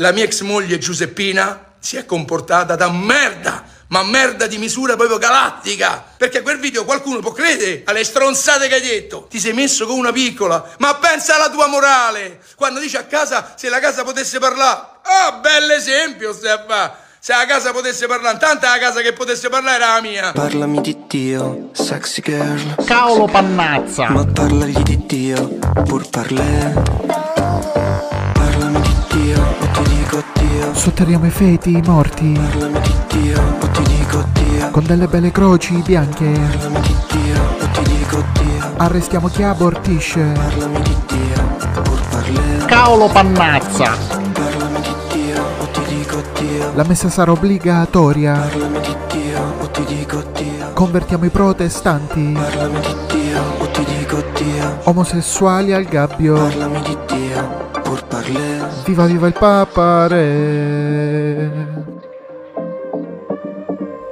la mia ex moglie Giuseppina si è comportata da merda, ma merda di misura proprio galattica. Perché a quel video qualcuno può credere alle stronzate che hai detto. Ti sei messo con una piccola, ma pensa alla tua morale. Quando dici a casa se la casa potesse parlare. Ah, bell'esempio, Stefano. Se la casa potesse parlare, tanta la casa che potesse parlare era la mia. Parlami di Dio, sexy girl. Cavolo pannazza! Ma parlagli di Dio, pur parlè. Dico Dio. Sotterriamo i feti, i morti, Parlami di Dio, o ti dico Dio. con delle belle croci bianche. Parlami di Dio, o ti dico Dio. Arrestiamo chi abortisce. Parlami di Dio, pur parlè. Cavolo pannazza! Parlami di Dio, o ti dico Dio. La messa sarà obbligatoria. Parlami di Dio, o ti dico Dio. Convertiamo i protestanti. Parlami di Dio, o ti dico Dio. Omosessuali al gabbio. Parlami di Dio, parlè. Viva viva il Papa Re.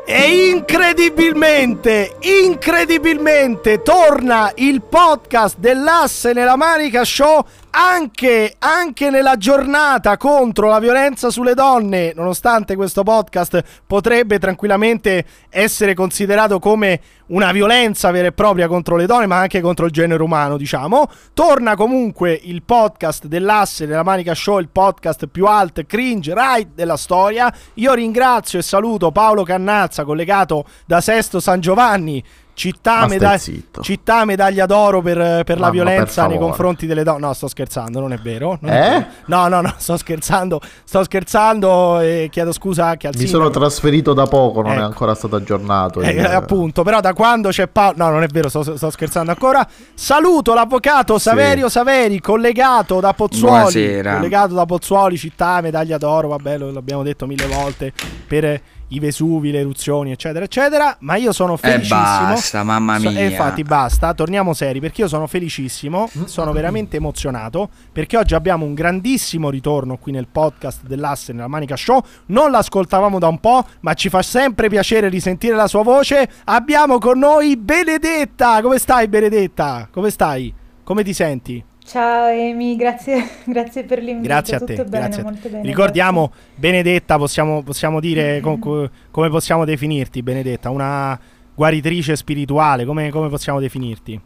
E incredibilmente, incredibilmente torna il podcast dell'Asse nella Manica Show anche, anche nella giornata contro la violenza sulle donne, nonostante questo podcast potrebbe tranquillamente essere considerato come una violenza vera e propria contro le donne, ma anche contro il genere umano, diciamo. Torna comunque il podcast dell'Asse nella Manica Show, il podcast più alt, cringe, right della storia. Io ringrazio e saluto Paolo Cannazza, collegato da Sesto San Giovanni. Città, meda- città medaglia d'oro per, per la violenza per nei confronti delle donne. No, sto scherzando, non è vero. non è Eh? vero. No, no, no, sto scherzando. Sto scherzando e chiedo scusa anche al Mi sindaco. sono trasferito da poco, non è Ecco. ancora stato aggiornato. Eh, il- appunto, però da quando c'è Paolo. No, non è vero, sto, sto scherzando ancora. Saluto l'avvocato Saverio Saveri, collegato da Pozzuoli. Buonasera. Collegato da Pozzuoli, città, medaglia d'oro. Vabbè, lo, l'abbiamo detto mille volte per i Vesuvi, le eruzioni, eccetera, eccetera. Ma io sono E felicissimo. basta, mamma So- mia. e infatti, basta, torniamo seri perché io sono felicissimo, sono veramente emozionato perché oggi abbiamo un grandissimo ritorno qui nel podcast dell'Asse nella Manica Show. Non l'ascoltavamo da un po', ma ci fa sempre piacere risentire la sua voce. Abbiamo con noi Benedetta. Come stai, Benedetta? Come stai? Come ti senti? Ciao Amy, grazie, grazie per l'invito. Grazie a Tutto te. bene, grazie a te. bene. Ricordiamo, Benedetta, possiamo, possiamo dire co- co- come possiamo definirti, Benedetta? Una guaritrice spirituale, come, come possiamo definirti?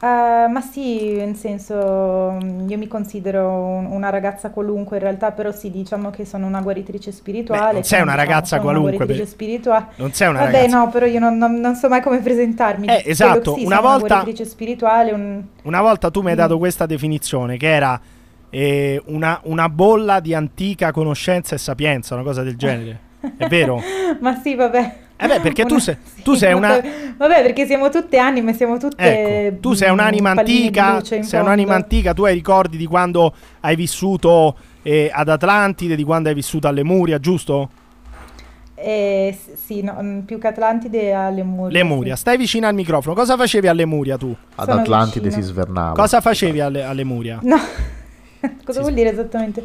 Eh, ma sì, nel senso, io mi considero un- una ragazza qualunque in realtà, però sì, diciamo che sono una guaritrice spirituale. Beh, non sei una diciamo, ragazza sono una qualunque, guaritrice per- spirituale. Non sei una Vabbè, ragazza. no, però io non, non- non so mai come presentarmi. Eh, Quello esatto, sì, una sono volta- guaritrice spirituale, un... Una volta tu mi hai dato Mm. questa definizione che era eh, una, una bolla di antica conoscenza e sapienza, una cosa del genere. È vero? Ma sì, vabbè. Eh beh, perché tu sei- tu sei una- Vabbè, perché siamo tutte anime, siamo tutte... Ecco, tu sei un'anima antica, sei fondo. un'anima antica, tu hai ricordi di quando hai vissuto eh, ad Atlantide, di quando hai vissuto a Lemuria, giusto? Eh, sì, no, mm, più che Atlantide a Lemuria. Lemuria, sì. stai vicino al microfono. Cosa facevi a Lemuria tu? Ad sono Atlantide vicino. si svernava. Cosa facevi alle, a Lemuria? No, cosa Sì, vuol dire esattamente?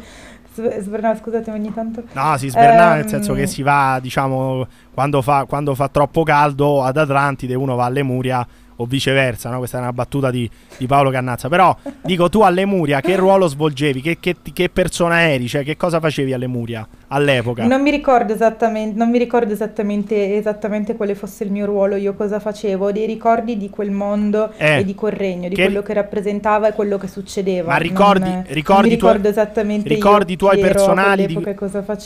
S- Svernava, scusatemi ogni tanto. No, si svernava nel Ehm, senso che si va, diciamo, quando fa, quando fa troppo caldo ad Atlantide uno va a Lemuria o viceversa, no? Questa è una battuta di, di Paolo Cannazza. Però, dico, tu a Lemuria che ruolo svolgevi? Che, che- che persona eri? Cioè, che cosa facevi a Lemuria all'epoca? Non mi ricordo esattamente, non mi ricordo esattamente, esattamente quale fosse il mio ruolo, io cosa facevo, ho dei ricordi di quel mondo Eh, e di quel regno, di che- quello che rappresentava e quello che succedeva. Ma ricordi- non, ricordi non ricordo esattamente io ricordi i tuoi personali di-.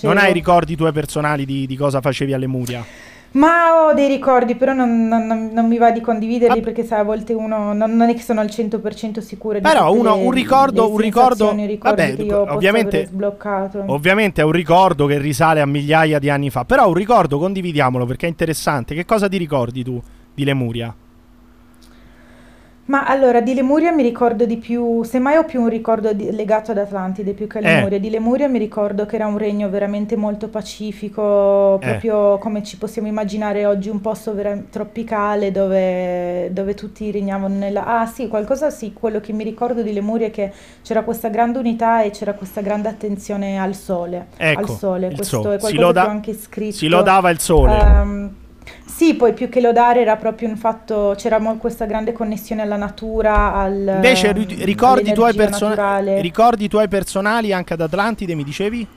Non hai ricordi tuoi personali di, di cosa facevi a Lemuria? Ma ho dei ricordi, però non, non- non- mi va di condividerli Ah. perché sai, a volte uno non, non è che sono al 100% sicura di Però uno- le- un ricordo- un ricordo- vabbè, ovviamente-. Ovviamente è un ricordo che risale a migliaia di anni fa, però un ricordo condividiamolo perché è interessante. Che cosa ti ricordi tu di Lemuria? Ma allora, di Lemuria mi ricordo di più, semmai ho più un ricordo di- legato ad Atlantide più che a Eh. Lemuria. Di Lemuria mi ricordo che era un regno veramente molto pacifico, Eh. proprio come ci possiamo immaginare oggi, un posto vera- tropicale dove, dove tutti regnavano nella... Ah sì, qualcosa sì, quello che mi ricordo di Lemuria è che c'era questa grande unità e c'era questa grande attenzione al sole. Ecco, al sole, il questo sole. è Si qualcosa loda- che ho anche scritto. Si lodava il sole. Ehm, sì, poi più che lodare era proprio un fatto, c'era questa grande connessione alla natura, al, Invece ri- ricordi i tuoi, naturale. ricordi i tuoi personali anche ad Atlantide, mi dicevi?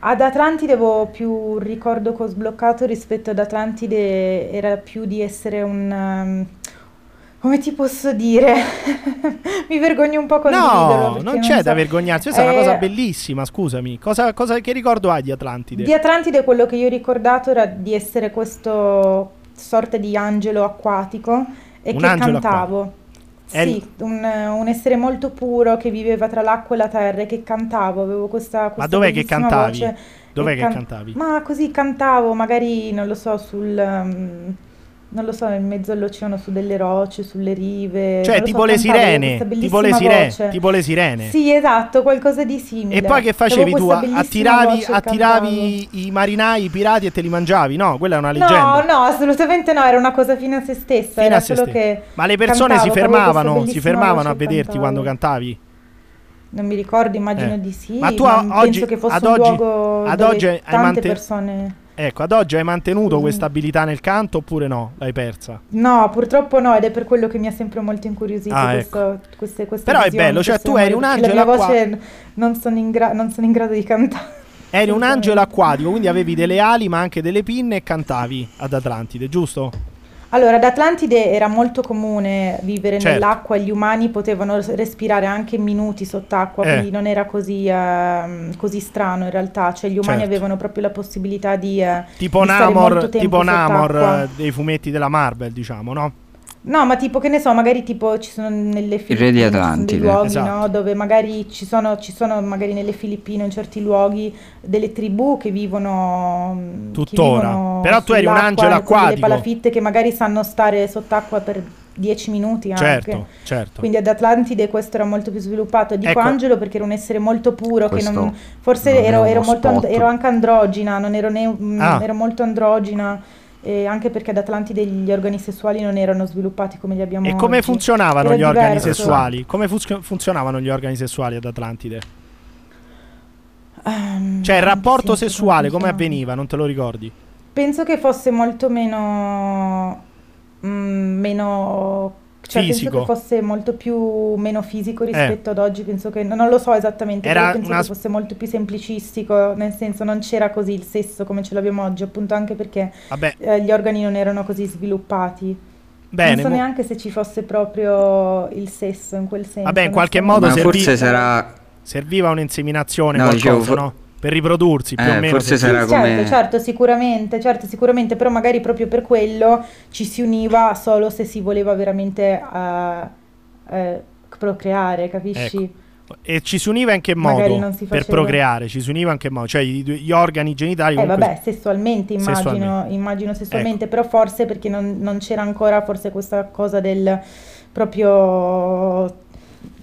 Ad Atlantide avevo più un ricordo che ho sbloccato rispetto ad Atlantide era più di essere un... um, come ti posso dire? Mi vergogno un po' con No, non c'è da so. vergognarsi. Questa è una Eh, cosa bellissima, scusami. Cosa, cosa- che ricordo hai di Atlantide? Di Atlantide quello che io ho ricordato era di essere questo sorta di angelo acquatico e Un che cantavo. Il- Sì, un, un essere molto puro che viveva tra l'acqua e la terra e che cantavo, avevo questa, questa dov'è che cantavi? voce Dov'è che can- cantavi? Ma così cantavo, magari non lo so, sul... um, non lo so, in mezzo all'oceano, su delle rocce, sulle rive. Cioè, tipo so, le sirene, tipo le, bellissima sire- voce. tipo le sirene. Sì, esatto, qualcosa di simile. E poi che facevi tu? Attiravi, attiravi i marinai, i pirati e te li mangiavi? No, quella è una No, leggenda. no, assolutamente no, era una cosa fine a se stessa, Fine era a se stessa. che Ma le persone cantavo, si fermavano, si fermavano a vederti cantavo. quando cantavi? Non mi ricordo, immagino Eh. di sì, Ma tu ma a- oggi- penso che fosse ad un oggi- luogo ad oggi hai tante manten- persone... Ecco, ad oggi hai mantenuto Mm. questa abilità nel canto oppure no? L'hai persa? No, purtroppo no, ed è per quello che mi ha sempre molto incuriosito Ah, questo, queste, queste Però è visioni, bello, cioè tu eri memorie, un perché la mia voce non sono in, gra- non sono in grado di cantare. Eri un angelo acquatico, quindi avevi delle ali ma anche delle pinne e cantavi ad Atlantide, giusto? Allora, ad Atlantide era molto comune vivere Certo. nell'acqua, gli umani potevano res- respirare anche minuti sott'acqua, Eh. quindi non era così, ehm, così strano in realtà, cioè gli umani Certo. avevano proprio la possibilità di, eh, Tipo di stare molto Namor, tempo tipo Namor sott'acqua. eh, dei fumetti della Marvel, diciamo, no? No, ma tipo che ne so, magari tipo ci sono nelle Filippine Atlantide. luoghi, Esatto. no, dove magari ci sono, ci sono magari nelle Filippine in certi luoghi delle tribù che vivono mm, che Tuttora. vivono Però tu eri un angelo con delle acquatico. palafitte che magari sanno stare sott'acqua per 10 minuti anche. Certo, certo. Quindi ad Atlantide questo era molto più sviluppato. Dico Ecco. angelo perché era un essere molto puro, che non, forse non ero, ero molto ero anche androgina, non ero, né, mm, Ah. ero molto androgina. E anche perché ad Atlantide gli organi sessuali non erano sviluppati come li abbiamo E come oggi. funzionavano Era gli organi diverso. sessuali? Come fun- funzionavano gli organi sessuali ad Atlantide? Ehm, Cioè il rapporto sì, sessuale come avveniva? Non te lo ricordi? Penso che fosse molto meno, mm, meno, cioè Fisico. penso che fosse molto più meno fisico rispetto ad oggi, penso che, non lo so esattamente, Era però penso una che fosse molto più semplicistico, nel senso non c'era così il sesso come ce l'abbiamo oggi, appunto anche perché eh, gli organi non erano così sviluppati. bene. non so mo- neanche se ci fosse proprio il sesso in quel senso. Vabbè, in qualche so. modo servì- forse sarà. Serviva un'inseminazione, No, qualcosa, dicevo, no? Per riprodursi, più Eh, o meno. forse sarà Certo, come- certo, sicuramente, certo, sicuramente, però magari proprio per quello ci si univa solo se si voleva veramente eh, eh, procreare, capisci? Ecco. E ci si univa in che modo? non si Per procreare, ci si univa in che modo? Cioè gli organi genitali Eh comunque... vabbè, sessualmente immagino, Sessualmente. Ecco. immagino sessualmente, però forse perché non, non c'era ancora forse questa cosa del proprio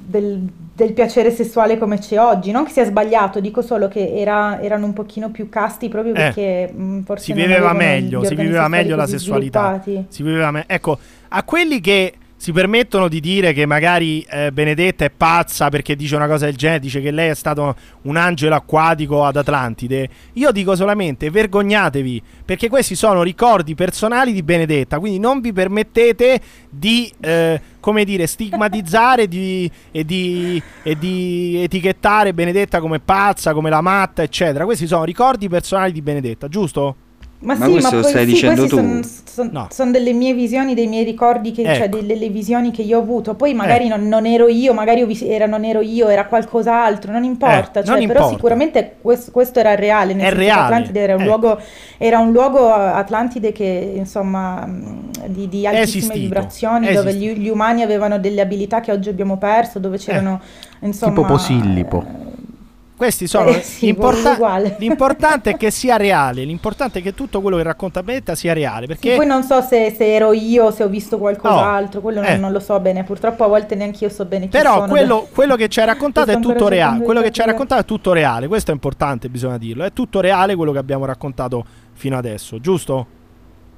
del, del piacere sessuale come c'è oggi. Non che sia sbagliato, dico solo che era- erano un pochino più casti proprio Eh, perché mh, forse si viveva meglio, gli si viveva meglio la sessualità. Si viveva me- ecco, a quelli che si permettono di dire che magari eh, Benedetta è pazza perché dice una cosa del genere, dice che lei è stato un angelo acquatico ad Atlantide, io dico solamente vergognatevi, perché questi sono ricordi personali di Benedetta, quindi non vi permettete di, eh, come dire, stigmatizzare di- e, di, e di etichettare Benedetta come pazza, come la matta, eccetera. Questi sono ricordi personali di Benedetta, giusto? Ma, Ma sì, questo ma lo poi stai sì, dicendo questi tu? son- son- No. sono delle mie visioni, dei miei ricordi, che, cioè Ecco. delle, delle visioni che io ho avuto. Poi magari Eh. non, non ero io, magari vis- era, non ero io, era qualcos'altro, non importa. Eh, cioè, non però importa. sicuramente questo, questo era reale, nel È senso che reale, Atlantide era un, ecco. luogo, era un luogo eh, Atlantide che insomma mh, di, di altissime esistito, vibrazioni, dove gli, gli umani avevano delle abilità che oggi abbiamo perso, dove c'erano insomma... Tipo Posillipo. Questi sono Eh, sì, l'importa- l'importante è che sia reale, l'importante è che tutto quello che racconta Benedetta sia reale, Sì, perché poi non so se, se ero io, se ho visto qualcos'altro, quello non, eh. non lo so bene, purtroppo a volte neanche io so bene chi però quello, quello che ci hai raccontato è tutto reale, quello che ci hai raccontato è tutto reale, questo è importante, bisogna dirlo, è tutto reale quello che abbiamo raccontato fino adesso, giusto?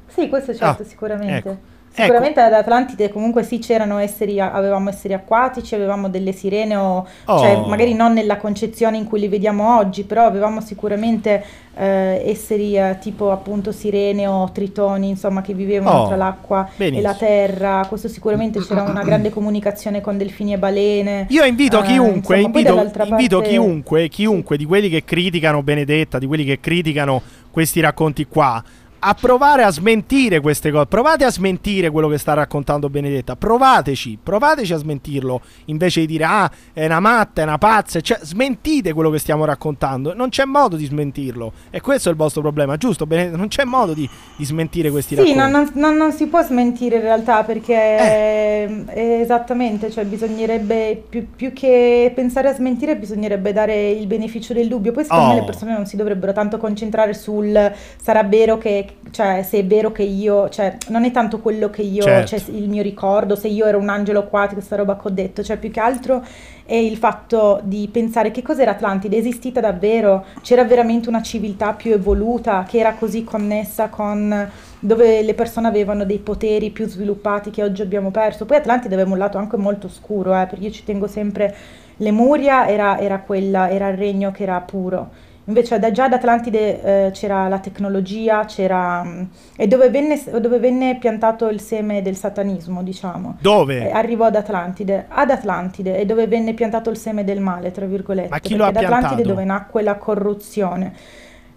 Sì, questo certo, Ah, sicuramente. ecco. Sicuramente ad Atlantide comunque sì c'erano esseri, avevamo esseri acquatici, avevamo delle sirene o Oh. cioè magari non nella concezione in cui li vediamo oggi, però avevamo sicuramente eh, esseri eh, tipo appunto sirene o tritoni, insomma, che vivevano Oh, tra l'acqua benissimo. e la terra. Questo sicuramente c'era una grande comunicazione con delfini e balene. Io invito Eh, chiunque, insomma, invito, invito parte- chiunque, chiunque di quelli che criticano Benedetta, di quelli che criticano questi racconti qua, a provare a smentire queste cose. Provate a smentire quello che sta raccontando Benedetta. Provateci, provateci a smentirlo invece di dire ah, è una matta, è una pazza. Cioè, smentite quello che stiamo raccontando. Non c'è modo di smentirlo. E questo è il vostro problema, giusto? Benedetta? Non c'è modo di, di smentire questi Sì, racconti. non, non- non- si può smentire in realtà perché eh, esattamente, cioè bisognerebbe più, più che pensare a smentire bisognerebbe dare il beneficio del dubbio. Poi secondo Oh. me le persone non si dovrebbero tanto concentrare sul sarà vero che, cioè se è vero che io, cioè non è tanto quello che io, Certo. cioè il mio ricordo, se io ero un angelo acquatico, questa roba che ho detto, cioè più che altro è il fatto di pensare che cos'era Atlantide, esistita davvero, c'era veramente una civiltà più evoluta che era così connessa con dove le persone avevano dei poteri più sviluppati che oggi abbiamo perso. Poi Atlantide aveva un lato anche molto oscuro, eh, perché io ci tengo sempre, Lemuria era, era quella, era il regno che era puro. Invece da, già ad Atlantide eh, c'era la tecnologia, c'era... mm, e dove venne, dove venne piantato il seme del satanismo, diciamo. Dove? Eh, arrivò ad Atlantide, ad Atlantide, e dove venne piantato il seme del male, tra virgolette. Ma chi lo ha perché ad Atlantide piantato? dove nacque la corruzione.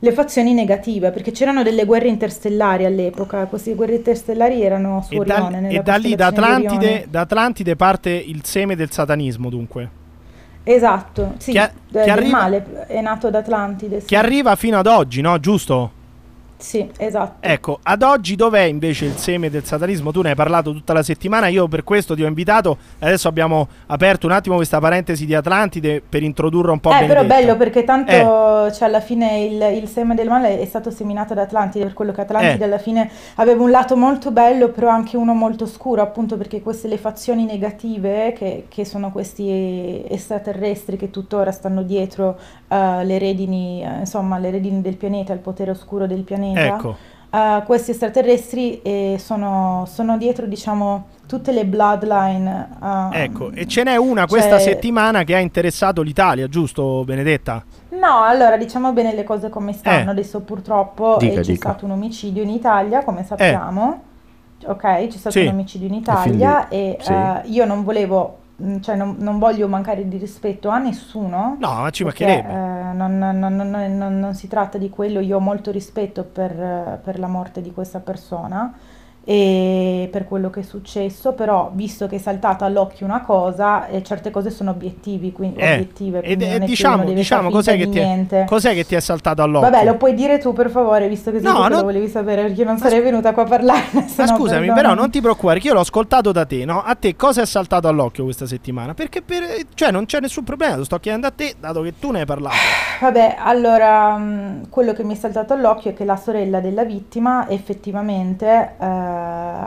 Le fazioni negative, perché c'erano delle guerre interstellari all'epoca, queste guerre interstellari erano su E da, Orione, nella e da lì, da costellazione di Atlantide, Orione. da Atlantide parte il seme del satanismo, dunque. Esatto, sì, Che- eh, che arriva- è nato ad Atlantide, sì. Che arriva fino ad oggi, no? Giusto? Sì, esatto. Ecco, ad oggi dov'è invece il seme del satanismo? Tu ne hai parlato tutta la settimana, io per questo ti ho invitato. Adesso abbiamo aperto un attimo questa parentesi di Atlantide per introdurre un po' Eh, però Benedetta. bello perché tanto Eh. cioè, alla fine il, il seme del male è stato seminato da Atlantide, per quello che Atlantide Eh. alla fine aveva un lato molto bello, però anche uno molto oscuro, appunto perché queste le fazioni negative, che, che sono questi extraterrestri che tuttora stanno dietro eh, le redini, eh, insomma, le redini del pianeta, il potere oscuro del pianeta. Ecco, Uh, questi extraterrestri eh, sono, sono dietro, diciamo, tutte le bloodline. uh, ecco, e ce n'è una questa cioè- settimana che ha interessato l'Italia, giusto Benedetta? No, allora diciamo bene le cose come stanno. Eh. Adesso purtroppo eh, Dica, c'è dica. stato un omicidio in Italia, come sappiamo. Ok, c'è stato Sì. un omicidio in Italia e sì. eh, io non volevo, cioè non, non voglio mancare di rispetto a nessuno. No, ma ci perché, mancherebbe. eh, non, non- non- non- non- non si tratta di quello, io ho molto rispetto per, per la morte di questa persona per quello che è successo, però visto che è saltata all'occhio una cosa, eh, certe cose sono obiettivi, quindi, Eh, obiettive, e quindi e che diciamo, diciamo cos'è, che ti è, cos'è che ti è saltato all'occhio? Vabbè, lo puoi dire tu per favore, visto che No, non- lo volevi sapere, perché non sarei venuta qua a parlarne. Ma no, scusami, perdonami. però non ti preoccupare, che io l'ho ascoltato da te, no? A te cosa è saltato all'occhio questa settimana? Perché per, cioè non c'è nessun problema, lo sto chiedendo a te, dato che tu ne hai parlato. Vabbè, allora, mh, quello che mi è saltato all'occhio è che la sorella della vittima effettivamente eh,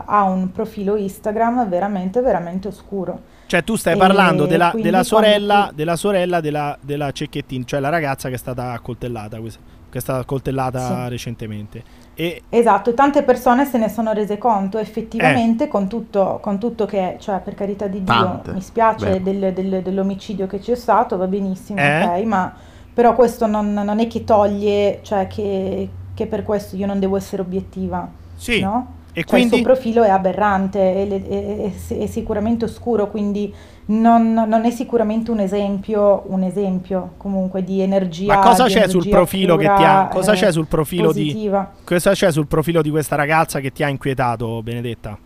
ha un profilo Instagram veramente, veramente oscuro. Cioè tu stai E parlando della, della sorella, tu- della sorella della, della Cecchettin, cioè la ragazza che è stata accoltellata, questa- che è stata accoltellata Sì. recentemente. E Esatto, e tante persone se ne sono rese conto Eh. effettivamente con tutto, con tutto che, cioè per carità di Dio, Tante, mi spiace del- del- dell'omicidio che c'è stato, va benissimo, Eh? ok, ma però questo non, non è che toglie, cioè che, che per questo io non devo essere obiettiva, sì, no? E Cioè il quindi suo profilo è aberrante, è, è- è- è sicuramente oscuro, quindi non, non è sicuramente un esempio, un esempio comunque di energia. Ma cosa c'è sul profilo che ti ha cosa eh, c'è sul profilo di cosa c'è sul profilo di questa ragazza che ti ha inquietato, Benedetta?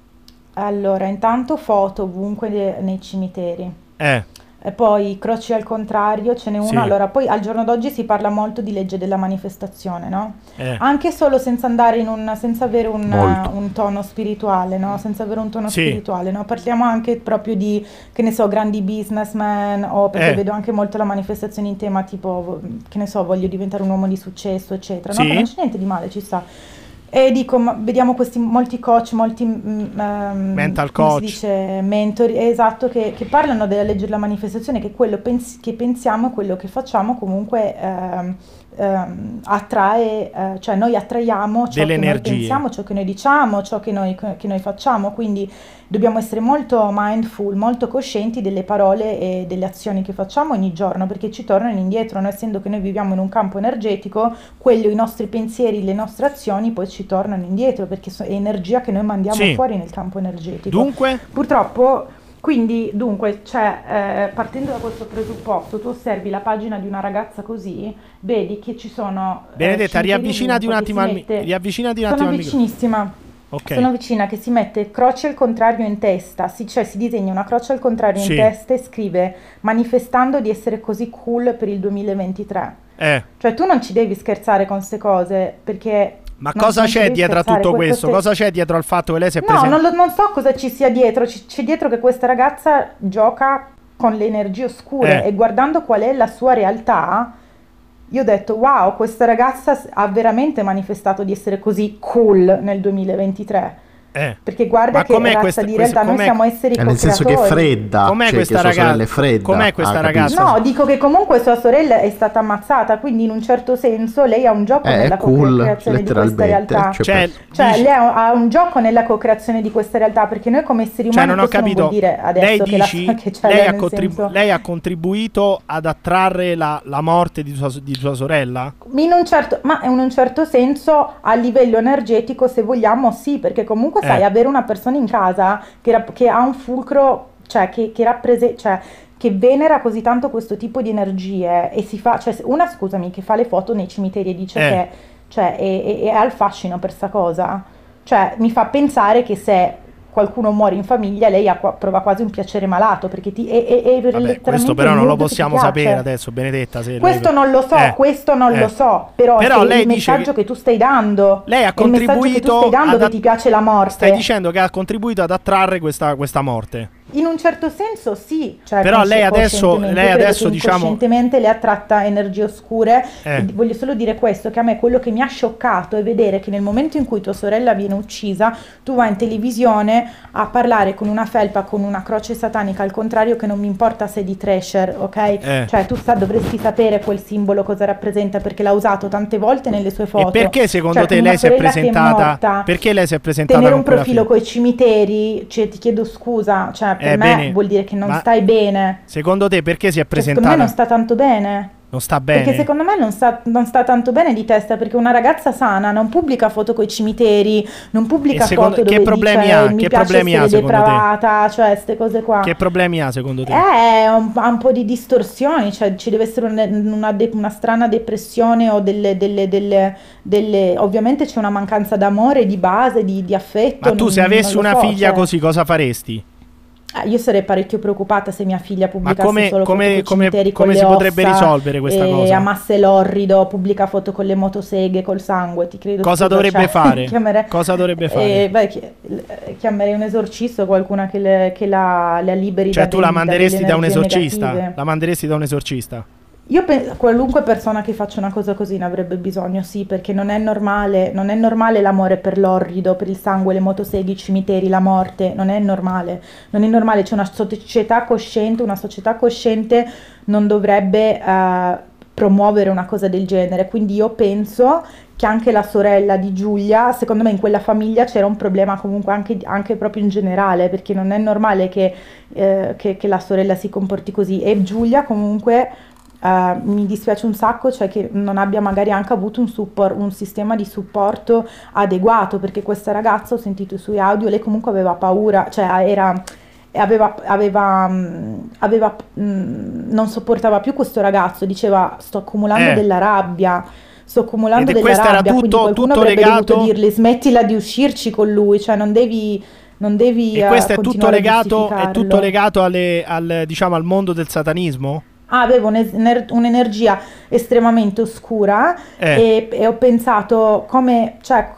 Allora, intanto foto ovunque de- nei cimiteri. Eh, E poi croci al contrario, ce n'è uno. Sì. Allora, poi al giorno d'oggi si parla molto di legge della manifestazione, no? eh. Anche solo senza andare in un, senza avere un, un tono spirituale, no? Senza avere un tono Sì. spirituale, no? Parliamo anche proprio di, che ne so, grandi businessmen o perché Eh. vedo anche molto la manifestazione in tema tipo, che ne so, voglio diventare un uomo di successo, eccetera, no? Sì. Non c'è niente di male, ci sta. E dico, vediamo questi molti coach, molti ehm, Mental coach. dice, mentori, esatto, che, che parlano della legge della manifestazione, che quello pens- che pensiamo e quello che facciamo comunque ehm, ehm, attrae, eh, cioè noi attraiamo ciò Delle che noi energie. pensiamo, ciò che noi diciamo, ciò che noi, che noi facciamo, quindi dobbiamo essere molto mindful, molto coscienti delle parole e delle azioni che facciamo ogni giorno perché ci tornano indietro, noi essendo che noi viviamo in un campo energetico, quello, i nostri pensieri, le nostre azioni poi ci tornano indietro perché so- è energia che noi mandiamo Sì. fuori nel campo energetico. Dunque, Purtroppo, quindi, dunque, cioè, eh, partendo da questo presupposto, tu osservi la pagina di una ragazza così, vedi che ci sono... eh, Benedetta, cimiteri riavvicinati un attimo al mette- riavvicinati un Sono attimo vicinissima. Ok. Sono vicina che si mette croce al contrario in testa, si, cioè si disegna una croce al contrario Sì. in testa e scrive manifestando di essere così cool per il 2023. Eh, Cioè tu non ci devi scherzare con queste cose perché... ma non- cosa c'è dietro a tutto que- questo? queste- Cosa c'è dietro al fatto che lei si è No, presa non, lo- non so cosa ci sia dietro, c'è dietro che questa ragazza gioca con le energie oscure Eh. e guardando qual è la sua realtà, io ho detto wow, questa ragazza ha veramente manifestato di essere così cool nel 2023. Eh. Perché guarda Ma che razza questa- di realtà, noi siamo esseri È nel senso che è fredda. Com'è cioè, questa ragazza? fredda. Com'è questa Ah, ragazza? No, dico che comunque sua sorella è stata ammazzata, quindi in un certo senso lei ha un gioco Eh, nella cool, co-creazione di questa realtà. Cioè, Cioè, Cioè, dici- lei ha, un gioco nella co-creazione di questa realtà, perché noi come esseri cioè, umani non ho capito. non vuol dire adesso lei che, la, dici, che c'è lei, lei ha contribu- senso- lei ha contribuito ad attrarre la, la morte di sua, di sua sorella? In un certo, ma in un certo senso a livello energetico, se vogliamo, sì, perché comunque Eh. Sai, avere una persona in casa che, che ha un fulcro, cioè che, che rappresenta, cioè che venera così tanto questo tipo di energie e si fa, cioè una scusami, che fa le foto nei cimiteri e dice Eh. che cioè, è, è- è al fascino per sta cosa, cioè mi fa pensare che se qualcuno muore in famiglia lei ha prova quasi un piacere malato perché ti, è, è, è Vabbè, questo però non lo possiamo sapere adesso, Benedetta. Se lei- Questo non lo so, Eh. questo non Eh. lo so, però, Però lei il messaggio che- che... tu stai dando, Lei ha è il messaggio che tu contribuito stai dando ad che ti piace la morte. Stai dicendo che ha contribuito ad attrarre questa, questa morte. In un certo senso sì, cioè Però lei adesso- lei adesso, diciamo- inconscientemente le attratta energie oscure. Eh. Voglio solo dire questo, che a me quello che mi ha scioccato è vedere che nel momento in cui tua sorella viene uccisa, tu vai in televisione a parlare con una felpa, con una croce satanica, al contrario che non mi importa se è di Thrasher, ok? Eh. Cioè tu sa- dovresti sapere quel simbolo cosa rappresenta perché l'ha usato tante volte nelle sue foto. E perché secondo Cioè, te lei si è presentata? morta, perché lei si è presentata tenere un profilo figlia? con i cimiteri, cioè ti chiedo scusa, cioè per Eh, me bene, vuol dire che non ma stai bene. Secondo te perché si è Cioè, secondo me presentata? non sta tanto bene. Non sta bene. Perché secondo me non sta, non sta tanto bene di testa, perché una ragazza sana non pubblica foto con i cimiteri, non pubblica secondo- foto che dove problemi dice ha? mi Che problemi ha, secondo te? depravata, cioè queste cose qua. Che problemi ha secondo te? Eh, un, ha un po' di distorsioni, cioè ci deve essere un- una, de- una strana depressione o delle, delle, delle, delle- Ovviamente c'è una mancanza d'amore, di base, di, di affetto. Ma tu non- se avessi una so, figlia cioè- così cosa faresti? Eh, io sarei parecchio preoccupata se mia figlia pubblicasse come- solo come- come- come le si potrebbe risolvere questa cosa? amasse l'orrido, pubblica foto con le motoseghe, col sangue, ti credo. Cosa dovrebbe cioè, fare? chiamere- Cosa dovrebbe fare? eh, beh, chi- eh, chiamerei un esorcista o qualcuna che, le- che la, la liberi Cioè da tu la da manderesti delle da un esorcista? negative. La manderesti da un esorcista? Io penso qualunque persona che faccia una cosa così ne avrebbe bisogno, sì, perché non è normale, non è normale l'amore per l'orrido, per il sangue, le motoseghe, i cimiteri, la morte, non è normale. Non è normale, c'è una società cosciente, una società cosciente non dovrebbe eh, promuovere una cosa del genere. Quindi io penso che anche la sorella di Giulia, secondo me in quella famiglia c'era un problema comunque anche, anche proprio in generale, perché non è normale che, eh, che- che la sorella si comporti così. E Giulia comunque eh, mi dispiace un sacco, cioè che non abbia magari anche avuto un, suppor- un sistema di supporto adeguato, perché questa ragazza, ho sentito i suoi audio, lei comunque aveva paura, cioè era... Aveva, aveva, mh, aveva, mh, non sopportava più questo ragazzo, diceva sto accumulando Eh. della rabbia, sto accumulando Ed della rabbia, quindi tutto- qualcuno tutto avrebbe legato- dovuto dirle smettila di uscirci con lui, cioè non devi, non devi E eh, questo è tutto continuare a legato, è tutto legato alle- al, diciamo, al mondo del satanismo? Ah, avevo un'ener- un'energia estremamente oscura Eh. e, e ho pensato come, cioè,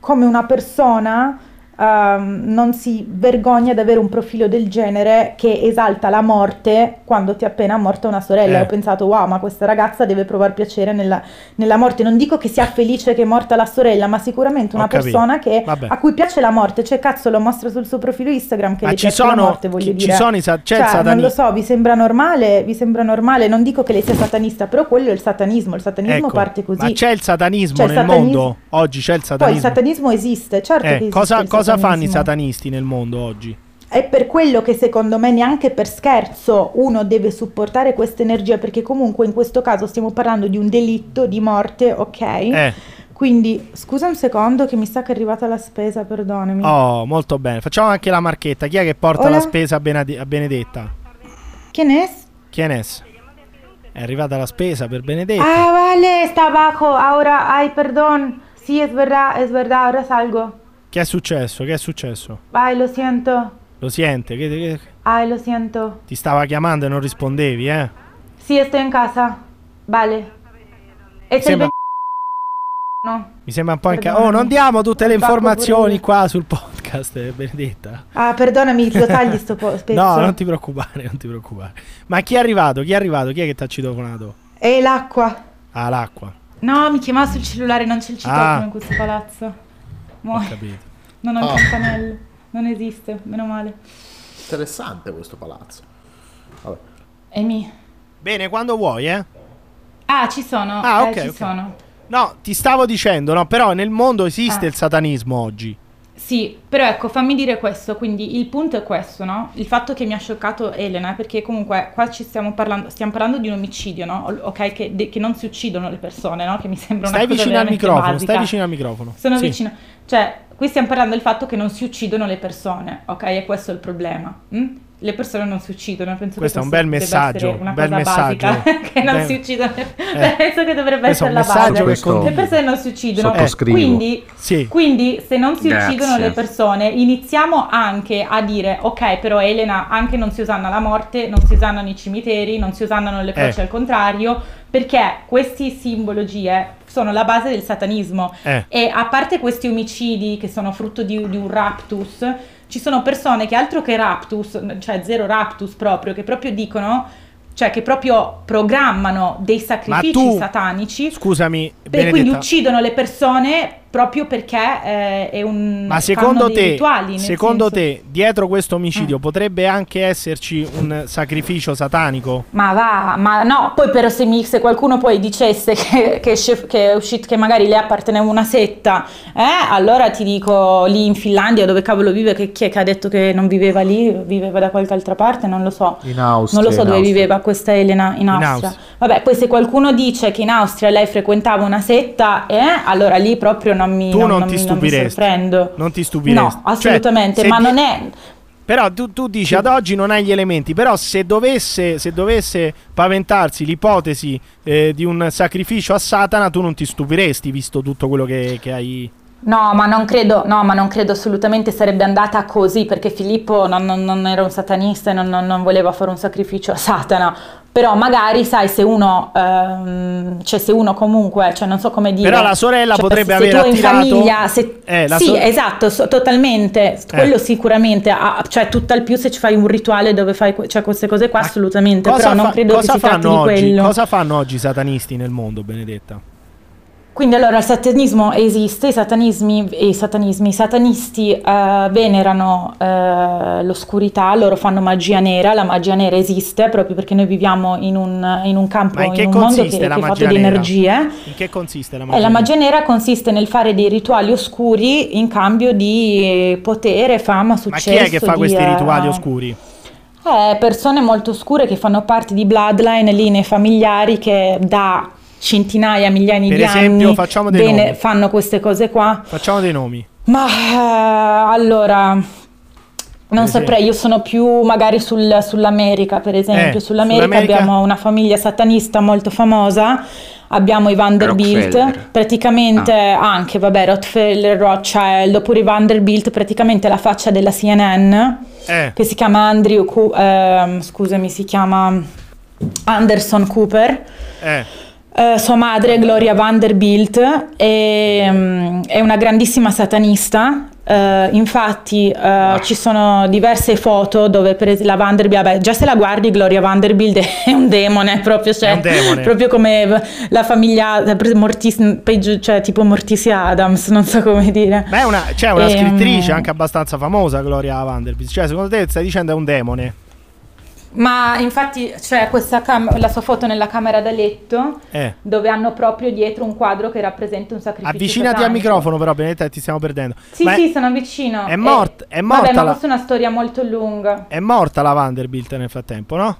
come una persona ehm, non si vergogna ad avere un profilo del genere che esalta la morte quando ti è appena morta una sorella. Eh. Ho pensato, wow, ma questa ragazza deve provare piacere nella, nella morte. Non dico che sia felice che è morta la sorella, ma sicuramente una persona che, a cui piace la morte. Cioè, cazzo, lo mostra sul suo profilo Instagram che Ma ci sono- morte, voglio ci- dire. ci sono i sa- cioè, non satani- lo so, vi sembra normale? Vi sembra normale? Non dico che lei sia satanista, però quello è il satanismo. Il satanismo Ecco, parte così. Ma c'è il satanismo C'è nel satanismo- mondo? Oggi c'è il Poi il satanismo. satanismo esiste, certo Eh, che esiste cosa, cosa fanno i satanisti nel mondo oggi? È per quello che secondo me neanche per scherzo uno deve supportare questa energia, perché comunque in questo caso stiamo parlando di un delitto di morte, ok? Eh. Quindi scusa un secondo che mi sa che è arrivata la spesa, perdonami. Oh, molto bene. Facciamo anche la marchetta. Chi è che porta Hola. la spesa a, Benade- a Benedetta? ¿Quién es? Chi è Ness? È arrivata la spesa per Benedetta. Ah, vale, está abajo. Ahora, ay, perdón. Sí, es verdad, es verdad, ahora salgo. Che è successo? Che è successo? Ay, lo siento. Lo siente? Che, che- Ay, lo siento. ti stava chiamando e non rispondevi, eh? Sí, estoy en casa. Vale. El Sembra- 20 No. Mi sembra un po' inca- Perdonami. Oh, non diamo tutte le informazioni qua sul podcast, eh, Benedetta. Ah, perdonami, lo tagli sto po- pezzo. No, non ti preoccupare, non ti preoccupare. Ma chi è arrivato? Chi è arrivato? Chi è che ti ha citofonato? E l'acqua. Ah, l'acqua. No, mi chiamava sul cellulare, non c'è il citofono Ah. in questo palazzo. Ho Muori. capito. Non ho il Ah. campanello. Non esiste, meno male. Interessante questo palazzo. Vabbè. Emi. Bene, quando vuoi, eh? Ah, ci sono. Ah, eh, ok, ci ok. sono. No, ti stavo dicendo, no, però nel mondo esiste Ah. il satanismo oggi. Sì, però ecco, fammi dire questo, quindi il punto è questo, no? Il fatto che mi ha scioccato Elena, perché comunque qua ci stiamo parlando, stiamo parlando di un omicidio, no? Ok, che, de- che non si uccidono le persone, no? Che mi sembra una Stai cosa vicino al microfono, basica. stai vicino al microfono. Sono Sì. vicino. Cioè, qui stiamo parlando del fatto che non si uccidono le persone, ok? E questo è il problema. mm? Le persone non si uccidono, penso Questo è che un bel debba messaggio, essere una un bel cosa basica, messaggio. che non Bel- si uccidono. Eh. penso che dovrebbe Questo è essere un la messaggio base. Questo- Le persone non si uccidono. Sottoscrivo. Quindi, Sì. quindi se non si Grazie. uccidono le persone, iniziamo anche a dire, ok, però Elena, anche non si usanna la morte, non si usannano i cimiteri, non si usannano le croci Eh. al contrario, perché queste simbologie sono la base del satanismo. Eh. E a parte questi omicidi che sono frutto di, di un raptus, ci sono persone che altro che raptus, cioè zero raptus proprio, che proprio dicono, cioè che proprio programmano dei sacrifici tu- satanici Scusami, e quindi uccidono le persone proprio perché eh, è un Ma secondo te, rituali, secondo senso- Mm. te, dietro questo omicidio potrebbe anche esserci un sacrificio satanico? Ma va, ma no, poi però se, mi- se qualcuno poi dicesse che, che, esce- che è uscito, che magari le apparteneva una setta, eh, allora ti dico lì in Finlandia dove cavolo vive, che chi è che ha detto che non viveva lì, viveva da qualche altra parte, non lo so. In Austria. non lo so in dove Austria. viveva questa Elena in Austria. Austria. Vabbè, poi se qualcuno dice che in Austria lei frequentava una setta, eh, allora lì proprio non mi, Tu non non ti stupiresti. sorprendo. Non ti stupiresti. No, Cioè, assolutamente, se ma di- non è... Però tu, tu dici ad oggi non hai gli elementi, però se dovesse, se dovesse paventarsi l'ipotesi eh, di un sacrificio a Satana, tu non ti stupiresti visto tutto quello che, che hai... No, ma non credo, no, ma non credo assolutamente sarebbe andata così perché Filippo non, non- non era un satanista e non, non- non voleva fare un sacrificio a Satana. Però magari, sai, se uno, ehm, cioè se uno comunque, cioè non so come dire. Però la sorella cioè, potrebbe se aver tu in attirato- famiglia, se- Eh, sì, sor- esatto, so- totalmente. Quello sicuramente, ah, cioè tutt'al più se ci fai un rituale dove fai cioè, queste cose qua, assolutamente. Però non fa- credo che si tratti di quello. Cosa fanno oggi i satanisti nel mondo, Benedetta? Quindi allora il satanismo esiste, i satanismi, i satanismi, i satanisti eh, venerano eh, l'oscurità, loro fanno magia nera, la magia nera esiste proprio perché noi viviamo in un, in un campo, Ma in che un mondo che, che è fatto magia di nera? energie. In che consiste la magia? la magia nera consiste nel fare dei rituali oscuri in cambio di eh, potere, fama, Ma successo. chi è che fa di, questi eh, rituali oscuri? eh, persone molto oscure che fanno parte di bloodline, linee familiari che da centinaia, migliaia Per di esempio, anni facciamo dei bene, nomi. fanno queste cose qua. Facciamo dei nomi. Ma eh, allora, non saprei, io sono più magari sul- sull'America, per esempio. Eh, Sull'America, sull'America? abbiamo una famiglia satanista molto famosa. Abbiamo i Vanderbilt, praticamente anche, vabbè, Rockefeller, Rothschild, oppure i Vanderbilt, praticamente la faccia della CNN, Eh, che si chiama Andrew, Cu- ehm, scusami, si chiama Anderson Cooper. eh. Eh, sua madre, Gloria Vanderbilt, è, mm, è una grandissima satanista Eh, infatti eh, ci sono diverse foto dove per la Vanderbilt, vabbè, già se la guardi Gloria Vanderbilt è un demone proprio, cioè, un demone. proprio come la famiglia Mortis- peggio, cioè tipo Morticia Adams, non so come dire. Beh, una, c'è una Ehm, scrittrice anche abbastanza famosa, Gloria Vanderbilt. Cioè, secondo te stai dicendo è un demone? Ma infatti c'è questa cam- la sua foto nella camera da letto Eh. dove hanno proprio dietro un quadro che rappresenta un sacrificio. Avvicinati al satanico. microfono, però, Benedetta, ti stiamo perdendo. Sì, Ma è- sì, sono vicino. è mort- è morta Vabbè, ma la- questa è una storia molto lunga. È morta la Vanderbilt nel frattempo, no?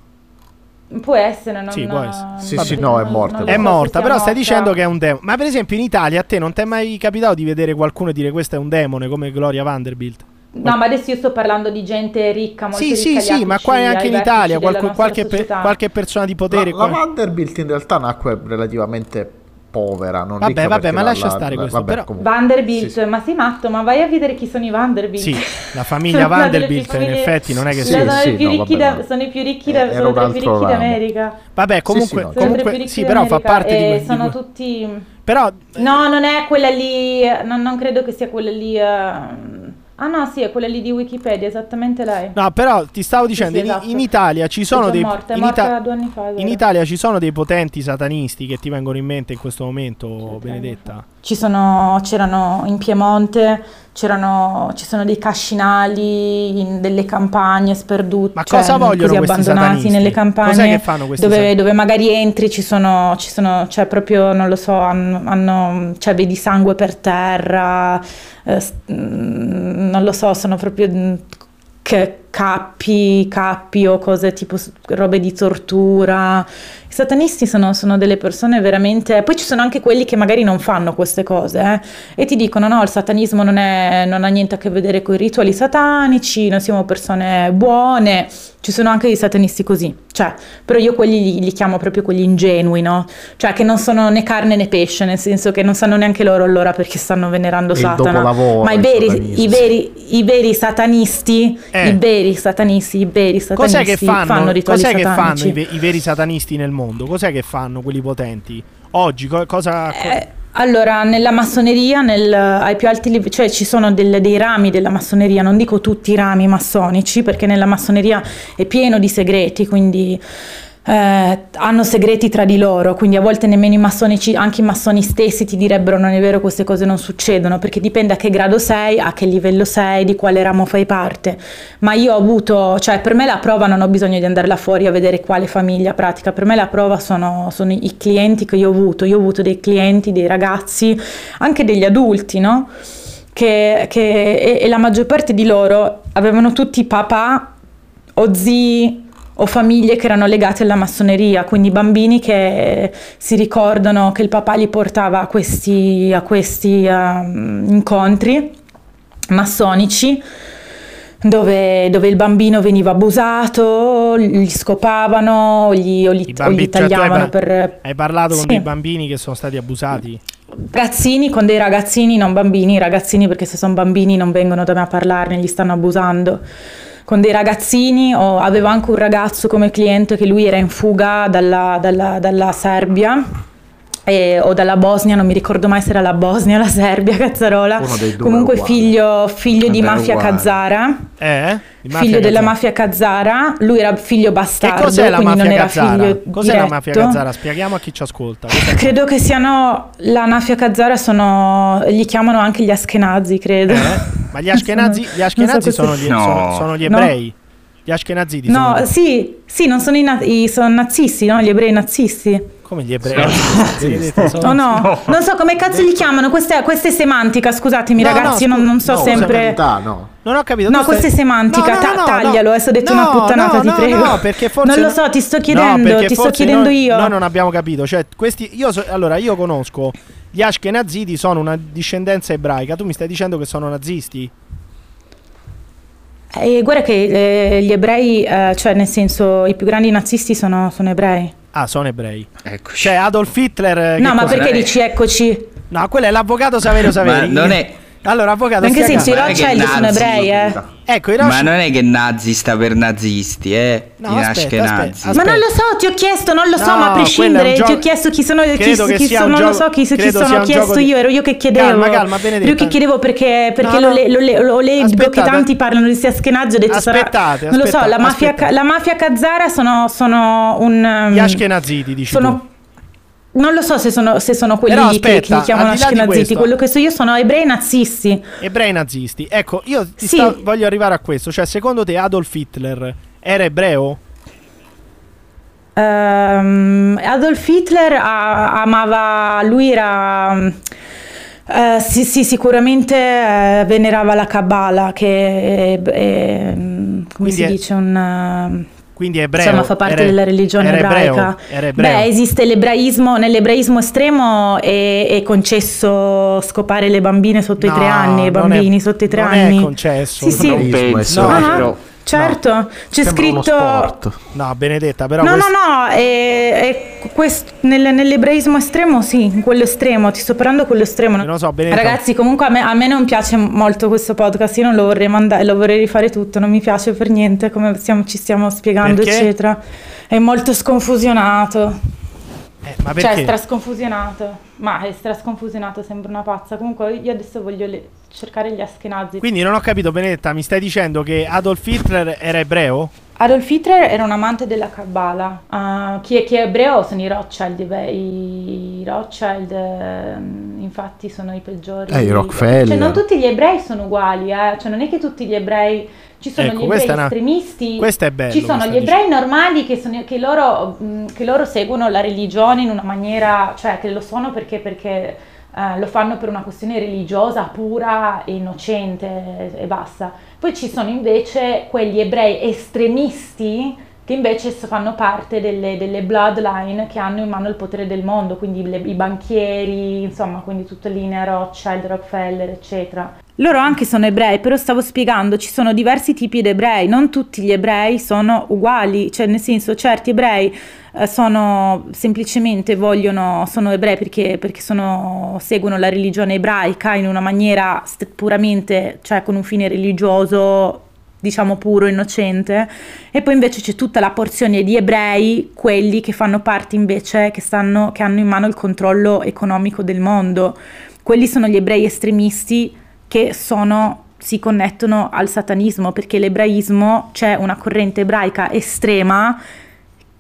Può essere, non Sì, può essere. Sì, non- sì, no, è morta. È so morta, però stai dicendo che è un demone. Ma per esempio in Italia a te non ti è mai capitato di vedere qualcuno dire questo è un demone come Gloria Vanderbilt? No, ma adesso io sto parlando di gente ricca, molto Sì, ricca sì, sì, ma qua anche ai in Italia qualche, qualche, pe- società. qualche persona di La, potere. la qua- Vanderbilt in realtà nacque relativamente povera, non Vabbè, vabbè, ma la- lascia la- stare la- questo, vabbè, però- comunque. Vanderbilt, Sì, sì. ma sei matto, ma vai a vedere chi sono i Vanderbilt. Sì, la famiglia Vanderbilt più in famiglie- effetti non è che Sì, sia... sono, sì, i più no, ricchi vabbè, da- no. sono i più ricchi, Eh, da- sono tra i più ricchi d'America. Vabbè, comunque, sì, no, Sono tra i più comunque ricchi sì, però fa parte di... e di sono tutti... Però No, non è quella lì, non, non credo che sia quella lì... Ah no, sì, è quella lì di Wikipedia, esattamente lei. No, però ti stavo dicendo, sì, in- esatto. in, Italia ci sono dei morta, in, Ita- due anni fa. in. Italia ci sono dei potenti satanisti che ti vengono in mente in questo momento, Benedetta. Ci sono, c'erano in Piemonte, c'erano, ci sono dei cascinali in delle campagne sperdute, Ma cioè, cosa vogliono così questi abbandonati satanisti? nelle campagne. Cos'è che fanno questi dove, dove magari entri, ci sono, ci sono, cioè proprio, non lo so, hanno, hanno- cioè vedi sangue per terra, eh, mm, non lo so, sono proprio mm, che cappi, o cose tipo robe di tortura. I satanisti sono, sono delle persone veramente... Poi ci sono anche quelli che magari non fanno queste cose eh, e ti dicono no, il satanismo non, è- non ha niente a che vedere con i rituali satanici, noi siamo persone buone. Ci sono anche dei satanisti così, cioè, però io quelli li, li chiamo proprio quelli ingenui, no? Cioè che non sono né carne né pesce, nel senso che non sanno neanche loro allora perché stanno venerando Il Satana. Ma i veri, i veri, i veri satanisti, Eh. i veri satanisti, i veri satanisti Cos'è che fanno, rituali cos'è che fanno satanici. i, ve- i veri satanisti nel mondo? Cos'è che fanno quelli potenti? Oggi co- cosa... Eh, allora, nella massoneria, nel- ai più alti livelli, cioè ci sono del- dei rami della massoneria, non dico tutti i rami massonici, perché nella massoneria è pieno di segreti, quindi eh, hanno segreti tra di loro, quindi a volte nemmeno i massonici, anche i massoni stessi ti direbbero non è vero queste cose non succedono, perché dipende a che grado sei, a che livello sei, di quale ramo fai parte. Ma io ho avuto, cioè per me la prova non ho bisogno di andare là fuori a vedere quale famiglia pratica, per me la prova sono, sono i clienti che io ho avuto, io ho avuto dei clienti, dei ragazzi, anche degli adulti, no? Che, che- e, e la maggior parte di loro avevano tutti papà o zii o famiglie che erano legate alla massoneria, quindi bambini che si ricordano che il papà li portava a questi, a questi ehm, incontri massonici dove, dove il bambino veniva abusato, gli scopavano o gli, o gli- I o bambini, gli cioè, hai, tagliavano par- per... hai parlato con Sì. dei bambini che sono stati abusati? Ragazzini con dei ragazzini, non bambini, ragazzini perché se sono bambini non vengono da me a parlarne, gli stanno abusando. Con dei ragazzini, o avevo anche un ragazzo come cliente che lui era in fuga dalla, dalla- dalla Serbia e- o dalla Bosnia, non mi ricordo mai se era la Bosnia o la Serbia, cazzarola. Comunque figlio, figlio di mafia uguale. Kazara. Eh? Di mafia Figlio della mafia Kazzara, lui era figlio Che bastardo, cos'è la quindi non mafia era Gazzara? figlio Cos'è la mafia diretto. Gazzara? Spieghiamo a chi ci ascolta. Credo che siano la mafia Kazzara sono li chiamano anche gli Ashkenazi, credo. Eh? Ma gli Ashkenazi, Sono- gli Ashkenazi so sono, gli, No. sono, sono gli No. ebrei. Gli Ashkenaziti No, sono sì, sì, non sono i, na- i- sono nazisti, no? Gli ebrei nazisti. come gli ebrei. Sono- Oh no, non so come cazzo li chiamano, questa è, questa è semantica, scusatemi No, ragazzi, io no, non, non so No, sempre... carità, no. Non ho capito. No, questa è semantica, ta- taglialo, adesso ho detto No, una puttanata, no, ti no, prego. No, perché forse Non lo so, ti sto No, chiedendo, ti sto chiedendo noi- io. Noi non abbiamo capito, cioè questi io so- allora io conosco gli Ashkenaziti sono una discendenza ebraica, tu mi stai dicendo che sono nazisti? Eh, guarda che eh, gli ebrei, eh, cioè nel senso i più grandi nazisti sono, sono ebrei. Ah, sono ebrei. Eccoci. Cioè Adolf Hitler eh, No, ma perché è? dici eccoci? No, quello è l'avvocato Saverio Ma Saveri. non è, Allora, avvocato, Anche se i che Rothschild sono ebrei, eh. Ecco, i Ma Rothschild- non è che nazi sta per nazisti, eh? No, aspetta, aspetta, Ma non lo so, ti ho chiesto, non lo so, No, ma a prescindere, un ti ho chiesto chi sono, chi, che chi sono, non lo gioco- so chi, chi sono, ho chiesto di- io, ero io che chiedevo. Calma, calma, Benedetta. Io che chiedevo perché, perché No, lo, no. lo, le, lo Aspettate. blocchetanti parlano di sia schenaggio, ho detto sarà... Aspettate, Non lo so, aspettate, la mafia, aspettate. la mafia Kazara sono, sono un... Gli um, Ashkenaziti, dici tu. sono... Non lo so se sono, se sono quelli Però che- che, aspetta, li chiamano questo- quello che so io sono ebrei nazisti. Ebrei nazisti. Ecco, io Sì. sto- voglio arrivare a questo. Cioè, secondo te Adolf Hitler era ebreo? Ehm, Adolf Hitler a- amava, lui era, eh, sì, sì, sicuramente eh, venerava la Kabbalah, che è, è, mm, come Quindi si è- dice, un... eh, Quindi è ebreo. Insomma, fa parte Era- della religione era ebraica. Ebreo, era ebreo. Beh, esiste l'ebraismo, nell'ebraismo estremo è, è concesso scopare le bambine sotto i tre No, anni, i non è- bambini sotto i tre non anni. è concesso. Sì, sì. Non penso, solo- Ah, certo, c'è Sembra uno scritto... No, Benedetta, però No, questo- no, no, è, è quest- nel- nell'ebraismo estremo sì, in quello estremo, ti sto parlando quello estremo. Non lo so, Benedetta. Ragazzi, comunque a me, a me non piace molto questo podcast, io non lo vorrei mandare, lo vorrei rifare tutto, non mi piace per niente come stiamo- ci stiamo spiegando, Perché? eccetera. È molto sconfusionato. Eh, ma Cioè, perché? è strasconfusionato. Ma è strasconfusionato, sembra una pazza. Comunque io adesso voglio le- cercare gli Ashkenazi. Quindi non ho capito, Benedetta, mi stai dicendo che Adolf Hitler era ebreo? Adolf Hitler era un amante della Kabbalah. Ah, chi, è, chi è ebreo sono i Rothschild. Beh, I Rothschild, ehm, infatti, sono i peggiori. Eh, i Rockefeller. Cioè, non tutti gli ebrei sono uguali, eh. Cioè, non è che tutti gli ebrei. Ci sono Ecco, gli ebrei una- estremisti. bello, Ci sono gli ebrei normali che, sono, che, loro, mh, che loro seguono la religione in una maniera. cioè, che lo sono perché. perché eh, lo fanno per una questione religiosa pura e innocente e basta. Poi ci sono invece quegli ebrei estremisti che invece fanno parte delle, delle bloodline che hanno in mano il potere del mondo, quindi le- i banchieri, insomma, quindi tutta linea Rothschild, Rockefeller, eccetera. Loro anche sono ebrei, però stavo spiegando, ci sono diversi tipi di ebrei, non tutti gli ebrei sono uguali, cioè nel senso certi ebrei eh, sono semplicemente vogliono, sono ebrei perché, perché sono, seguono la religione ebraica in una maniera puramente, cioè con un fine religioso diciamo puro, innocente, e poi invece c'è tutta la porzione di ebrei, quelli che fanno parte invece, che, stanno, che hanno in mano il controllo economico del mondo. Quelli sono gli ebrei estremisti che sono, si connettono al satanismo, perché l'ebraismo c'è una corrente ebraica estrema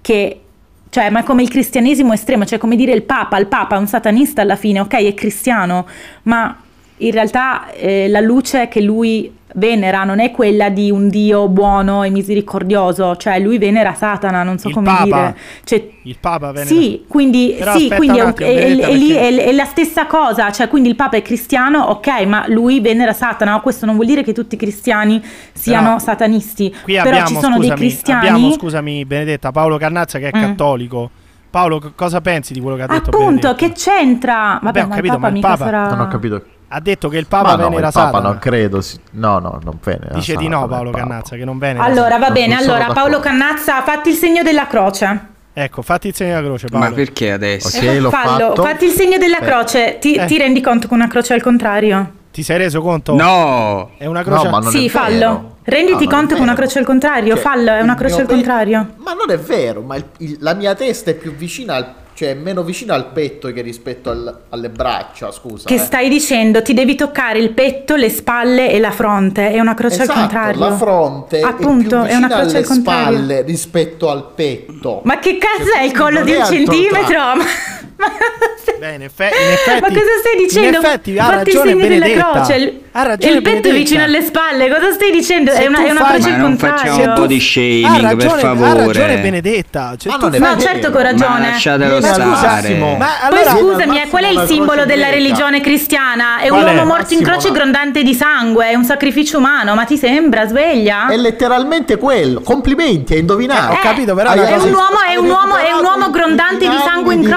che cioè, ma è come il cristianesimo estremo, cioè come dire il Papa, il Papa è un satanista alla fine, ok, è cristiano, ma in realtà eh, la luce che lui venera non è quella di un Dio buono e misericordioso, cioè lui venera Satana, non so Il come Papa? dire. Cioè, Il Papa venne sì, quindi, Però sì, quindi è, attimo, è- è lì- perché- è- è la stessa cosa, cioè quindi il Papa è cristiano, ok, ma lui venera Satana, questo non vuol dire che tutti i cristiani siano Però satanisti, Qui però abbiamo, ci sono scusami, dei cristiani... abbiamo, scusami Benedetta, Paolo Cannazza che è Mm. cattolico. Paolo, cosa pensi di quello che ha detto Appunto, Benedetta? che c'entra? Vabbè, Vabbè, ho ma capito, il Papa ma il mica Papa- sarà... Non ho capito. Ha detto che il Papa Ma no, venera il Papa Satana. non credo. si- No, no, non venera. Dice di Satana, no il Paolo. Cannazza che non venera. Allora, va bene, allora Paolo. Cannazza, fatti il segno della croce. Ecco, fatti il segno della croce Paolo. Ma perché adesso? Ok, Eh, l'ho fallo, fatto. fatti il segno della croce. Ti, Eh. ti rendi conto che una croce è al contrario? Ti sei reso conto? No! È una croce. No, ma non sì, è fallo. vero. Renditi No, non è conto che una croce è al contrario. Cioè, fallo, è una croce al pe- contrario. Ma non è vero, ma il- il- la mia testa è più vicina al, cioè è meno vicina al petto che rispetto al- alle braccia, scusa. Che eh. stai dicendo? Ti devi toccare il petto, le spalle e la fronte. È una croce Esatto, al contrario. la fronte Appunto, è è una croce alle al contrario. spalle rispetto al petto. Ma che cazzo Cioè, è il collo di un centimetro? Ma, ma- Beh, in, effe- in effetti, Ma cosa stai dicendo? In effetti ha Fatti il ragione segno della Benedetta. croce. Il, ha ragione il petto è Benedetta. vicino alle spalle. Cosa stai dicendo? Se È una, è una fai- croce Ma non facciamo body shaming, ha ragione, per favore. Ha ragione Benedetta. Cioè, Ma tu è fai- No, certo che ho Ma ragione. lasciatelo Ma stare. Ma Poi allora, scusami, eh, qual è il simbolo croce della religione cristiana? È un Qual è? uomo morto in Massimo, croce no. grondante di sangue, è un sacrificio umano, ma ti sembra? Sveglia? È letteralmente quello. Complimenti, hai indovinato. ho capito, però è È un uomo, è un è un grondante di sangue in anni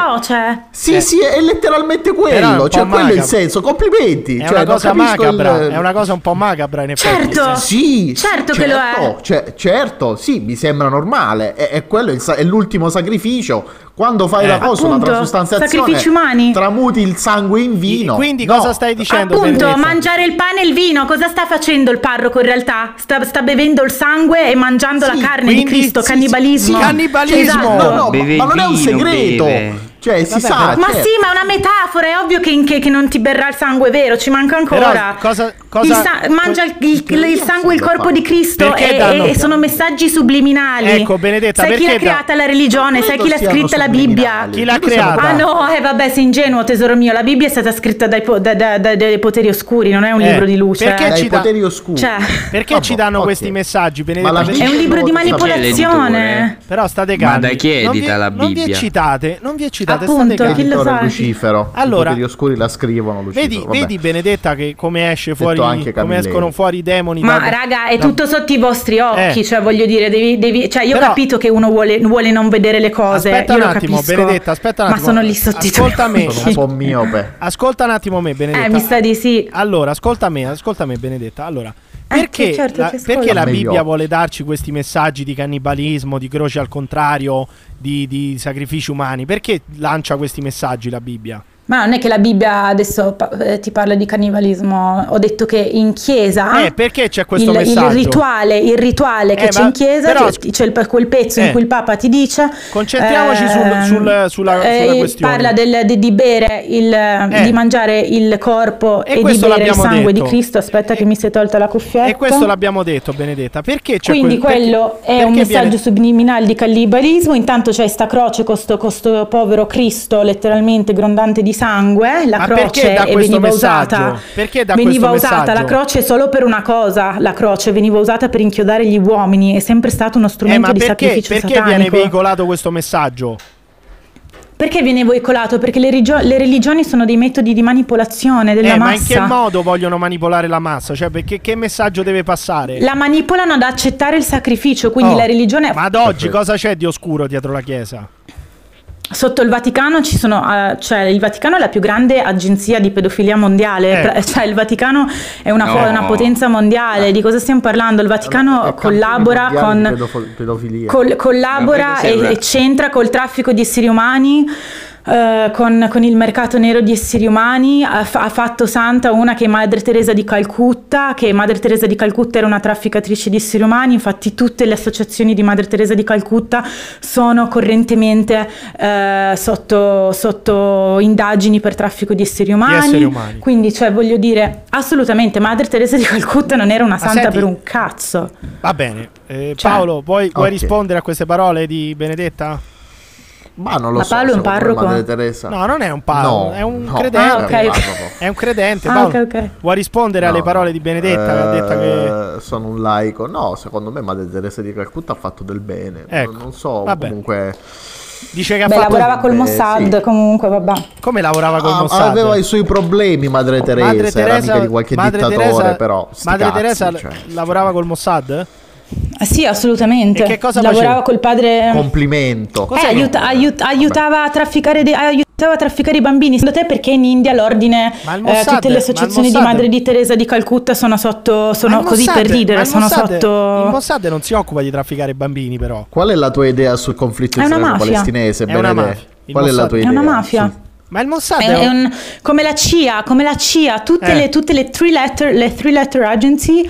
Sì, Eh. sì, è letteralmente è quello. Cioè, quello è il senso. Complimenti. È cioè, una non cosa capisco macabra macabra, Eh, è una cosa un po' macabra in effetti. Certo. Sì, Certo sì, che lo certo, ce- certo, sì, mi sembra normale. È, è quello il è l'ultimo sacrificio. Quando fai Eh, la cosa, una appunto, transustanziazione, sacrifici umani. tramuti il sangue in vino. Quindi No. cosa stai dicendo? Appunto, Benedetta? mangiare il pane e il vino, cosa sta facendo il parroco in realtà? Sta, sta bevendo il sangue e mangiando Sì, la carne quindi- di Cristo, sì, cannibalismo. sì, cannibalismo. Esatto. No, no, ma, Beve ma non è un segreto. beve. Cioè, si Vabbè, sa. però- Ma certo. sì, ma è una metafora, è ovvio che, che- che non ti berrà il sangue vero, ci manca ancora. Però cosa- cosa- Il sa- mangia il, il- il sangue e il corpo di Cristo e, e sono messaggi subliminali. Ecco, Benedetta, sai chi l'ha da- creata la religione? Sai chi l'ha scritta la Bibbia? Chi l'ha creata? Ah no, eh vabbè, sei ingenuo tesoro mio, la Bibbia è stata scritta dai, po- da- da- da- dai poteri oscuri, non è un Eh, libro di luce. perché eh. Dai ci dà- poteri oscuri. Cioè, Perché Vabbè, ci danno ok. questi messaggi, Benedetta? Ma è un libro di manipolazione. Però state Ma calmi. da chi non vi, edita la Non vi Bibbia? eccitate, non vi eccitate, Appunto, state chi lo sa? Lucifero. Allora- I poteri oscuri la scrivono Lucifero. Vedi, vedi Benedetta che come esce fuori, come escono fuori i demoni. Ma da- raga, è tutto sotto i vostri occhi, Eh. cioè voglio dire, devi, devi- cioè io ho capito che uno vuole, vuole non vedere le cose, Aspetta io un lo attimo, capisco. Benedetta, aspetta un Ma attimo. sono lì sotto i tuoi Ascolta me. Sono un po' miope. Ascolta un attimo me, Benedetta. Eh, mi sta di sì. Allora, ascolta me, ascolta me, Benedetta. Allora, Eh, perché, sì, certo, la, perché la. Bibbia vuole darci questi messaggi di cannibalismo, di croce al contrario, di, di sacrifici umani? Perché lancia questi messaggi la Bibbia? Ma non è che la Bibbia adesso eh, ti parla di cannibalismo, ho detto che in chiesa Eh, perché c'è questo il, messaggio? il rituale, il rituale che Eh, c'è in chiesa, però- ti- c'è il- quel pezzo Eh. in cui il Papa ti dice Concentriamoci sul- ehm, sul- sulla- eh, sulla questione. Parla del- di, di bere, il, Eh. di mangiare il corpo E e, di questo bere il sangue detto. di Cristo. Aspetta che mi si è tolta la cuffietta. E questo l'abbiamo detto, Benedetta. Perché c'è Quindi quel- perché- quello è perché un messaggio viene- subliminale di cannibalismo. Intanto c'è sta croce con sto, con sto povero Cristo, letteralmente grondante di sangue. La Ma croce perché e questo veniva messaggio? usata. Perché dà veniva usata messaggio? la croce solo per una cosa. La croce veniva usata per inchiodare gli uomini. È sempre stato uno Eh, strumento ma di perché, sacrificio perché satanico. viene veicolato questo messaggio? Perché viene veicolato? Perché le, rigio- le religioni sono dei metodi di manipolazione della Eh, ma massa. in che modo vogliono manipolare la massa? Cioè, perché che messaggio deve passare? La manipolano ad accettare il sacrificio, quindi Oh, la religione Ma ad oggi cosa c'è di oscuro dietro la Chiesa? Sotto il Vaticano ci sono, eh, cioè il Vaticano è la più grande agenzia di pedofilia mondiale, Eh. Cioè il Vaticano è una, No. è una potenza mondiale, di cosa stiamo parlando? Il Vaticano È collabora con... pedofo- pedofilia. col- collabora e, e c'entra col traffico di esseri umani. Eh, con, con il mercato nero di esseri umani ha, ha fatto santa una che è Madre Teresa di Calcutta che Madre Teresa di Calcutta era una trafficatrice di esseri umani infatti tutte le associazioni di Madre Teresa di Calcutta sono correntemente eh, sotto, sotto indagini per traffico di esseri umani, esseri umani. quindi cioè voglio dire assolutamente Madre Teresa di Calcutta non era una santa senti- per un cazzo Va bene. Eh, Cioè- Paolo, vuoi, vuoi rispondere a queste parole di Benedetta? Ma non lo Ma so. Paolo è un parroco? Madre Teresa. No, non è un Paolo, No, è un no, credente. Ah, ok, è un ok. parroco. È un credente. Ah, Paolo, ok, ok. vuoi rispondere alle No, parole no. di Benedetta detto che... Eh, sono un laico. No, secondo me Madre Teresa di Calcutta ha fatto del bene. Ecco, Non so, vabbè. comunque Dice che ha Beh, fatto... lavorava col Mossad sì. comunque vabbè Come lavorava col Ah, Mossad? aveva i suoi problemi Madre Teresa, Madre era Teresa, amica di qualche Madre dittatore, Teresa- però Madre cazzi, Teresa cioè. lavorava col Mossad? Ah, Sì, assolutamente. E che cosa Lavorava faceva? col padre. complimento. Eh, aiuta- aiut- aiutava, a trafficare de- aiutava a trafficare i bambini. Secondo te perché in India l'ordine, il eh, Mossad- tutte le ma il associazioni di Mossad- madre di Teresa di Calcutta sono sotto, sono il così Mossad- per ridere, il sono Mossad- Il sotto... Mossad non si occupa di trafficare bambini però. Qual è la tua idea sul conflitto È una mafia. israelo-palestinese? È una mafia. Il Qual è la Mossad- tua È idea? una mafia. sul- Ma il Mossad È, è, è un... un- come la CIA, come la CIA, tutte, Eh. le, tutte le three letter, le three letter agency,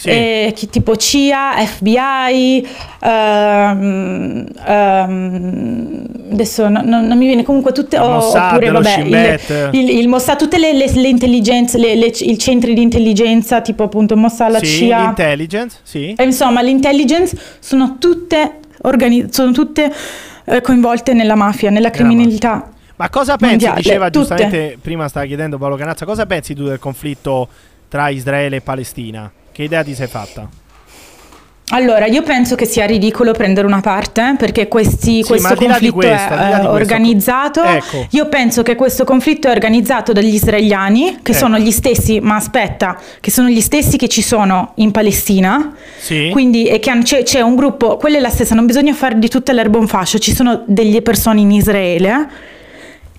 Sì. eh, tipo CIA, FBI, ehm, ehm, adesso no- no- non mi viene comunque tutte, Il oh, Mossad, oppure vabbè, il, il, il Mossad, tutte le, le, le intelligenze, le, le- i centri di intelligenza, tipo appunto Mossad, la Sì, CIA. l'intelligence, sì. E insomma, l'intelligence sono tutte, organi- sono tutte eh, coinvolte nella mafia, nella criminalità. Ma cosa pensi, Mondiale, diceva tutte. giustamente, prima stava chiedendo Paolo Canazza, cosa pensi tu del conflitto tra Israele e Palestina? Che idea ti sei fatta? Allora, io penso che sia ridicolo prendere una parte perché questi- Sì, questo conflitto là è eh, organizzato. ecco. Io penso che questo conflitto è organizzato dagli israeliani, che Ecco. sono gli stessi, ma aspetta, che sono gli stessi che ci sono in Palestina. Sì. Quindi e che hanno- c'è, c'è un gruppo, quella è la stessa, non bisogna fare di tutta l'erba un fascio, ci sono delle persone in Israele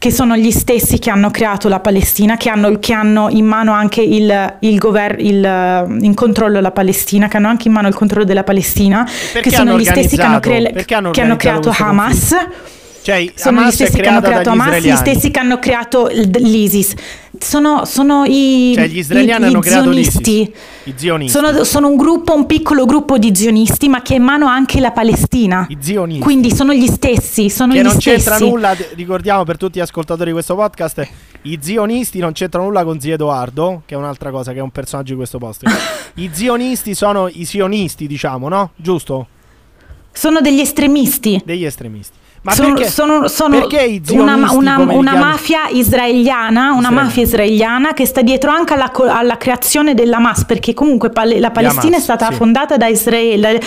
che sono gli stessi che hanno creato la Palestina, che hanno, che hanno in mano anche il, il governo, eh, in controllo la Palestina, che hanno anche in mano il controllo della Palestina, Perché che sono gli stessi che hanno, cre- hanno che hanno creato Hamas. Cioè, Sono Hamas gli stessi che hanno creato Hamas, gli stessi che hanno creato l'ISIS. Sono, sono i, Cioè, gli israeliani i- hanno zionisti. I zionisti. Sono, sono un gruppo, un piccolo gruppo di zionisti, ma che ha in mano anche la Palestina. I zionisti. Quindi sono gli stessi, sono che non stessi. c'entra nulla, ricordiamo per tutti gli ascoltatori di questo podcast, i zionisti non c'entrano nulla con zio Edoardo, che è un'altra cosa, che è un personaggio di questo podcast. I zionisti sono i sionisti, diciamo, no? Giusto? Sono degli estremisti. Degli estremisti. Ma sono, perché, sono- sono perché i una, una- una mafia israeliana, una Israeliana. mafia israeliana che sta dietro anche alla, alla creazione dell'Hamas, perché comunque Pal- la Palestina Hamas, è stata sì. fondata da Israele,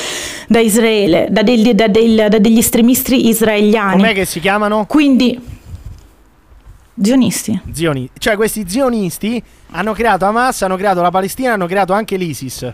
da, Israele, da degli, da del- da degli estremisti israeliani. Com'è che si chiamano? Quindi, zionisti. Zionisti. Cioè, questi zionisti hanno creato Hamas, hanno creato la Palestina, hanno creato anche l'ISIS.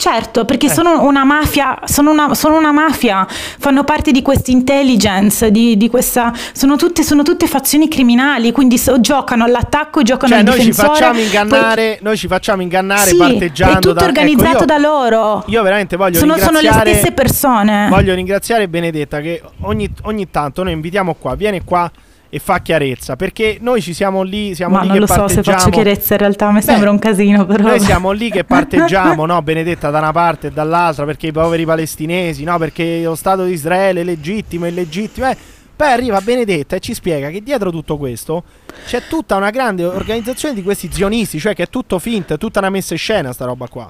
Certo, perché Eh. sono una mafia, sono una, sono una mafia, fanno parte di questa intelligence, di, di questa, sono tutte, sono tutte fazioni criminali, quindi so- giocano all'attacco, giocano Cioè, al noi ci difensore. facciamo ingannare, noi ci facciamo ingannare Sì, parteggiando. è tutto da- ecco, organizzato io- da loro. Io veramente voglio Sono, sono le ringraziare stesse persone. Voglio ringraziare Benedetta che ogni, ogni tanto noi invitiamo qua, viene qua e fa chiarezza, perché noi ci siamo lì, siamo Ma lì non che lo so se faccio chiarezza, in realtà mi sembra un casino, però. Noi siamo lì che parteggiamo, no, Benedetta da una parte e dall'altra, perché i poveri palestinesi, no, perché lo Stato di Israele è legittimo, è illegittimo. eh. Poi arriva Benedetta e ci spiega che dietro tutto questo c'è tutta una grande organizzazione di questi zionisti, cioè che è tutto finto, è tutta una messa in scena sta roba qua.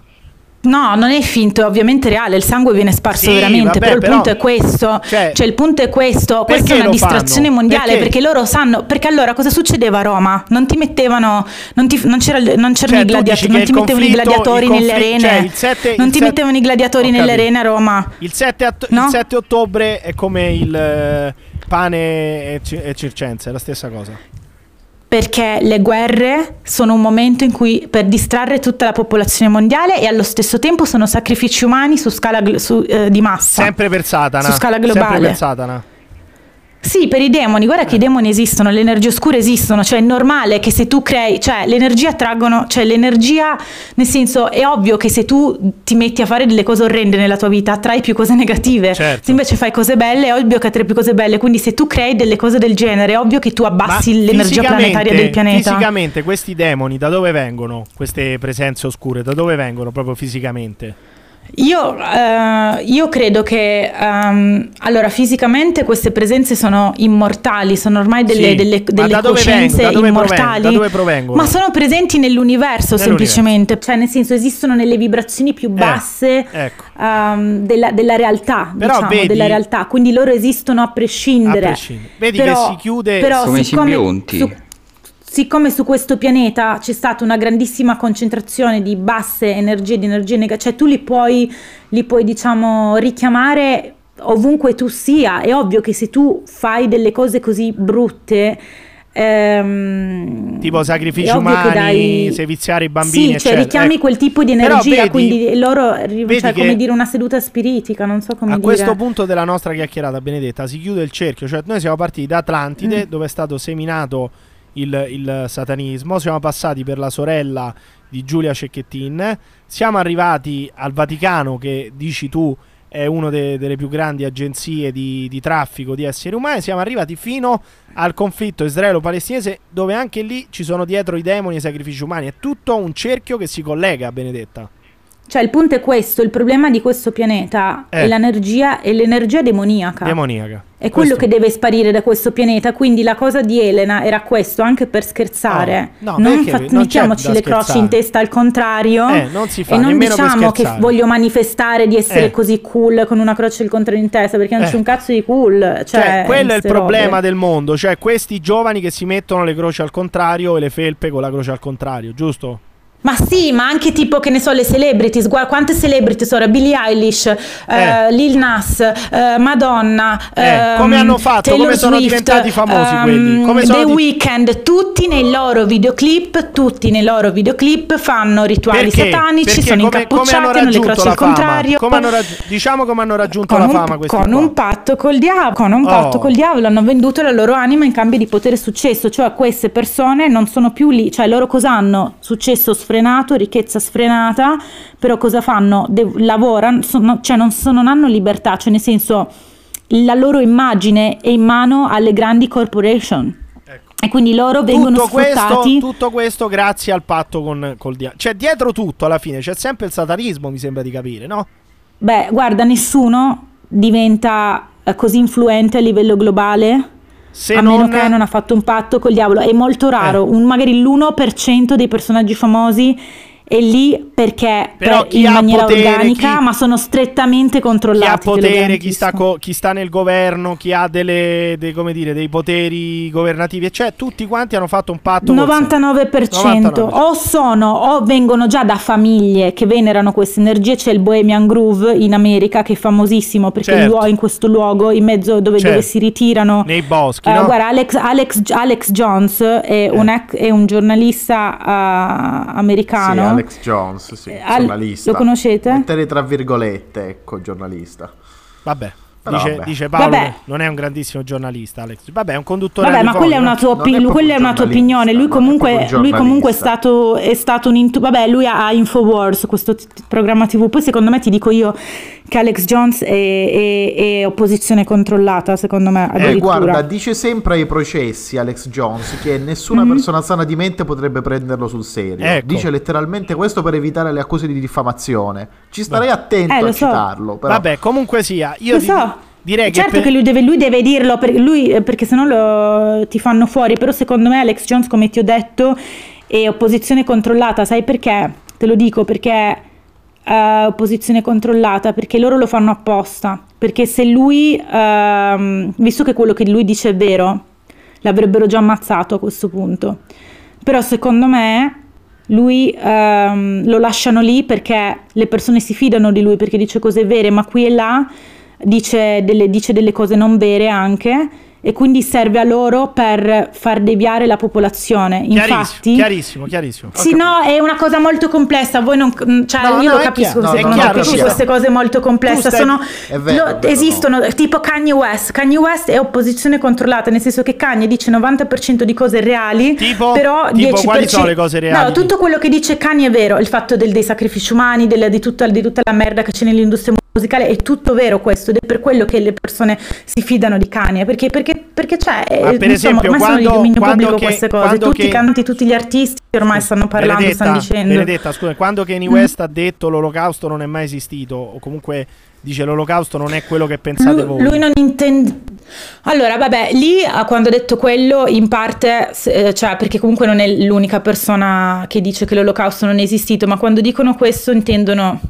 No, non è finto, è ovviamente reale, il sangue viene sparso Sì, veramente, vabbè, però il però- punto è questo, Cioè, cioè, il punto è questo, questa è una distrazione fanno? mondiale Perché? perché? loro sanno, perché allora cosa succedeva a Roma? Non ti mettevano, non, ti- non c'era, non c'erano Cioè, i gladiatori, non ti mettevano i gladiatori nelle arene, cioè, non ti mettevano i gladiatori nelle arene a Roma. Il 7, att- No? il 7 ottobre è come il eh, pane e, ci- e circense, è la stessa cosa. Perché le guerre sono un momento in cui per distrarre tutta la popolazione mondiale e allo stesso tempo sono sacrifici umani su scala su, eh, di massa. Sempre per Satana. Su scala Sempre globale. per Satana. Sì, per i demoni, guarda che i demoni esistono, le energie oscure esistono, cioè è normale che se tu crei, cioè l'energia attraggono, cioè l'energia, nel senso è ovvio che se tu ti metti a fare delle cose orrende nella tua vita attrai più cose negative, Certo. se invece fai cose belle è ovvio che attrai più cose belle, quindi se tu crei delle cose del genere è ovvio che tu abbassi Ma l'energia planetaria del pianeta. Fisicamente questi demoni da dove vengono? Queste presenze oscure da dove vengono proprio fisicamente? Io, eh, io credo che ehm, allora fisicamente queste presenze sono immortali, sono ormai delle, Sì, delle, ma delle da dove coscienze dove immortali. provengono? Da dove provengono? Ma sono presenti nell'universo, Nell'universo. semplicemente, cioè nel senso esistono nelle vibrazioni più basse ecco. ehm, della, della realtà, Però diciamo, vedi- della realtà, quindi loro esistono a prescindere. A prescindere. Vedi Però- che si chiude però Come i siccome- simbionti. su- siccome su questo pianeta c'è stata una grandissima concentrazione di basse energie, di energie negative, cioè tu li puoi, li puoi diciamo richiamare ovunque tu sia. È ovvio che se tu fai delle cose così brutte, ehm, tipo sacrifici umani, dai- seviziare i bambini, Sì, cioè richiami Ecco. quel tipo di energia, vedi- quindi loro, cioè come dire una seduta spiritica, non so come A dire. questo punto della nostra chiacchierata, Benedetta, si chiude il cerchio. Cioè, noi siamo partiti da Atlantide, Mm. dove è stato seminato il, il satanismo. Siamo passati per la sorella di Giulia Cecchettin. Siamo arrivati al Vaticano, che dici tu è una delle più grandi agenzie di, di traffico di esseri umani. Siamo arrivati fino al conflitto israelo-palestinese, dove anche lì ci sono dietro i demoni e i sacrifici umani. È tutto un cerchio che si collega, Benedetta. Cioè il punto è questo, il problema di questo pianeta Eh. è l'energia, è l'energia demoniaca. Demoniaca. È quello Questo- che deve sparire da questo pianeta, quindi la cosa di Elena era questo, anche per scherzare. No, no, non fa- Non mettiamoci le croci in testa al contrario Eh, non si fa, e non diciamo che voglio manifestare di essere Eh. così cool con una croce al contrario in testa, perché non Eh. c'è un cazzo di cool. Cioè, Cioè, quello è il problema robe. del mondo, cioè questi giovani che si mettono le croci al contrario e le felpe con la croce al contrario, giusto? Ma sì, ma anche tipo che ne so le celebrities, guarda quante celebrities ora, Billie Eilish, eh, Lil Nas, eh, Madonna, Eh, come ehm, hanno fatto? Taylor Come sono Swift, diventati famosi ehm, quelli? Come sono The di- Weeknd, tutti nei loro videoclip, tutti nei loro videoclip fanno rituali Perché? satanici, Perché sono come, come incappucciati, hanno hanno le la al contrario. Come raggi- diciamo come hanno raggiunto con la un, fama questi con qua. un patto col diavolo, con un patto Oh. col diavolo hanno venduto la loro anima in cambio di potere e successo, cioè queste persone non sono più lì, cioè loro cosa hanno? Successo sfrenato, ricchezza sfrenata, però cosa fanno? De- lavorano, sono- cioè non, sono- non hanno libertà, cioè nel senso la loro immagine è in mano alle grandi corporation. E quindi loro vengono Ecco. tutto questo, sfruttati. tutto questo grazie al patto con col diavolo. Cioè, dietro tutto alla fine c'è sempre il satanismo, mi sembra di capire, no? Beh, guarda, nessuno diventa eh, così influente a livello globale Se a non- meno che non ha fatto un patto col diavolo. È molto raro, Eh. un- magari l'1% dei personaggi famosi è lì perché Però per- chi in ha maniera potere, organica, chi- ma sono strettamente Chi controllati. ha te lo potere, chi sta, co- chi sta nel governo, chi ha delle, dei, come dire, dei poteri governativi, cioè tutti quanti hanno fatto un patto. col 99% 99%. o sono o vengono già da famiglie che venerano queste energie. C'è il Bohemian Groove in America che è famosissimo perché Certo. in questo luogo in mezzo dove, Certo. dove si ritirano Nei boschi, Eh, no? Guarda, Alex, Alex, Alex Jones è, un, ec- è un giornalista eh, Sì, americano. Alex Jones, sì, Al- giornalista. lo conoscete? Mettere tra virgolette, ecco, giornalista. Vabbè. Dice, dice Paolo Vabbè. non è un grandissimo giornalista, Alex. Vabbè, è un conduttore Vabbè, ma quella è una tua, Non opi- è quella è una tua opinione. Lui è comunque, proprio lui comunque è stato, è stato un. intu- vabbè, lui ha Infowars, questo t- programma TV. Poi, secondo me, ti dico io che Alex Jones è, è- è opposizione controllata. Secondo me, Eh, guarda, dice sempre ai processi Alex Jones che nessuna Mhm. persona sana di mente potrebbe prenderlo sul serio. Ecco. Dice letteralmente questo per evitare le accuse di diffamazione. Ci starei attento Eh, a so. citarlo. Però. Vabbè, comunque sia, io Lo di- so. Direi certo che, che, per- lui, deve, lui deve dirlo per- lui, eh, perché sennò lo, ti fanno fuori. Però, secondo me, Alex Jones, come ti ho detto, è opposizione controllata. Sai perché? Te lo dico perché eh, opposizione controllata perché loro lo fanno apposta. Perché se lui, ehm, visto che quello che lui dice è vero, l'avrebbero già ammazzato a questo punto. Però secondo me lui ehm, lo lasciano lì perché le persone si fidano di lui perché dice cose vere, ma qui e là dice delle, dice delle cose non vere anche e quindi serve a loro per far deviare la popolazione. chiarissimo, Infatti, chiarissimo, chiarissimo. sì, no, è una cosa molto complessa. Voi non, cioè, No, io no, lo capisco. chiaro, no, chiaro, capisci queste cose molto complesse. Stai- Sono, vero, lo- vero, esistono, tipo Kanye West. Kanye West è opposizione controllata, nel senso che Kanye dice 90% di cose reali, Tipo? però Tipo, 10%. quali sono le cose reali? No, tutto quello che dice Kanye è vero. Il fatto del- dei sacrifici umani, del- di, tutta, di tutta la merda che c'è nell'industria musicale, è tutto vero questo. Ed è per quello che le persone si fidano di Kanye. Perché, perché, perché c'è. Ma eh, per insomma, esempio, ormai sono di quando- dominio quando pubblico che- queste cose. quando Tutti che- i cantanti, tutti gli artisti ormai stanno parlando, Benedetta, stanno dicendo. Benedetta, scusa, quando Kanye West ha detto l'olocausto non è mai esistito, o comunque dice l'olocausto non è quello che pensate Lui, voi. lui non intende. Allora, vabbè, lì ah, quando ha detto quello, in parte, eh, cioè, perché comunque non è l'unica persona che dice che l'olocausto non è esistito, ma quando dicono questo intendono.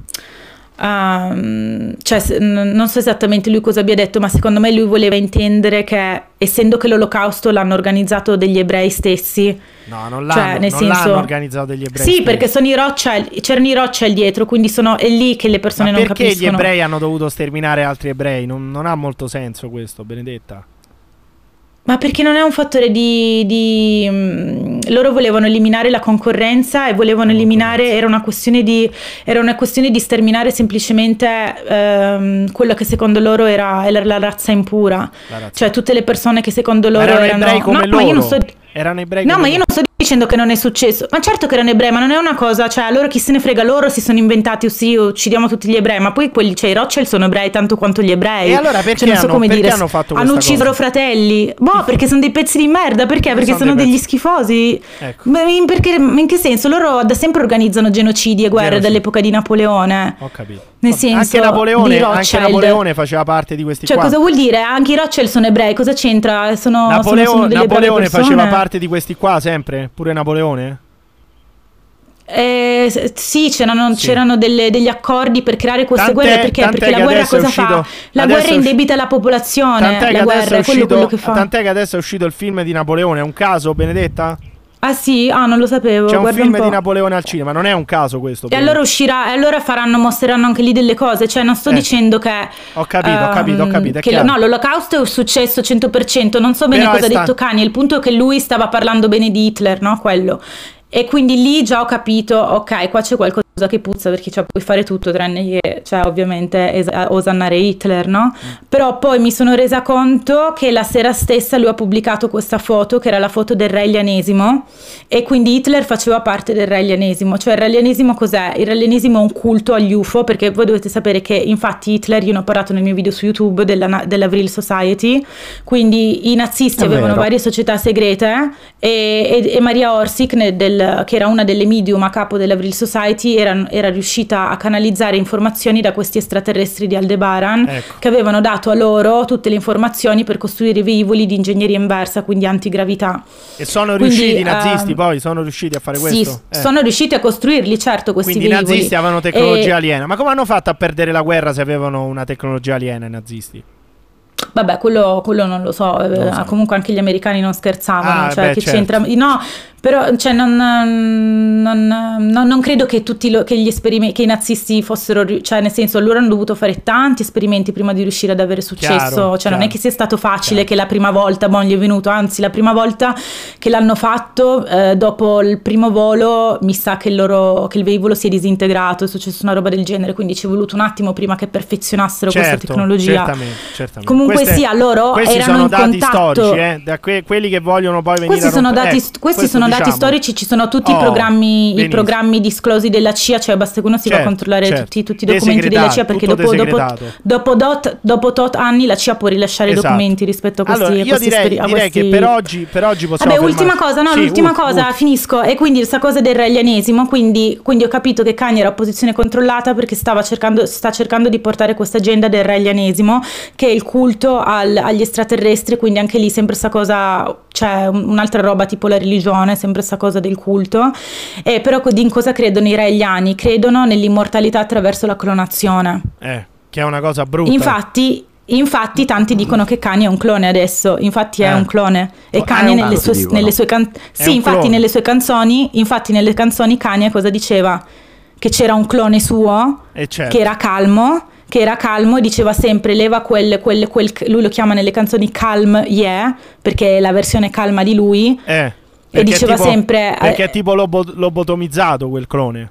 Ehm, cioè, non so esattamente lui cosa abbia detto, ma secondo me lui voleva intendere che, essendo che l'olocausto l'hanno organizzato degli ebrei stessi, No, non Cioè, l'hanno, nel non senso- l'hanno organizzato degli ebrei. sì, stessi. perché sono i Rothschild, c'erano i Rothschild dietro, quindi sono, è lì che le persone Ma non perché capiscono. gli ebrei hanno dovuto sterminare altri ebrei? Non, non ha molto senso questo, Benedetta. Ma perché non è un fattore di, di, mm, loro volevano eliminare la concorrenza e volevano eliminare era una questione di era una questione di sterminare semplicemente ehm, quello che secondo loro era, era la razza impura. La razza. Cioè tutte le persone che secondo Ma loro erano erano ebrei come No, loro. ma io non sto Erano ebrei No, ma io non sto dicendo che non è successo. Ma certo che erano ebrei, ma non è una cosa, cioè, loro chi se ne frega, loro si sono inventati, oh, sì, uccidiamo tutti gli ebrei, ma poi quelli, cioè, i Rothschild sono ebrei tanto quanto gli ebrei. E allora perché Cioè, non so hanno- come perché dire, hanno fatto hanno ucciso loro fratelli. Boh, perché sono dei pezzi di merda, perché? Perché sono sono degli pezzi. schifosi. Ecco. Ma in, perché, in che senso? Loro da sempre organizzano genocidi e guerre Genocidi. dall'epoca di Napoleone. Ho capito. Nel senso, anche Napoleone, anche. Napoleone faceva parte di questi Cioè, qua. cosa vuol dire? Anche i Rothschild sono ebrei, cosa c'entra? Sono, sono- Napoleo- sono brave Napoleone faceva parte di questi qua sempre? Pure Napoleone? Eh, sì, c'erano, Sì. c'erano delle- degli accordi per creare queste Tant'è- guerre perché, perché la guerra cosa uscito- fa? La guerra indebita la popolazione, Tant'è che, la guerra è è quello, quello uscito, che fa. tant'è che adesso è uscito il film di Napoleone, è un caso, Benedetta? Ah sì? Ah, non lo sapevo. C'è un guarda film po'. di Napoleone al cinema, non è un caso questo. E allora uscirà, e allora faranno, mostreranno anche lì delle cose. Cioè, non sto Eh. dicendo che. Ho capito, ho capito, ho ehm, capito, è che chiaro. no, l'olocausto è successo 100%. Non so bene Però cosa ha detto Kanye. Il punto è che lui stava parlando bene di Hitler, no? Quello. E quindi lì già ho capito, ok, qua c'è qualcosa che puzza perché cioè, puoi fare tutto tranne che, cioè, ovviamente, es- osannare Hitler, no? Però poi mi sono resa conto che la sera stessa lui ha pubblicato questa foto, che era la foto del re Elianesimo, e quindi Hitler faceva parte del re Elianesimo. Cioè il re Elianesimo cos'è? Il re Elianesimo è un culto agli UFO, perché voi dovete sapere che infatti Hitler, io ne ho parlato nel mio video su YouTube della, dell'Avril Society, quindi i nazisti È avevano vero. varie società segrete e, e- e Maria Orsic, ne- del- che era una delle medium a capo dell'Avril Society, era, era riuscita a canalizzare informazioni da questi extraterrestri di Aldebaran Ecco. che avevano dato a loro tutte le informazioni per costruire velivoli di ingegneria inversa, quindi antigravità. E sono Quindi, riusciti i nazisti ehm, poi, sono riusciti a fare Sì, questo? Eh. sono riusciti a costruirli, certo, questi Quindi i velivoli. nazisti avevano tecnologia E- aliena. Ma come hanno fatto a perdere la guerra se avevano una tecnologia aliena i nazisti? Vabbè, quello, quello non lo so, eh, Non lo so. comunque anche gli americani non scherzavano, Ah, cioè beh, che certo. c'entra... No, però cioè, non, non- non- non credo che tutti lo- che gli esperimenti, che i nazisti fossero, cioè nel senso loro hanno dovuto fare tanti esperimenti prima di riuscire ad avere successo, Chiaro, cioè non è chiaro. che sia stato facile che la prima volta boh, gli è venuto, anzi la prima volta che l'hanno fatto, eh, dopo il primo volo mi sa che il, loro, che il velivolo si è disintegrato, è successo una roba del genere, quindi ci è voluto un attimo prima che perfezionassero questa Certo, tecnologia. Certamente, certamente. Comunque sia, loro questi erano sono in dati contatto- storici, eh, da que- quelli che vogliono poi venire Questi a sono, dati, ecco, questi sono dati diciamo. storici, ci sono tutti Oh, i, programmi, i programmi disclosi della CIA, cioè basta che uno si va a Certo, controllare certo. tutti, tutti i documenti della CIA perché dopo, dopo, dopo, dot, dopo tot anni la CIA può rilasciare Esatto. i documenti rispetto a questi, Allora, io questi direi, a direi questi- che per oggi, per oggi possiamo Vabbè, ultima cosa, no, Sì, l'ultima ult- cosa, finisco. E quindi questa cosa del relianesimo, quindi, quindi ho capito che Kanye era a posizione controllata perché stava cercando, sta cercando di portare questa agenda del relianesimo, che è il culto al- agli extraterrestri, quindi anche lì sempre sta cosa, cioè un- un'altra roba tipo la religione, sempre sta cosa del culto. E però di in cosa credono i reiliani? Credono nell'immortalità attraverso la clonazione. Eh, che è una cosa brutta. Infatti, infatti tanti dicono che Kanye è un clone adesso, infatti è Eh. un clone e Oh, Kanye nelle sue, nelle sue can- Sì, infatti nelle sue canzoni, infatti nelle canzoni Kanye cosa diceva? Che c'era un clone suo Eh, certo. che era calmo, che era calmo e diceva sempre leva quel, quel, quel lui lo chiama nelle canzoni calm yeah, perché è la versione calma di lui. Eh, perché è diceva tipo- sempre, eh, Perché è tipo lobo- lobotomizzato quel clone.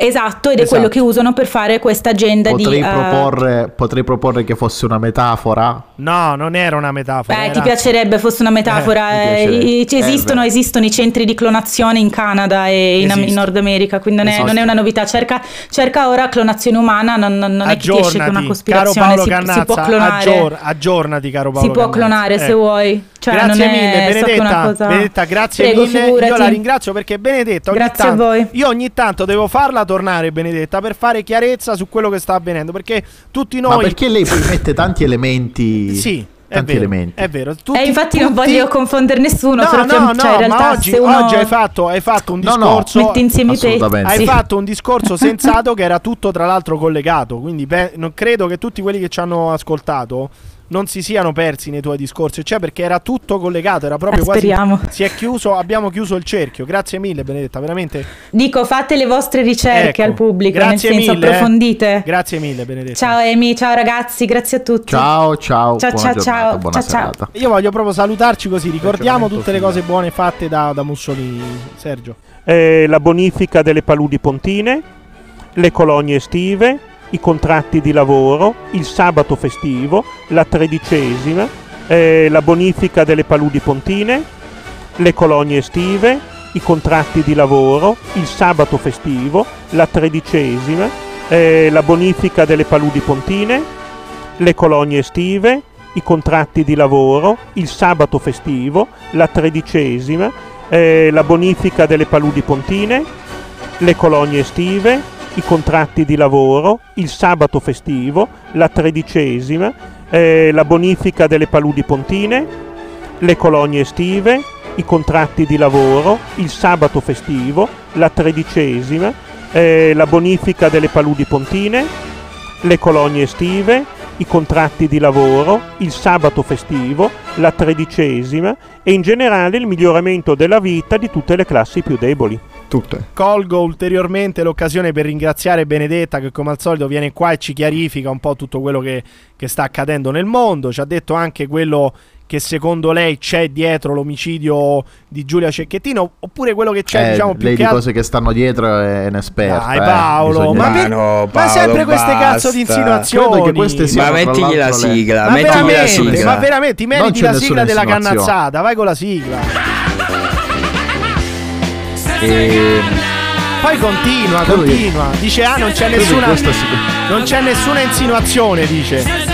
Esatto, ed è Esatto. quello che usano per fare questa agenda Potrei, di... eh, proporre, potrei proporre che fosse una metafora. No, non era una metafora. Beh, era- ti piacerebbe fosse una metafora. Eh, eh, Eh, esistono, i centri di clonazione in Canada e in, in Nord America, quindi non è, non è una novità. Cerca, cerca ora clonazione umana, non, non- non è che esce che è una Aggiornati, caro cospirazione. Paolo Si, si Cannazza, può clonare. aggior- aggiornati caro Paolo si può Cannazza. clonare se Eh. vuoi. Cioè, grazie non è- mille è Benedetta, cosa- Benedetta grazie Prego, mille figurati. io la ringrazio perché Benedetta ogni Grazie a tanto, voi. io ogni tanto devo farla tornare Benedetta per fare chiarezza su quello che sta avvenendo perché tutti Ma noi perché lei poi mette tanti elementi? sì è Tanti vero, elementi. è vero tutti, E infatti non tutti- voglio confondere nessuno. no no cioè, no in realtà ma oggi, uno oggi hai, fatto, hai fatto un No, no, discorso mette insieme i pezzi. Hai Sì. fatto un discorso sensato che era tutto tra l'altro collegato, quindi beh, non credo che tutti quelli che ci hanno ascoltato non si siano persi nei tuoi discorsi, cioè perché era tutto collegato, era proprio Eh, quasi speriamo. si è chiuso, abbiamo chiuso il cerchio. Grazie mille Benedetta, veramente. Dico, fate le vostre ricerche Ecco, al pubblico, grazie nel senso mille, eh. approfondite. Grazie mille Benedetta. Ciao Amy, ciao ragazzi, grazie a tutti. Ciao, ciao. Ciao, buona ciao, giornata, ciao, buona ciao, ciao. Io voglio proprio salutarci così, ricordiamo tutte le cose buone fatte da, da Mussolini, Sergio. eh, la bonifica delle paludi pontine, le colonie estive, i contratti di lavoro, il sabato festivo, la tredicesima, eh, la bonifica delle paludi pontine, le colonie estive, i contratti di lavoro, il sabato festivo, la tredicesima, eh, la bonifica delle paludi pontine, le colonie estive, i contratti di lavoro, il sabato festivo, la tredicesima, eh, la bonifica delle paludi pontine, le colonie estive, i contratti di lavoro, il sabato festivo, la tredicesima, eh, la bonifica delle paludi pontine, le colonie estive, i contratti di lavoro, il sabato festivo, la tredicesima, eh, la bonifica delle paludi pontine, le colonie estive, i contratti di lavoro, il sabato festivo, la tredicesima e in generale il miglioramento della vita di tutte le classi più deboli. Tutte. Colgo ulteriormente l'occasione per ringraziare Benedetta che come al solito viene qua e ci chiarifica un po' tutto quello che, che sta accadendo nel mondo. Ci ha detto anche quello che secondo lei c'è dietro l'omicidio di Giulia Cecchettino oppure quello che c'è Eh, diciamo più lei che di cose che stanno dietro è un'esperta. Dai eh, Paolo, bisogna- ma, Ma per- no, ma Paolo, sempre queste cazzo di basta. insinuazioni. Credo che queste Ma mettigli la l'altro, le- sigla, Ma mettimi la veramente, sigla. ma veramente, ti meriti la sigla della cannazzata, vai con la sigla. E- Poi continua, continua. Dice ah non c'è nessuna non c'è nessuna insinuazione, dice.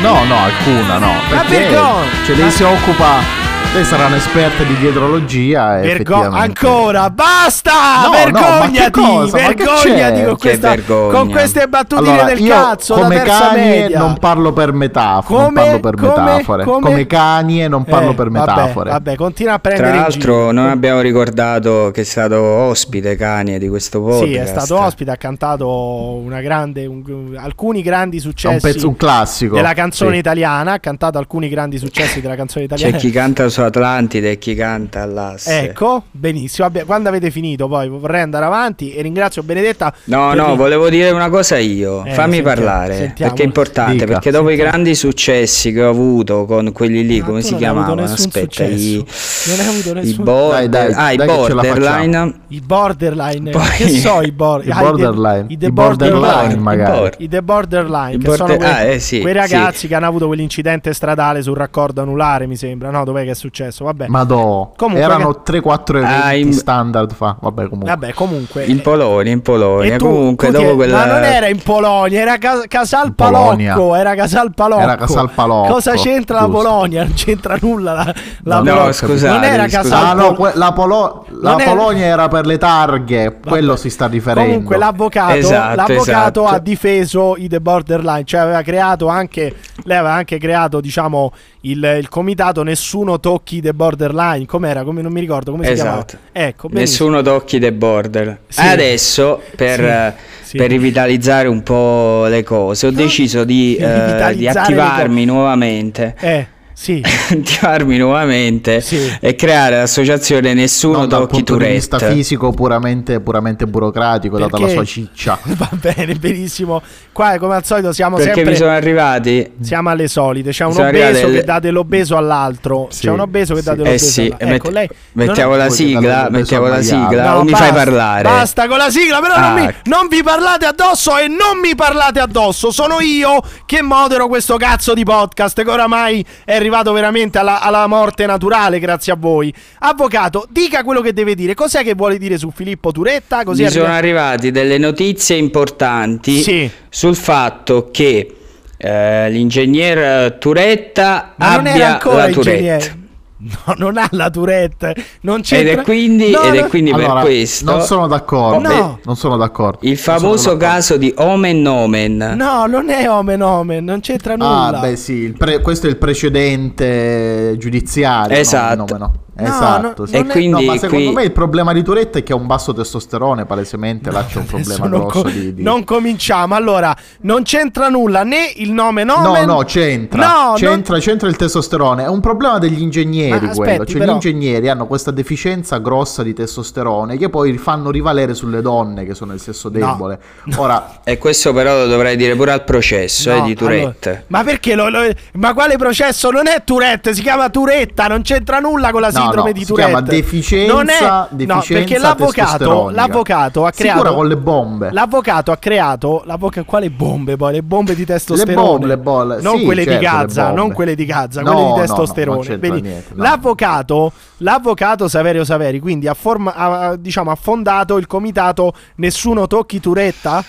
No, no, alcuna, no. Ma Perché cioè, lei si occupa. Lei sarà un'esperta di dietrologia. e Vergo- ancora, basta! No, no, vergognati! che vergognati c'è? con, questa- vergogna. con queste battutine Allora, del io cazzo. come cani media. non parlo per metafore. Come? non parlo per Come? metafore. Come? cani e non parlo Eh, per vabbè, metafore. Vabbè, continua a prendere Tra in giro. l'altro non abbiamo ricordato che è stato ospite Canie di questo podcast. Sì, è stato ospite, ha cantato una grande, un- alcuni grandi È un successi pezzo, un classico. della canzone Sì. italiana. Ha cantato alcuni grandi successi della canzone C'è italiana. chi canta su Atlantide e chi canta all'asse. Ecco, benissimo. Vabbè, quando avete finito, poi vorrei andare avanti. E ringrazio Benedetta. No, no, il- volevo dire una cosa io. Eh, Fammi sentiamo, parlare. sentiamo. Perché è importante. Dica. perché dopo Sentiamo. i grandi successi che ho avuto con quelli lì, Ma come tu si chiamavano? Aspetta, i, successo. Non hai avuto i nessun border, Dai, dai, ah, i dai la borderline. I borderline, Poi- che so i, bor- I ah, borderline. I, the I borderline, borderline, I magari. I The Borderline, I che border- sono quei, ah, eh, sì, quei sì. ragazzi che hanno avuto quell'incidente stradale sul raccordo anulare, mi sembra. No, dov'è che è successo? Vabbè. Madò. Comunque Erano 3-4 eventi Ah, in- standard fa. Vabbè, comunque. Vabbè, comunque. In Polonia, in Polonia. Tu- Comunque, tu ti- dopo quella. Ma non era in Polonia, era Ca- Casal. Palocco. Era Casal Palocco. Era Casal Palocco, Cosa c'entra la giusto. Polonia? Non c'entra nulla. La, la No, Polonia. scusate, non era scusate. Casal Ah no, que- la, Polo- la Polonia era per le targhe, quello si sta riferendo. Comunque l'avvocato, Esatto, l'avvocato esatto. ha difeso i The Borderline, cioè aveva creato anche, lei aveva anche creato diciamo il, il comitato Nessuno tocchi i The Borderline, com'era? Come, non mi ricordo come si Esatto. chiamava. Ecco, benissimo. Nessuno tocchi dei border. Sì. Adesso, per, Sì, eh, sì. per rivitalizzare un po' le cose, ho deciso di, eh, di le attivarmi nuovamente. Eh, sì. attivarmi nuovamente Sì. e creare l'associazione Nessuno non dal tocchi Tourette. fisico puramente, puramente burocratico, data la Perché- sua ciccia. Va bene, benissimo. Qua come al solito siamo Perché sempre mi sono arrivati. siamo alle solite. C'è un sono obeso arrivate che le- dà dell'obeso all'altro. Sì, C'è un obeso che dà sì. dell'obeso Eh sì, all'altro. e Ecco, lei mettiamo non- la sigla, mettiamo la sigla, No, mi basta, fai parlare? Basta con la sigla, però non, Ah. mi, non vi parlate addosso e non mi parlate addosso. Sono io che modero questo cazzo di podcast che oramai è arrivato veramente alla, alla morte naturale, grazie a voi. Avvocato, dica quello che deve dire. Cos'è che vuole dire su Filippo Turetta? Così Mi sono arriviamo- arrivati delle notizie importanti Sì. sul fatto che eh, l'ingegner Turetta Ma non era abbia ancora la Tourette. ingegnere. No, non ha la Tourette. Non c'entra. Ed è quindi, No, ed è quindi Allora, per questo non sono d'accordo. No. Non sono d'accordo. il famoso d'accordo. caso di Omen Omen. No, non è omen omen, non c'entra nulla. Ah, beh, sì, il pre- questo è il precedente giudiziario. Esatto. No, no. No, Esatto. no, sì. E non quindi No, ma secondo qui me il problema di Tourette è che ha un basso testosterone, palesemente. Là c'è un problema non, grosso co- di, di- non cominciamo. Allora, non c'entra nulla né il nome No, nomen. no, c'entra. No, c'entra, c'entra il testosterone. È un problema degli ingegneri Ma quello. aspetti, Cioè, però. gli ingegneri hanno questa deficienza grossa di testosterone che poi fanno rivalere sulle donne che sono il sesso No. debole. Ora, e questo però lo dovrei dire pure al processo No, eh, di Tourette. allora, ma perché lo, lo- ma quale processo? Non è Tourette, si chiama Turetta, non c'entra nulla con la No, sindrome no, di si Tourette. chiama deficienza- non è, no, deficienza perché l'avvocato, l'avvocato ha si creato cura con le bombe. L'avvocato ha creato l'avvoca- quale bombe poi? Le bombe di testosterone. bombe, le bolle, Non sì, quelle di certo, le Gaza, non quelle di Gaza, No, quelle di no, no, testosterone. c'entra Vedi, niente, no. L'avvocato, l'avvocato Saverio Saveri, quindi ha, forma- ha, diciamo, ha fondato il comitato Nessuno tocchi Turetta?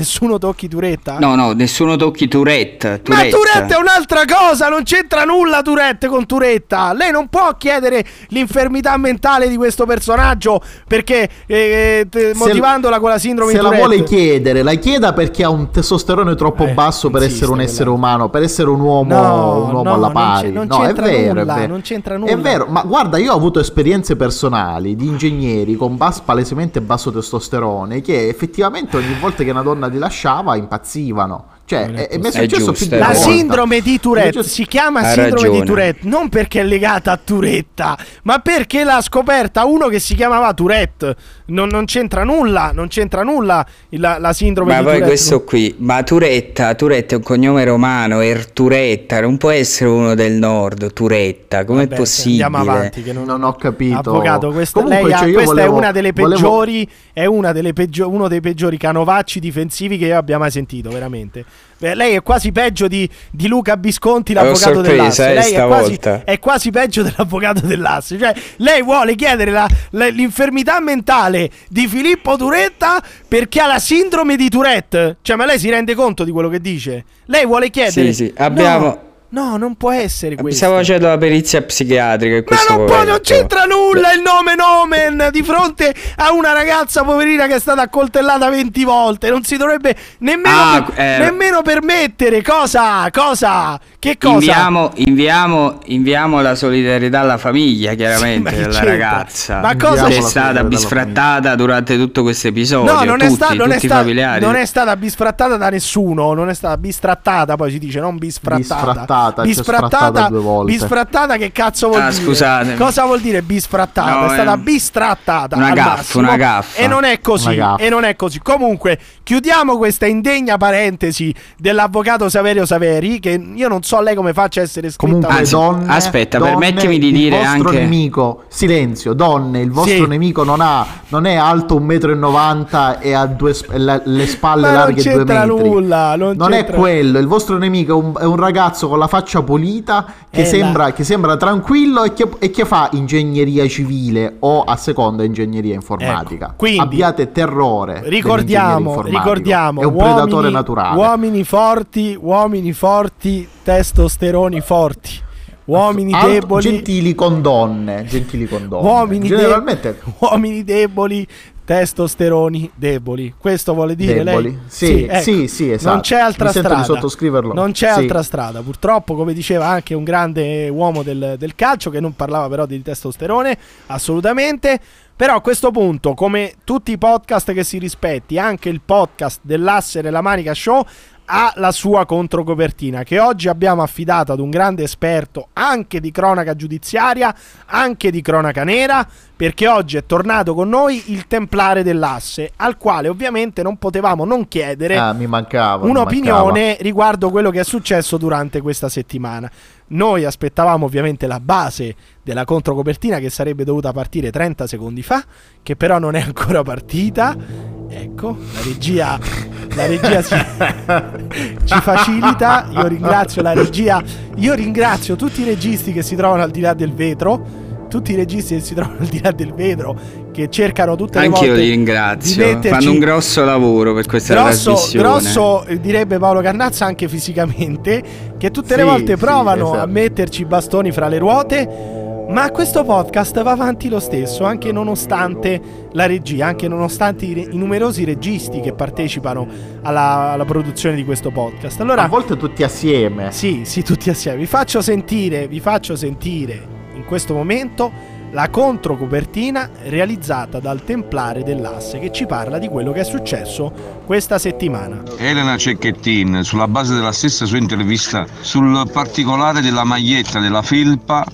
Nessuno tocchi Turetta? No, no, nessuno tocchi Tourette. Ma Tourette. Tourette è un'altra cosa, non c'entra nulla Tourette con Turetta. Lei non può chiedere l'infermità mentale di questo personaggio perché eh, Se- motivandola con la sindrome Se di la Tourette. vuole chiedere, la chieda perché ha un testosterone troppo Eh, basso per essere un quella. essere umano, per essere un uomo, No, un uomo no, alla non pari. c'è- non no, è c'entra vero, nulla, è vero. non c'entra È nulla. vero, ma guarda, io ho avuto esperienze personali di ingegneri con bas- palesemente basso testosterone che effettivamente ogni volta che una donna li lasciava impazzivano. Cioè, è è successo È più giusto, di una La sindrome di Tourette si chiama Hai sindrome di ragione. Tourette non perché è legata a Turetta, ma perché l'ha scoperta uno che si chiamava Tourette. Non, non c'entra nulla, non c'entra nulla la, la sindrome Ma di poi Tourette. questo qui, ma Turetta, Turetta è un cognome romano, Erturetta, non può essere uno del nord, Turetta, com'è Vabbè, possibile? Andiamo avanti, che non, Non ho capito. Avvocato, questa, Comunque, lei cioè, io questa volevo- è una delle volevo- peggiori, è una delle peggio- uno dei peggiori canovacci difensivi che io abbia mai sentito, veramente. Beh, lei è quasi peggio di, di Luca Bisconti, l'avvocato sorpresa, dell'Asse. eh, Lei è quasi, è quasi peggio dell'avvocato dell'Asse. Cioè, lei vuole chiedere la- la- l'infermità mentale di Filippo Turetta perché ha la sindrome di Tourette. Cioè, ma lei si rende conto di quello che dice? Lei vuole chiedere... Sì, sì, abbiamo- No, no, non può essere questo. Stiamo facendo la perizia psichiatrica in Ma questo non, può, non c'entra nulla il nome Nomen di fronte a una ragazza poverina che è stata accoltellata 20 volte. Non si dovrebbe nemmeno, Ah, per- eh. nemmeno permettere. Cosa? Cosa? Che cosa? Inviamo, inviamo, inviamo la solidarietà alla famiglia, Sì, chiaramente, ma che della ragazza. Ma cosa- che è stata bisfrattata durante tutto questo episodio. No, non, tutti, è sta- non, è tutti i sta- familiari. non è stata bisfrattata da nessuno. Non è stata bistrattata. Poi si dice non bisfrattata. Bisfrattata, c'è sfrattata due volte. bisfrattata che cazzo vuol Ah, dire? scusate. Cosa vuol dire bisfrattata? No, è stata è bistrattata. una gaffa, massimo. una gaffa. E non è così. E non è così. Comunque, chiudiamo questa indegna parentesi dell'avvocato Saverio Saveri. Che io non so lei come faccia a essere scritta. Comunque, Anzi, donne, aspetta, donne, permettimi di dire il vostro anche- nemico, silenzio, donne, il vostro Sì. nemico non, ha, non è alto 1,90 m e ha due sp- la- le spalle Ma non larghe 2 c'entra metri. nulla, non è c'entra- quello, il vostro nemico è un, è un ragazzo con la faccia pulita che, Eh, sembra, che sembra tranquillo e che, e che fa ingegneria civile o a seconda ingegneria informatica. Ecco, quindi- Abbiate terrore. Ricordiamo, ricordiamo è un uomini, predatore naturale. Uomini forti, uomini forti, testosteroni forti. Uomini Alto- deboli, gentili con donne, gentili con donne. uomini, de- generalmente uomini deboli, testosteroni deboli. Questo vuole dire Deboli. lei? Sì, ecco. sì, sì, esatto. Non c'è altra Mi strada. sottoscriverlo. Non c'è Sì. altra strada. Purtroppo, come diceva anche un grande uomo del, del calcio, che non parlava però di testosterone, assolutamente. Però a questo punto, come tutti i podcast che si rispetti, anche il podcast dell'Asse nella Manica Show ha la sua controcopertina che oggi abbiamo affidato ad un grande esperto anche di cronaca giudiziaria, anche di cronaca nera, perché oggi è tornato con noi il templare dell'Asse, al quale ovviamente non potevamo non chiedere Ah, mi mancava. un'opinione riguardo quello che è successo durante questa settimana. Noi aspettavamo ovviamente la base della controcopertina che sarebbe dovuta partire 30 secondi fa, che però non è ancora partita. Ecco, la regia, la regia ci, ci facilita. Io ringrazio la regia, io ringrazio tutti i registi che si trovano al di là del vetro. Tutti i registi che si trovano al di là del vetro, che cercano tutte le Anche volte io li di ringrazio. metterci- Fanno un grosso lavoro per questa grosso, trasmissione. grosso eh, direbbe Paolo Cannazza anche fisicamente che tutte le Sì, volte sì, provano esatto. a metterci i bastoni fra le ruote ma questo podcast va avanti lo stesso anche nonostante la regia anche nonostante i, re- i numerosi registi che partecipano alla, alla produzione di questo podcast allora A volte tutti assieme. sì, sì, tutti assieme. Vi faccio sentire, vi faccio sentire in questo momento la controcopertina realizzata dal Templare dell'Asse che ci parla di quello che è successo questa settimana. Elena Cecchettin, sulla base della stessa sua intervista, sul particolare della maglietta della felpa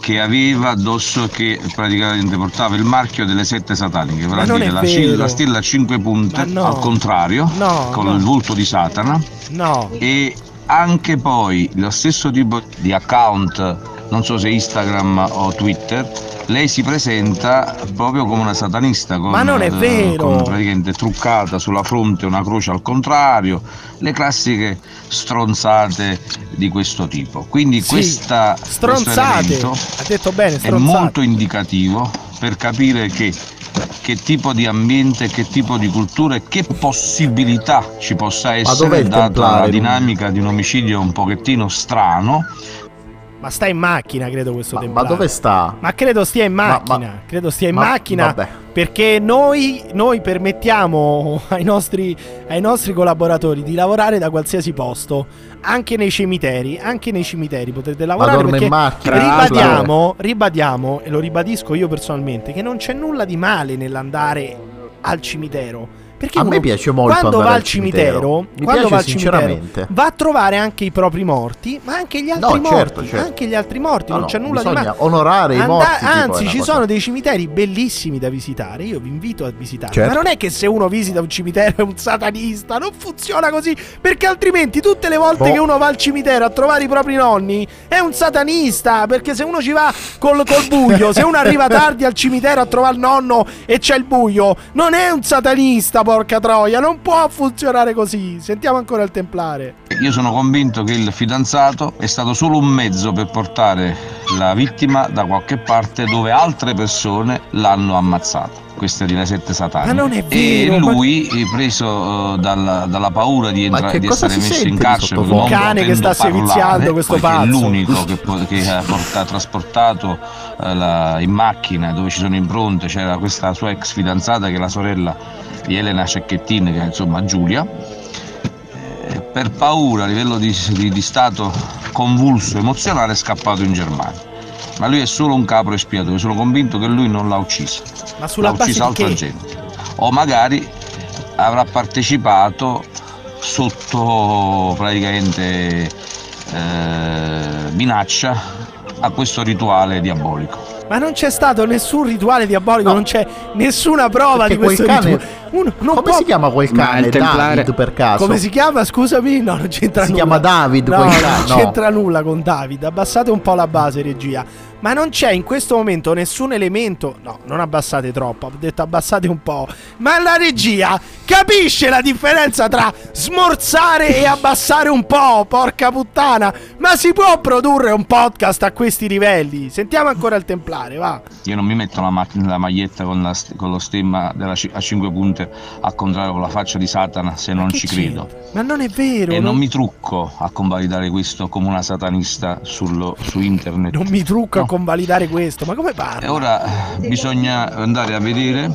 che aveva addosso che praticamente portava il marchio delle sette sataniche, vale a dire la, cil- la stella a cinque punte no. al contrario, No, con no. il volto di Satana No, e anche poi lo stesso tipo di account, non so se Instagram o Twitter, lei si presenta proprio come una satanista, con, Ma non è eh, vero. con praticamente truccata sulla fronte una croce al contrario, le classiche stronzate di questo tipo. Quindi Sì, questa, stronzate. Ha detto bene, è stronzate. molto indicativo per capire che, che tipo di ambiente, che tipo di cultura e che possibilità ci possa dov'è essere data la dinamica di un omicidio un pochettino strano. Ma sta in macchina, credo questo Ma, ma Templare. dove sta? Ma credo stia in Ma- macchina, ma- credo stia in ma- macchina vabbè. perché noi, noi permettiamo ai nostri, ai nostri collaboratori di lavorare da qualsiasi posto, anche nei cimiteri, anche nei cimiteri potete lavorare perché in macchina, ribadiamo, ribadiamo, e lo ribadisco io personalmente, che non c'è nulla di male nell'andare al cimitero A me uno piace molto quando va al cimitero, cimitero. Mi quando piace va al cimitero, sinceramente. va a trovare anche i propri morti, ma anche gli altri No, morti, certo, certo. anche gli altri morti, No, non no, c'è nulla di male. onorare i Anda- morti, Anzi, ci cosa- sono dei cimiteri bellissimi da visitare. Io vi invito a visitare. Certo. Ma non è che se uno visita un cimitero è un satanista, non funziona così. Perché altrimenti tutte le volte Boh. che uno va al cimitero a trovare i propri nonni è un satanista. Perché se uno ci va col, col buio, se uno arriva tardi al cimitero a trovare il nonno e c'è il buio, non è un satanista, porca troia. Non può funzionare così. Sentiamo ancora il templare. Io sono convinto che il fidanzato è stato solo un mezzo per portare la vittima da qualche parte dove altre persone l'hanno ammazzato. Queste di le sette satane. Ma non è E vero, ma- lui, eh, preso eh, dalla, dalla paura di, Ma entra- di essere messo in carcere, Un cane che sta seviziando questo pazzo. È l'unico che, po- che ha portato, trasportato eh, la- in macchina dove ci sono impronte. C'era questa sua ex fidanzata che è la sorella di Elena Cecchettin, che è insomma Giulia eh, per paura a livello di, di- di stato convulso emozionale è scappato in Germania. Ma lui è solo un capro espiatorio, sono convinto che lui non l'ha uccisa, Ma sulla l'ha base uccisa di altra che? gente. O magari avrà partecipato sotto praticamente eh, minaccia a questo rituale diabolico. Ma non c'è stato nessun rituale diabolico, non c'è nessuna prova Perché di questo quel cane- rituale. Uno non Come può- si chiama quel cane? David per caso? Come si chiama? Scusami, no, non c'entra Si nulla. chiama David no, quel non cane, no. c'entra nulla con David. Abbassate un po' la base, regia. Ma non c'è in questo momento nessun elemento. No, non abbassate troppo. Ho detto abbassate un po'. Ma la regia capisce la differenza tra smorzare e abbassare un po'. Porca puttana. Ma si può produrre un podcast a questi livelli? Sentiamo ancora il templare, va. Io non mi metto la, ma- la maglietta con, la st- con lo stemma della ci- a cinque punte a contrario con la faccia di Satana se non ci credo. Ma non è vero. E non- non mi trucco a convalidare questo come una satanista sullo- su internet. Non mi trucco a No. convalidare questo, ma come E parla? ora eh, bisogna andare a vedere,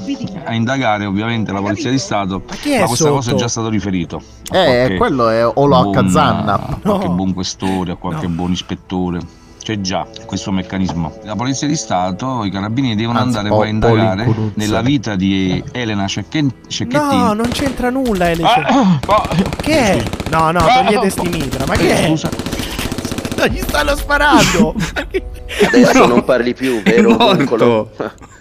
a indagare ovviamente la Polizia di Stato, Ma chi è ma questa cosa sotto? è già stato riferito. a Eh, quello è Olo buon- H. Zanna. a qualche No. buon questore, a qualche No. buon ispettore. C'è già questo meccanismo. La Polizia di Stato, i carabinieri devono Anzi, andare po- poi a indagare nella vita di Elena Cecchin- Cecchettin. No, non c'entra nulla, Ele. Ah, ah, Che è? No, no, togliete sti mitra, ma che è? Scusa, Gli stanno sparando! Adesso non parli più, vero? morto.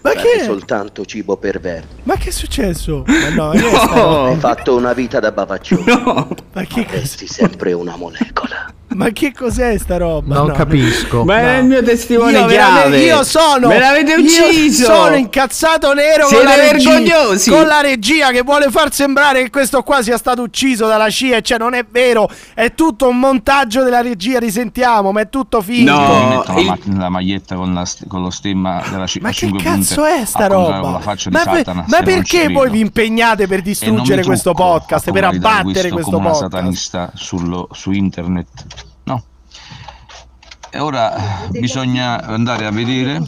Ma che è? soltanto cibo per vermi. Ma che è successo? Ma no, roba? Hai fatto una vita da bavaccione. No. Ma che, Resti sempre una molecola. Ma che cos'è sta roba? Non No. capisco. Ma è No. il mio testimone Io, chiave. io sono Me l'avete ucciso. Io sono incazzato nero con la, regia, vergognosi. con la regia che vuole far sembrare che questo qua sia stato ucciso dalla CIA Cioè non è vero È tutto un montaggio della regia Risentiamo ma è tutto finto No. io mi metto la, il- ma- la maglietta con, la st- con lo stemma della ci- Ma che cazzo è sta roba? Ma, per- Satana, ma perché voi vi impegnate per distruggere questo podcast? Per abbattere questo come una podcast? satanista sullo- su internet. E ora eh, bisogna andare a vedere,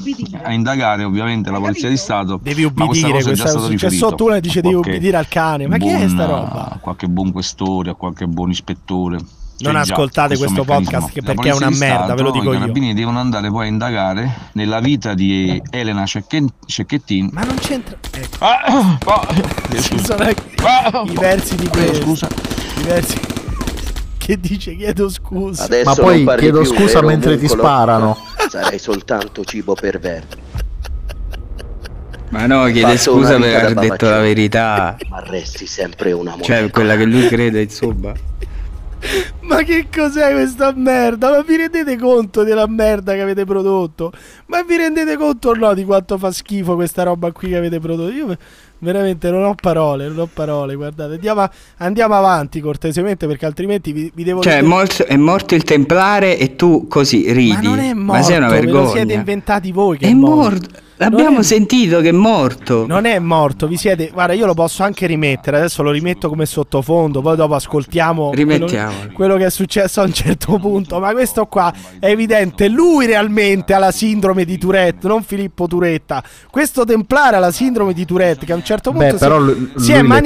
a indagare ovviamente la Polizia di Stato. Devi ma questa ubbidire, cosa è già stato riferito. sotto una e dice devi ubbidire al cane. Ma che è sta buon, roba? a qualche buon questore, a qualche buon ispettore. C'è Non ascoltate questo meccanismo. podcast perché è una merda, Stato, ve lo dico I io. carabinieri devono andare poi a indagare nella vita di Elena Cecchettin. Ma non c'entra Ecco Ah, ah, Ci sono Ah, i versi di questo Scusa. I versi Che dice chiedo scusa Adesso Ma poi chiedo più, scusa mentre ti sparano. Sarai soltanto cibo per vermi. Ma no, chiede Fatto scusa per aver detto la verità. Ma resti sempre una molecola. Cioè, quella che lui crede, insomma. Ma che cos'è questa merda? Ma vi rendete conto della merda che avete prodotto? Ma vi rendete conto o no di quanto fa schifo questa roba qui che avete prodotto? Io veramente non ho parole, non ho parole, guardate. Andiamo, a- andiamo avanti cortesemente perché altrimenti vi, vi devo Cioè, morto, è morto il templare e tu così ridi. Ma non è morto, sei una ve lo vergogna. siete inventati voi che È è morto. morto. L'abbiamo è- sentito che è morto. Non è morto, vi siete. Guarda, io lo posso anche rimettere. Adesso lo rimetto come sottofondo. Poi dopo ascoltiamo quello, quello che è successo a un certo punto. Ma questo qua è evidente. Lui realmente ha la sindrome di Tourette, non Filippo Turetta. Questo templare ha la sindrome di Tourette. Che a un certo certo Beh, punto però si, lui- si è mi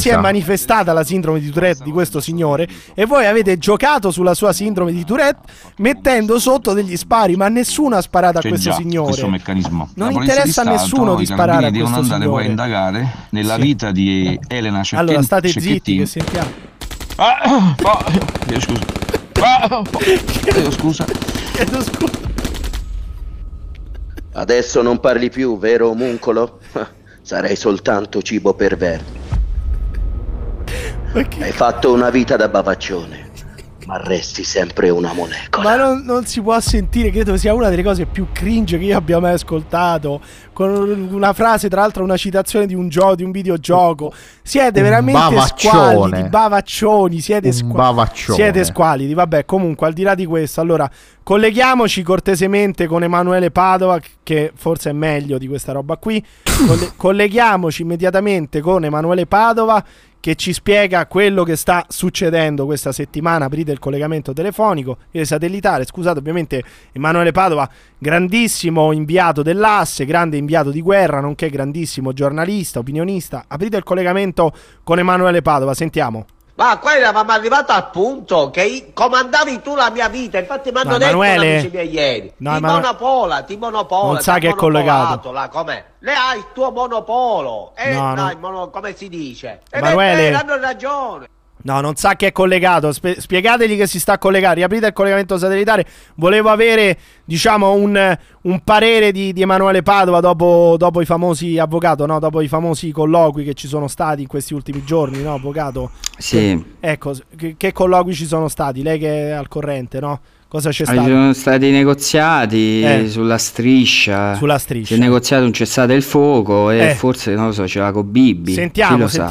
si è sa. manifestata la sindrome di Tourette di questo signore e voi avete giocato sulla sua sindrome di Tourette mettendo sotto degli spari, ma nessuno ha sparato a C'è questo già signore. questo meccanismo. Non interessa a nessuno di sparare a carabinieri devono questo andare poi a signore. indagare nella Sì. vita di Elena Cecchettin. Allora state zitti che sentiamo. Ah, oh, chiedo scusa. Ah, oh, chiedo scusa. Chiedo scusa. Adesso non parli più, vero omuncolo? Sarei soltanto cibo per vermi. Hai fatto una vita da bavaccione, ma resti sempre una molecola. Ma non, non si può sentire, credo sia una delle cose più cringe che io abbia mai ascoltato. Con una frase, tra l'altro, una citazione di un gioco, di un videogioco. Siete Un veramente bavaccione. squallidi, bavaccioni. Siete, squa- siete squallidi. Vabbè, comunque, al di là di questo, allora colleghiamoci cortesemente con Emanuele Padova, che forse è meglio di questa roba qui. Colle- colleghiamoci immediatamente con Emanuele Padova che ci spiega quello che sta succedendo questa settimana. Aprite il collegamento telefonico, il satellitare. Scusate, ovviamente Emanuele Padova, grandissimo inviato dell'asse, grande inviato di guerra, nonché grandissimo giornalista, opinionista. Aprite il collegamento con Emanuele Padova, sentiamo. Ma qua eravamo arrivati al punto che comandavi tu la mia vita, infatti mi hanno No, detto Emanuele? amici miei ieri. No, ti Emanuele- monopola, ti monopola. Non sa che è collegato. com'è? Lei ha il tuo monopolo. Eh, No, no, mono- come si dice? E Emanuele? beh, hanno ragione. No, non sa che è collegato. Spe- spiegategli che si sta collegando. Riaprite il collegamento satellitare. Volevo avere, diciamo, un, un parere di, di Emanuele Padova dopo, dopo i famosi avvocato, no? Dopo i famosi colloqui che ci sono stati in questi ultimi giorni, no, avvocato? Sì. Ecco, che, che colloqui ci sono stati? Lei che è al corrente, no? Cosa c'è Ci stato? sono stati negoziati Eh. sulla striscia. Sulla striscia. Si è negoziato un cessate il fuoco e Eh. forse, non lo so, ce l'ha con Bibi. Sentiamo, lo sa?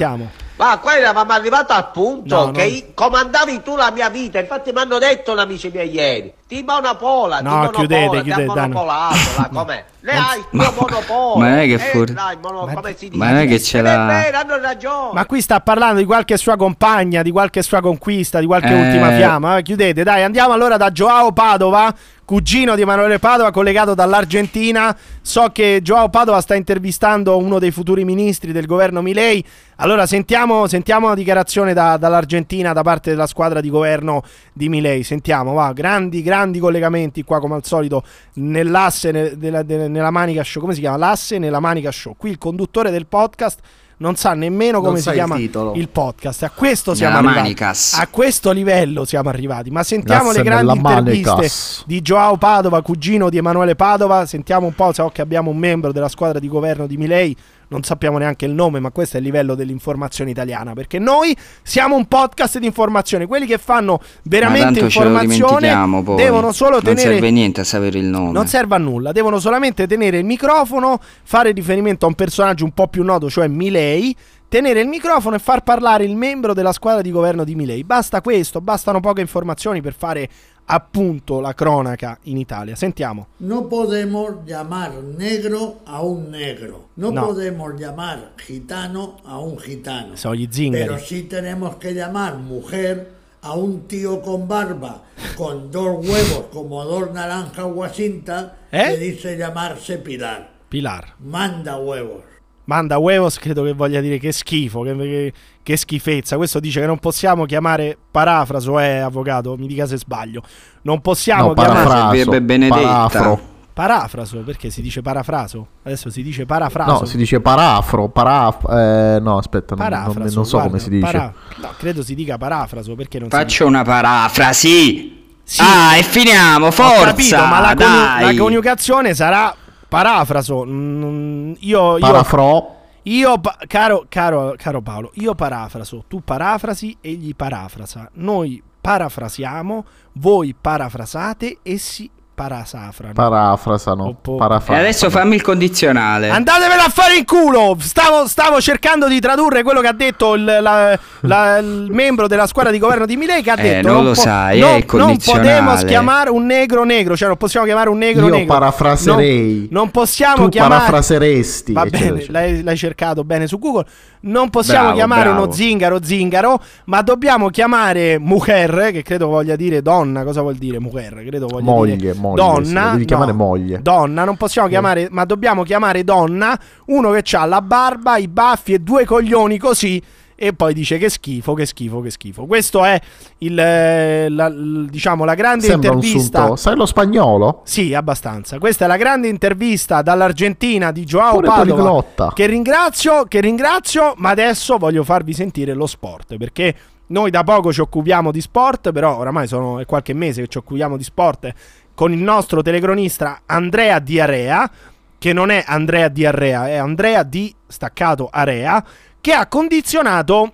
Ma qua eravamo arrivati al punto No, che no. i- comandavi tu la mia vita, infatti mi hanno detto amici miei ieri. Ti monopola, ti No, monopola, chiudete, ti ha chiudete, no. monopolato, là, com'è? Lei ha il tuo monopolo. ma non è che Eh, fuori- dai, mono- come si dice? ma non è che ce l'ha- hanno ragione. Ma qui sta parlando di qualche sua compagna, di qualche sua conquista, di qualche Eh. ultima fiamma. Eh, chiudete, dai, andiamo allora da Joao Padova, cugino di Emanuele Padova, collegato dall'Argentina. So che Joao Padova sta intervistando uno dei futuri ministri del governo Milei. Allora sentiamo, sentiamo una dichiarazione da- dall'Argentina da parte della squadra di governo di Milei. Sentiamo, va, grandi, grandi collegamenti qua come al solito nell'asse ne- della, de- nella manica show. Come si chiama? L'asse nella manica show. Qui il conduttore del podcast non sa nemmeno Non come sa si il chiama titolo. il podcast. A questo siamo Nella arrivati. Manicas. A questo livello siamo arrivati. Ma sentiamo L'asse le grandi interviste Manicas. di Joao Padova, cugino di Emanuele Padova. Sentiamo un po', so che abbiamo un membro della squadra di governo di Milei. Non sappiamo neanche il nome, ma questo è il livello dell'informazione italiana. Perché noi siamo un podcast di informazione. Quelli che fanno veramente informazione devono solo Non tenere serve niente a sapere il nome. non serve a nulla, devono solamente tenere il microfono, fare riferimento a un personaggio un po' più noto, cioè Milei, tenere il microfono e far parlare il membro della squadra di governo di Milei. Basta questo, bastano poche informazioni per fare appunto la cronaca in Italia. Sentiamo. No podemos llamar negro a un negro. No, No. podemos llamar gitano a un gitano. Sono gli zingari. Pero sí tenemos que llamar mujer a un tío con barba, con dos huevos como dos naranjas guasinta, ¿Eh? que dice llamarse Pilar. Pilar. Manda huevos. Manda huevos, credo che voglia dire che schifo, che, che- che schifezza. Questo dice che non possiamo chiamare parafraso, eh, avvocato, mi dica se sbaglio. Non possiamo No, chiamare parafraso, Servirebbe Benedetta. parafro. parafraso, perché si dice parafraso? Adesso si dice parafraso. No, si dice parafro, paraf... eh, no, aspetta, non, non- Parafraso, non so guarda, come si dice. para- no, credo si dica parafraso perché non Faccio una parafrasi. Sì. Ah, e finiamo, forza. Ho capito, ma la, dai. la coniugazione sarà parafraso. Mm, io, io, Parafro. io pa- caro, caro, caro Paolo, io parafraso, tu parafrasi, egli parafrasa. Noi parafrasiamo, voi parafrasate, essi parasafrano. Parafrasano. E Parafra- adesso fammi il condizionale. Andatevela a fare in culo! Stavo, stavo cercando di tradurre quello che ha detto il, la- la- il membro della squadra di governo di Milei che ha Eh, detto non lo sai, non, il non condizionale." podemos chiamare un negro negro, cioè non possiamo chiamare un negro Io negro. parafraserei. Non, non possiamo Tu chiamare parafraseresti. Va bene, l'hai, l'hai cercato bene su Google. Non possiamo Bravo, chiamare bravo. uno zingaro zingaro, ma dobbiamo chiamare mujer, che credo voglia dire donna. Cosa vuol dire mujer? Credo voglia Moglie, dire moglie. sì, donna, lo devi chiamare no, moglie. Donna, non possiamo chiamare, ma dobbiamo chiamare donna uno che ha la barba, i baffi e due coglioni così. E poi dice che schifo, che schifo, che schifo. Questo è il, eh, la, l- diciamo, la grande Sembra un intervista. sunto. Sai lo spagnolo? Sì, abbastanza. Questa è la grande intervista dall'Argentina di Joao Pure Padova. Poliglotta. Che ringrazio, che ringrazio, ma adesso voglio farvi sentire lo sport perché noi da poco ci occupiamo di sport, però oramai sono è qualche mese che ci occupiamo di sport con il nostro telecronista Andrea Diarea, che non è Andrea Diarrea, è Andrea di staccato Area, che ha condizionato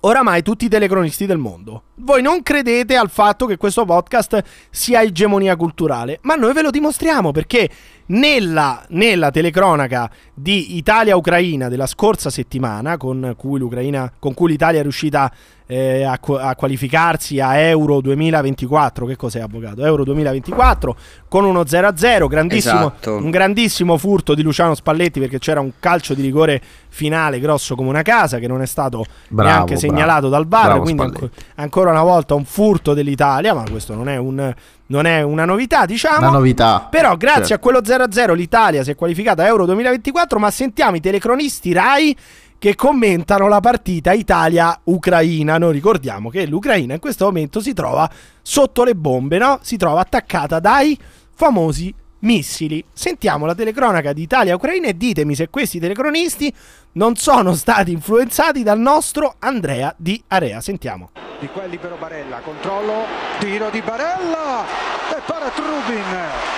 oramai tutti i telecronisti del mondo. Voi non credete al fatto che questo podcast sia egemonia culturale, ma noi ve lo dimostriamo perché nella, nella telecronaca di Italia-Ucraina della scorsa settimana, con cui, l'Ucraina, con cui l'Italia è riuscita eh, a, a qualificarsi a Euro 2024, che cos'è avvocato? Euro 2024, con uno 0-0, grandissimo, Esatto. un grandissimo furto di Luciano Spalletti perché c'era un calcio di rigore finale grosso come una casa che non è stato Bravo, neanche bravo. segnalato dal VAR, Bravo quindi anco- ancora una volta un furto dell'Italia, ma questo non è, un- non è una novità, diciamo. Una novità. Però grazie Certo. a quello 0-0 l'Italia si è qualificata a Euro 2024, ma sentiamo i telecronisti Rai che commentano la partita Italia-Ucraina. Noi ricordiamo che l'Ucraina in questo momento si trova sotto le bombe, no? Si trova attaccata dai famosi missili. Sentiamo la telecronaca di Italia-Ucraina e ditemi se questi telecronisti non sono stati influenzati dal nostro Andrea Di Area. Sentiamo. Di qua è libero Barella, controllo, tiro di Barella e para Trubin.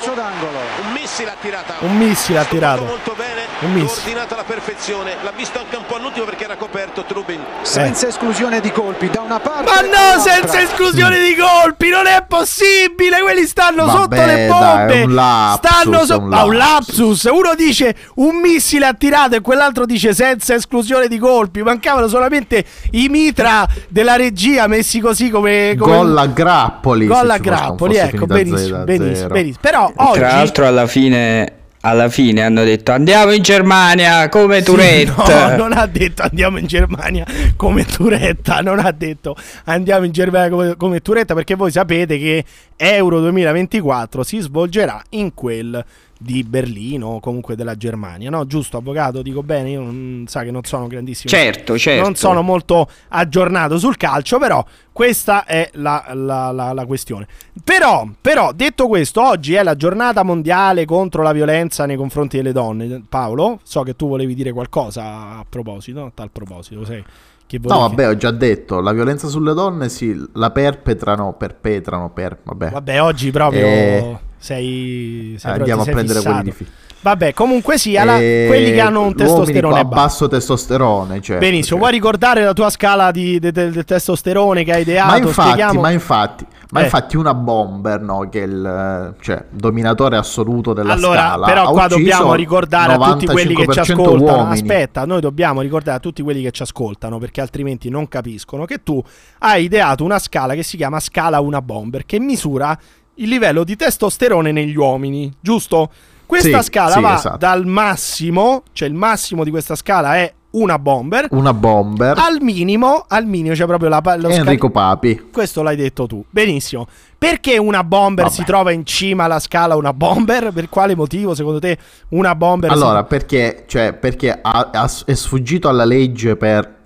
Calcio d'angolo. Un missile ha tirato. Un missile ha tirato. Molto bene. Un missile. Coordinato alla perfezione. L'ha visto anche un po' all'ultimo perché era coperto Trubin. Senza esclusione di colpi da una parte. Ma no, senza esclusione di colpi, non è possibile. Quelli stanno Vabbè, sotto le dai, bombe. è un lapsus, stanno è so- un Ma un lapsus. Uno dice un missile attirato e quell'altro dice senza esclusione di colpi. Mancavano solamente i mitra della regia messi così come. come Gol a grappoli. Gol a grappoli, ecco, benissimo, 0-0. benissimo, benissimo. Però oggi Tra l'altro alla fine, alla fine hanno detto andiamo in Germania come Sì, Tourette. no, non ha detto andiamo in Germania come Turetta, non ha detto andiamo in Germania come, come Turetta perché voi sapete che Euro 2024 si svolgerà in quel di Berlino o comunque della Germania, no? Giusto avvocato, dico bene, io non sa che non sono grandissimo. Certo, certo. Non sono molto aggiornato sul calcio, però questa è la, la- la- la questione. Però, però, detto questo, oggi è la giornata mondiale contro la violenza nei confronti delle donne. Paolo, so che tu volevi dire qualcosa a proposito, a tal proposito, sai che No, vabbè, ho già detto, la violenza sulle donne sì, la perpetrano, perpetrano, per... Vabbè. Vabbè, oggi proprio Eh, sei, sei andiamo a proprio- ti sei prendere quelli fissato. di fi- Vabbè, comunque sia, la- Eh, quelli che hanno un testosterone a basso. basso testosterone, certo, Benissimo, certo. vuoi ricordare la tua scala di, de- de- del testosterone che hai ideato? Ma infatti, Spieghiamo- ma infatti, ma Eh. infatti una bomber, no, che è il cioè, dominatore assoluto della allora, scala. però qua dobbiamo ricordare a tutti quelli che ci 95% ascoltano. uomini. Aspetta, noi dobbiamo ricordare a tutti quelli che ci ascoltano perché altrimenti non capiscono che tu hai ideato una scala che si chiama scala una bomber che misura il livello di testosterone negli uomini, giusto? Questa Sì, scala sì, va esatto. dal massimo, cioè il massimo di questa scala è una bomber, Una bomber. al minimo, al minimo c'è proprio la lo Enrico Papi. questo l'hai detto tu. Benissimo. Perché una bomber Vabbè. si trova in cima alla scala una bomber? Per quale motivo secondo te una bomber si- Allora, perché, cioè, perché ha- ha- è sfuggito alla legge per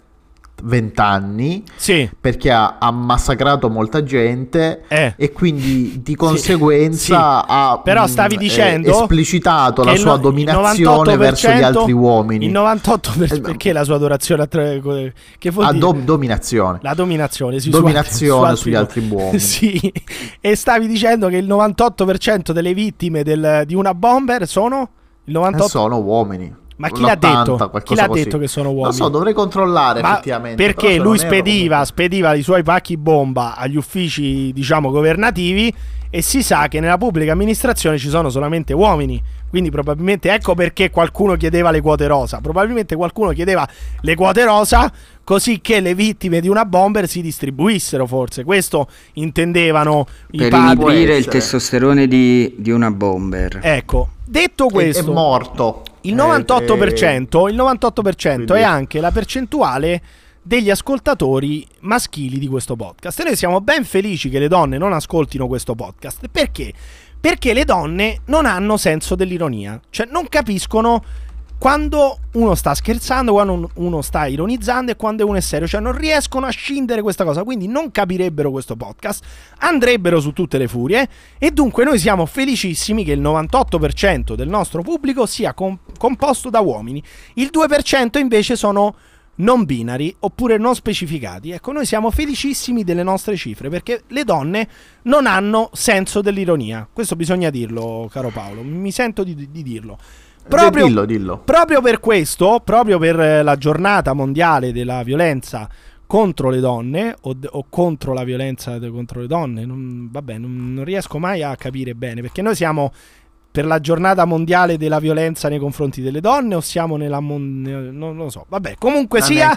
vent'anni Sì. perché ha, ha massacrato molta gente Eh. e quindi di conseguenza sì. ha Però mh, stavi eh, dicendo esplicitato che la sua no- dominazione verso gli 98% altri uomini Il 98% perché la sua adorazione a tre- che vuol a dom- dominazione la dominazione, sì, Dominazione su sugli altri uomini. Sì. E stavi dicendo che il 98% delle vittime del- di una bomber sono il 98 Eh, sono uomini Ma chi l'ha L'80, detto? Chi l'ha così. detto che sono uomini? Non so, dovrei controllare Ma effettivamente. perché lui non erro, spediva, spediva i suoi pacchi bomba agli uffici, diciamo, governativi e si sa che nella pubblica amministrazione ci sono solamente uomini. Quindi probabilmente ecco perché qualcuno chiedeva le quote rosa. Probabilmente qualcuno chiedeva le quote rosa così che le vittime di una bomber si distribuissero, forse. Questo intendevano i Per padri. inibire il testosterone di, di una bomber. Ecco, detto È- questo, è morto Il Eh, 98%, il 98% è anche la percentuale degli ascoltatori maschili di questo podcast. E noi siamo ben felici che le donne non ascoltino questo podcast. Perché? Perché le donne non hanno senso dell'ironia, cioè non capiscono quando uno sta scherzando, quando uno sta ironizzando e quando uno è serio, cioè non riescono a scindere questa cosa, quindi non capirebbero questo podcast, andrebbero su tutte le furie e dunque noi siamo felicissimi che il 98% del nostro pubblico sia com- composto da uomini, il 2% invece sono non binari oppure non specificati. Ecco, noi siamo felicissimi delle nostre cifre perché le donne non hanno senso dell'ironia. Questo bisogna dirlo, caro Paolo, mi sento di, di dirlo. Proprio, dillo, dillo. proprio per questo, proprio per eh, la giornata mondiale della violenza contro le donne o, o contro la violenza de- contro le donne, non, vabbè, non, non riesco mai a capire bene perché noi siamo per la giornata mondiale della violenza nei confronti delle donne o siamo nella mon- non lo so. Vabbè, comunque Non sia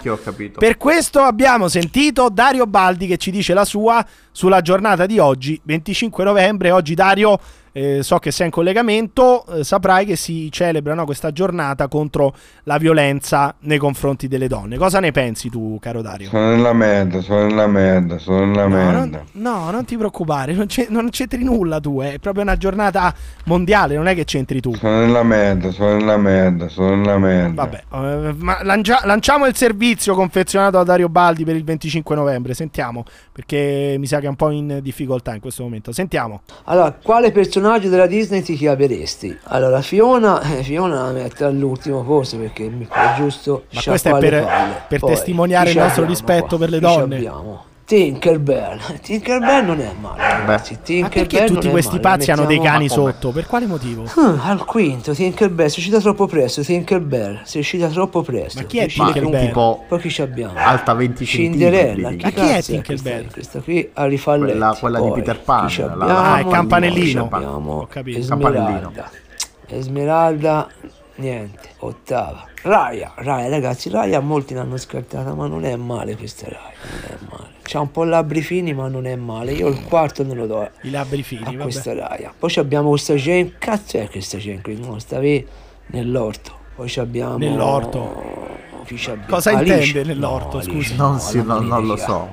per questo abbiamo sentito Dario Baldi che ci dice la sua sulla giornata di oggi, 25 novembre. Oggi Dario eh, so che sei in collegamento, eh, saprai che si celebra no, questa giornata contro la violenza nei confronti delle donne. Cosa ne pensi tu, caro Dario? Sono nella merda, sono nella merda, sono nella No, merda. non, no, non ti preoccupare, non, c'è- non c'entri nulla tu, è proprio una giornata mondiale, non è che c'entri tu. Sono nella merda, sono nella merda, sono nella merda. Vabbè, eh, ma lancia- lanciamo il servizio confezionato da Dario Baldi per il 25 novembre, sentiamo, perché mi sa che è un po' in difficoltà in questo momento. Sentiamo. Allora, quale personaggio della Disney ti chiameresti? Allora, Fiona, eh, Fiona la metto all'ultimo posto perché mi è giusto Ma questo è per, per testimoniare il nostro rispetto qua? per le donne. abbiamo? Tinkerbell. Tinkerbell non è male, ragazzi. Ma Tinkerbell perché tutti è questi pazzi hanno dei cani sotto? Per quale motivo? Ah, al quinto, Tinkerbell, si è uscita troppo presto, Tinkerbell, si è uscita troppo presto. Ma chi è Tinkerbell? Tipo, Poi chi ci abbiamo? alta 20 Cinderella. Ma chi è Tinkerbell? Questa, qui a rifalletti. Quella- quella di Poi, Peter Pan? Ah, il campanellino. Abbiamo Ho capito. Esmeralda. Esmeralda, niente, ottava. Raya, Raya, ragazzi, Raya molti l'hanno scartata, ma non è male questa Raya, non è male. C'ha un po' labbri fini, ma non è male. Io il quarto non lo do I labbri fini, a vabbè. questa Raya. Poi ci abbiamo questa Jane, cazzo è questa qui? No, stavi nell'orto. Poi ci abbiamo... Nell'orto? Abbiamo? Cosa Alice. intende nell'orto, No, scusi? Non, no, si- la no, non lo so.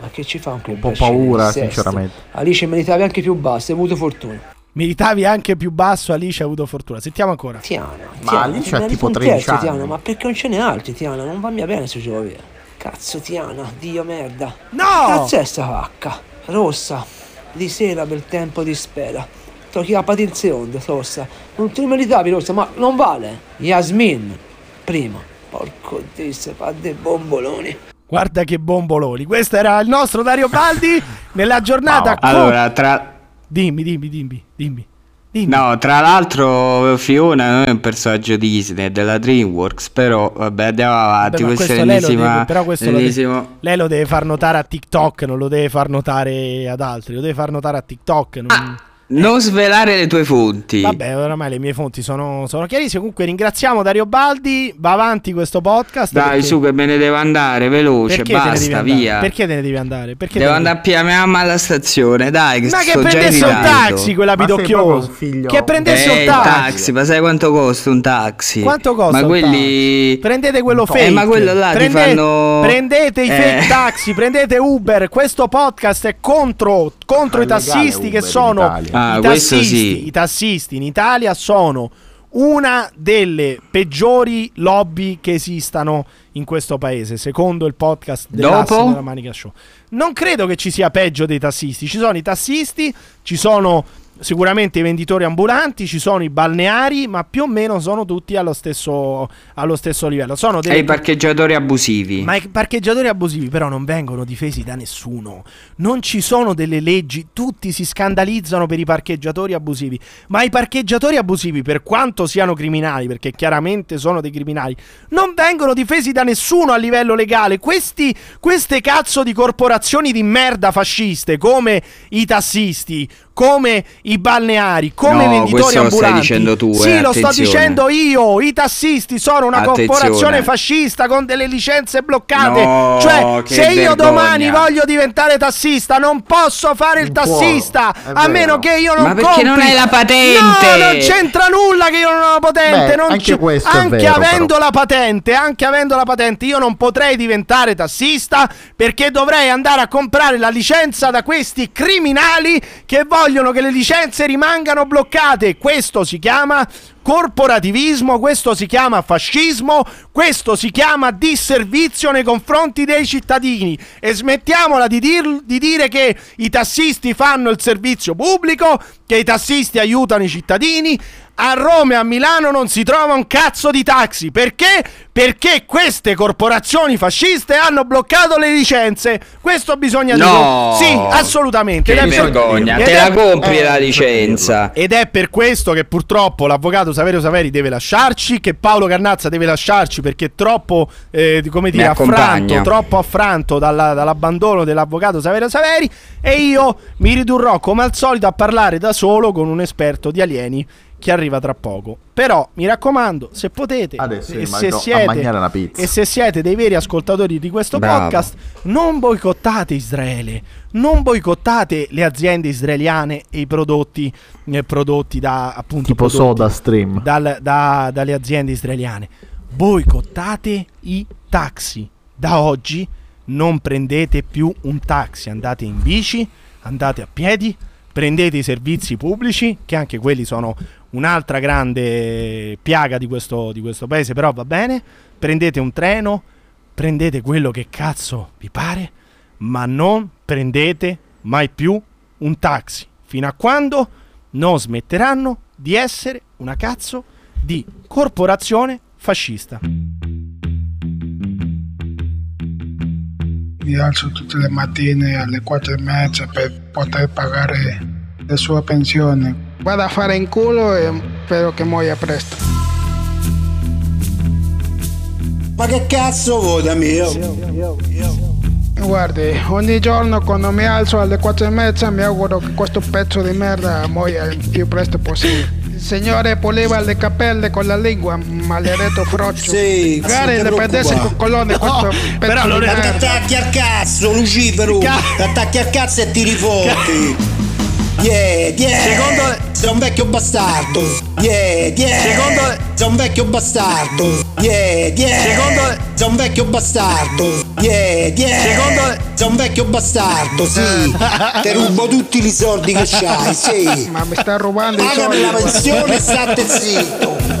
Ma che ci fa un Un po' paura, sinceramente. Alice meritavi anche più basso, hai avuto fortuna. Meritavi anche più basso, Alice ha avuto fortuna. Sentiamo ancora. Tiana, Ma Tiana, Alice ha tipo un 13 terzo, anni. Tiana, ma perché non ce n'è altri, Tiana? Non va mia bene se giovi. Cazzo, Tiana, Dio merda. No! Cazzo è sta vacca? Rossa, di sera per tempo di spera. Tocchi a patire il secondo, rossa. Non ti meritavi, rossa, ma non vale. Yasmin, prima. Porco dio, se fa dei bomboloni. Guarda che bomboloni. Questo era il nostro Dario Baldi nella giornata. co- Allora, tra... Dimmi, dimmi, dimmi, dimmi. No, tra l'altro Fiona non è un personaggio Disney, della DreamWorks, però vabbè andiamo avanti, Vabbè, ma questo è l'ennesima... deve, però questo lo deve- lei lo deve far notare a TikTok, non lo deve far notare ad altri, lo deve far notare a TikTok. non- Non svelare le tue fonti. Vabbè, oramai le mie fonti sono, sono chiarissime. Comunque ringraziamo Dario Baldi. Va avanti questo podcast. Dai, perché- su che me ne devo andare, veloce, perché basta, andare? via. Perché te ne devi andare? Perché Devo andare a mia mamma alla stazione, dai, che Ma che prendesse un taxi quella pidocchiosa. Che prendesse Eh, un il taxi. ma sai quanto costa un taxi? Quanto costa Ma quelli... Prendete quello Eh, fake. ma quello là ti Prende- fanno... Prendete i Eh. fake taxi, prendete Uber. Questo podcast è contro, contro i tassisti Uber che sono Italia. Ah, i tassisti. sì. I tassisti in Italia sono una delle peggiori lobby che esistano in questo paese, secondo il podcast della Manica Show. Non credo che ci sia peggio dei tassisti. Ci sono i tassisti, ci sono sicuramente i venditori ambulanti, ci sono i balneari, ma più o meno sono tutti allo stesso, allo stesso livello. Sono E delle i parcheggiatori abusivi. ma i parcheggiatori abusivi però non vengono difesi da nessuno. Non ci sono delle leggi, tutti si scandalizzano per i parcheggiatori abusivi. Ma i parcheggiatori abusivi, per quanto siano criminali, perché chiaramente sono dei criminali, non vengono difesi da nessuno a livello legale. Questi, queste cazzo di corporazioni di merda fasciste, come i tassisti, come i balneari, come No, venditori questo lo stai ambulanti. dicendo tu, Sì, eh, lo sto dicendo io. I tassisti sono una Attenzione. corporazione fascista con delle licenze bloccate. No, cioè, se io vergogna. domani voglio diventare tassista, non posso fare il tassista a meno che io non Ma perché compri. non hai la patente? No, non c'entra nulla che io non ho la patente. Beh, non anche è anche vero, avendo però. la patente, anche avendo la patente, io non potrei diventare tassista perché dovrei andare a comprare la licenza da questi criminali che vogliono che le licenze rimangano bloccate. Questo si chiama corporativismo, questo si chiama fascismo, questo si chiama disservizio nei confronti dei cittadini e smettiamola di, dir- di dire che i tassisti fanno il servizio pubblico, che i tassisti aiutano i cittadini. A Roma e a Milano non si trova un cazzo di taxi. Perché? Perché queste corporazioni fasciste hanno bloccato le licenze. Questo bisogna No! dire. Sì, assolutamente. Che vergogna, te la compri eh, la licenza. ed è per questo che purtroppo l'avvocato Saverio Saveri deve lasciarci, che Paolo Carnazza deve lasciarci perché è troppo, eh, come dire, affranto, troppo affranto dalla- dall'abbandono dell'avvocato Saverio Saveri e io mi ridurrò come al solito a parlare da solo con un esperto di alieni che arriva tra poco. Però mi raccomando, se potete Adesso e se, siete, e se siete dei veri ascoltatori di questo Bravo. podcast, non boicottate Israele, non boicottate le aziende israeliane e i prodotti, eh, prodotti da appunto Tipo Soda Stream. dal- da- dalle aziende israeliane. Boicottate i taxi. Da oggi non prendete più un taxi, andate in bici, andate a piedi, prendete i servizi pubblici, che anche quelli sono un'altra grande piaga di questo, di questo paese, però va bene. Prendete un treno, prendete quello che cazzo vi pare, ma non prendete mai più un taxi, fino a quando non smetteranno di essere una cazzo di corporazione fascista. Mi alzo tutte le mattine alle 4 e mezza per poter pagare la sua pensione. Vado a fare in culo e spero che muoia presto. Ma che cazzo vuoi da me? Guardi, ogni giorno quando mi alzo alle 4 e mezza mi auguro che questo pezzo di merda muoia il più presto possibile. Il signore puliva le capelle con la lingua, maledetto froccio. Sì, Magari le prendesse con colonne questo No, pezzo di Ma ti merda. attacchi al cazzo, Lucifero! Ti attacchi al cazzo e tiri forti! Yeah, yeah! Secondo Sei un vecchio bastardo! Yeah, yeah! Secondo Sei un vecchio bastardo! Yeah, yeah! Secondo Sei un vecchio bastardo! Yeah, yeah! Secondo Sei un vecchio bastardo, sì! Ti rubo tutti i soldi che c'hai, sì! Ma mi sta rubando i Pagami soldi. la pensione e state zitto!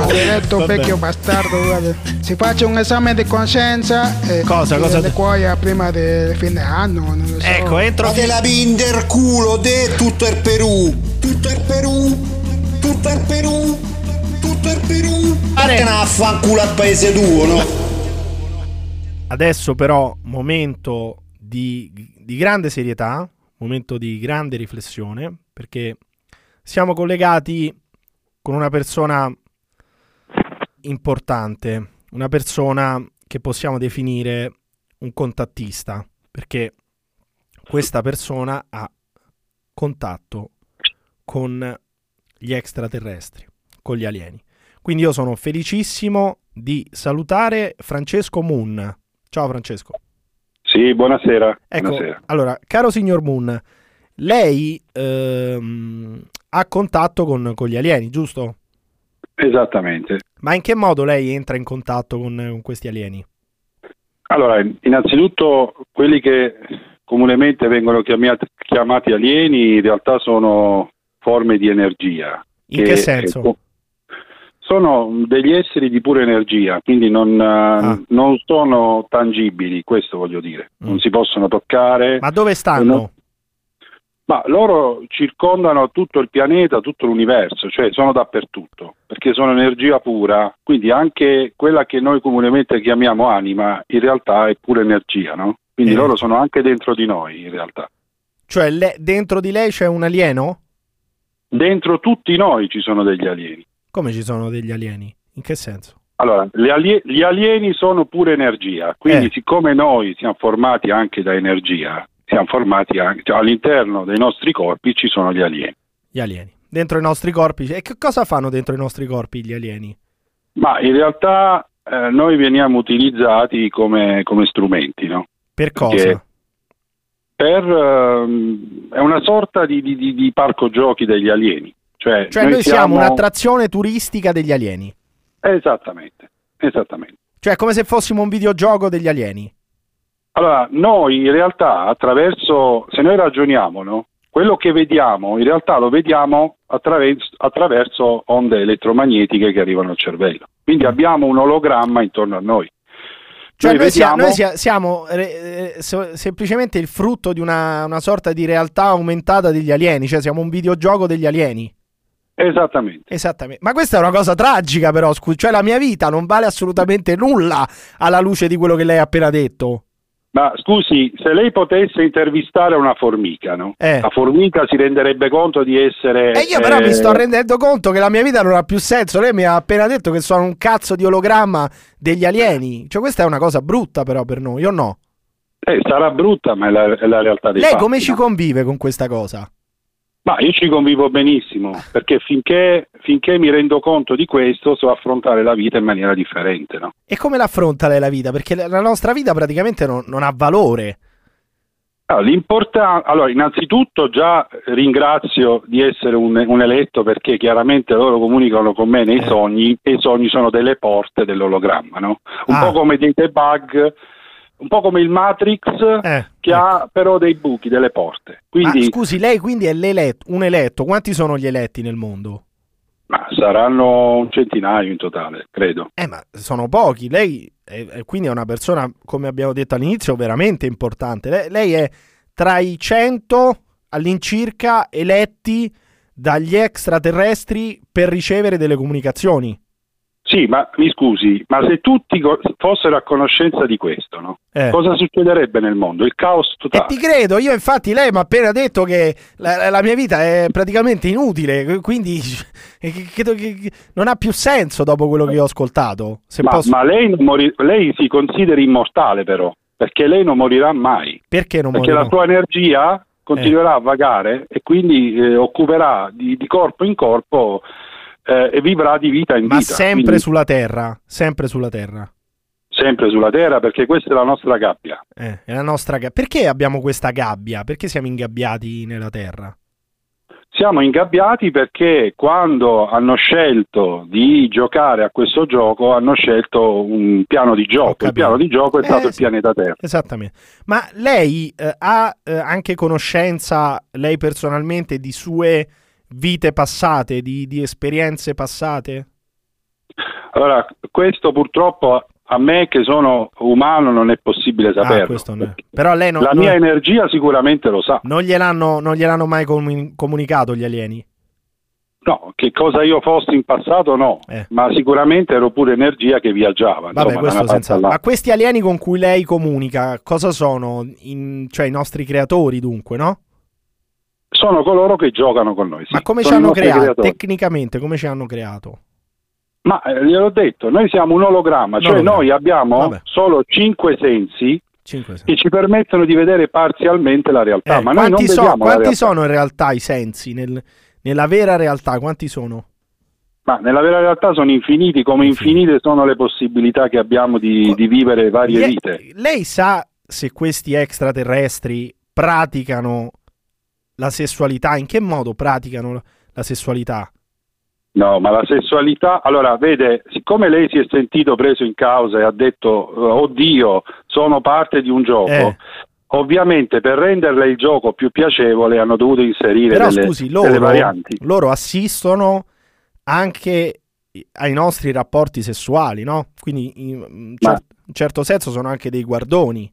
Maledetto Vabbè. vecchio bastardo, guarda. Si faccia un esame di coscienza e Cosa, cosa? le cuoia prima del fine anno, non lo so. Ecco, entro Ma te la pinder culo te tutto il Perù! Tutto il Perù! Tutto il Perù! Tutto il Perù! Vattene a fanculo al paese tuo, no? Adesso però momento di, di grande serietà, momento di grande riflessione, perché siamo collegati con una persona importante, una persona che possiamo definire un contattista, perché questa persona ha contatto con gli extraterrestri, con gli alieni. Quindi io sono felicissimo di salutare Francesco Moon. Ciao Francesco. Sì, buonasera. Ecco, buonasera. allora, caro signor Moon, lei ehm, ha contatto con, con gli alieni, giusto? Esattamente. Ma in che modo lei entra in contatto con, con questi alieni? Allora, innanzitutto quelli che comunemente vengono chiamati, chiamati alieni in realtà sono forme di energia. In che senso? sono degli esseri di pura energia, quindi non, Ah. non sono tangibili, questo voglio dire. Non si possono toccare. Mm. Ma dove stanno? Ma loro circondano tutto il pianeta, tutto l'universo, cioè sono dappertutto, perché sono energia pura, quindi anche quella che noi comunemente chiamiamo anima, in realtà è pura energia, no? Quindi Eh. loro sono anche dentro di noi, in realtà. Cioè, le- dentro di lei c'è un alieno? Dentro tutti noi ci sono degli alieni. Come ci sono degli alieni? In che senso? Allora, alie- gli alieni sono pure energia, quindi Eh. siccome noi siamo formati anche da energia, siamo formati anche, cioè, all'interno dei nostri corpi ci sono gli alieni. Gli alieni. Dentro i nostri corpi. E che cosa fanno dentro i nostri corpi gli alieni? Ma in realtà eh, noi veniamo utilizzati come, come strumenti, no? Per cosa? Perché per, ehm, è una sorta di, di- di- parco giochi degli alieni. Cioè, Cioè noi, siamo un'attrazione turistica degli alieni. Esattamente, esattamente. Cioè come se fossimo un videogioco degli alieni. Allora, noi in realtà attraverso, se noi ragioniamo, no? quello che vediamo in realtà lo vediamo attraverso, attraverso onde elettromagnetiche che arrivano al cervello. Quindi abbiamo un ologramma intorno a noi. Cioè Noi vediamo- noi sia- siamo eh, so- semplicemente il frutto di una, una sorta di realtà aumentata degli alieni, cioè siamo un videogioco degli alieni. Esattamente. Esattamente. Ma questa è una cosa tragica però, scusi, cioè la mia vita non vale assolutamente nulla alla luce di quello che lei ha appena detto. Ma scusi, se lei potesse intervistare una formica, no? Eh. la formica si renderebbe conto di essere... E io però eh, mi sto rendendo conto che la mia vita non ha più senso. Lei mi ha appena detto che sono un cazzo di ologramma degli alieni. Cioè questa è una cosa brutta però per noi, o no? eh, sarà brutta, ma è la, è la realtà dei Lei fatti. come ci no? convive con questa cosa? Ma io ci convivo benissimo, perché finché, finché mi rendo conto di questo so affrontare la vita in maniera differente, no? E come l'affronta lei la vita? Perché la nostra vita praticamente non, non ha valore. Allora, l'importa- allora, innanzitutto già ringrazio di essere un, un eletto perché chiaramente loro comunicano con me Eh. nei sogni e i sogni sono delle porte dell'ologramma, no? Un Ah. po' come dei debug, un po' come il Matrix che ha però dei buchi, delle porte. Quindi Ma scusi, lei quindi è un eletto. Quanti sono gli eletti nel mondo? ma saranno un centinaio in totale, credo. Eh, ma sono pochi. Lei è- quindi è una persona, come abbiamo detto all'inizio, veramente importante. Lei, lei è tra i 100 all'incirca eletti dagli extraterrestri per ricevere delle comunicazioni. Sì, ma mi scusi, ma se tutti co- fossero a conoscenza di questo, no? Eh. cosa succederebbe nel mondo? Il caos totale. Ti credo, io infatti lei mi ha appena detto che la, la mia vita è praticamente inutile, quindi eh, credo che non ha più senso dopo quello che ho ascoltato. Ma, posso- ma lei, mori- lei si consideri immortale però, perché lei non morirà mai. Perché non Perché morirò? la sua energia continuerà a vagare e quindi eh, occuperà di, di corpo in corpo eh, e vivrà di vita in Ma vita. sempre Quindi sulla Terra, sempre sulla Terra. sempre sulla Terra perché questa è la nostra gabbia. Eh, è la nostra ga- Perché abbiamo questa gabbia? Perché siamo ingabbiati nella Terra? Siamo ingabbiati perché quando hanno scelto di giocare a questo gioco hanno scelto un piano di gioco. Il piano di gioco è Eh, stato il pianeta Terra. Esattamente. Ma lei eh, ha eh, anche conoscenza, lei personalmente, di sue vite passate, di, di esperienze passate? Allora, questo purtroppo a me che sono umano non è possibile saperlo. Ah, no. Però lei non, la non- mia energia sicuramente lo sa. non gliel'hanno, non gliel'hanno mai comu- comunicato gli alieni? No, che cosa io fossi in passato no, ma sicuramente ero pure energia che viaggiava. Vabbè, insomma, senza... Ma questi alieni con cui lei comunica, cosa sono? In- Cioè i nostri creatori, dunque, no? Sono coloro che giocano con noi. sì. Ma come ci hanno creato? creatori. Tecnicamente, come ci hanno creato? Ma eh, gliel'ho detto, noi siamo un ologramma, cioè ologramma. noi abbiamo Vabbè. solo cinque sensi Cinque sensi. che ci permettono di vedere parzialmente la realtà, Eh, ma noi non quanti so- vediamo la quanti realtà. sono in realtà i sensi? nel- nella vera realtà, quanti sono? Ma nella vera realtà sono infiniti, come infinite sono le possibilità che abbiamo di, di vivere varie vite. Lei sa se questi extraterrestri praticano la sessualità? In che modo praticano la sessualità? No, ma la sessualità, allora vede, siccome lei si è sentito preso in causa e ha detto, eh, oddio, sono parte di un gioco, Eh. ovviamente per renderle il gioco più piacevole hanno dovuto inserire Però delle, scusi, delle loro, varianti. loro assistono anche ai nostri rapporti sessuali, no? Quindi in cer- in certo senso sono anche dei guardoni.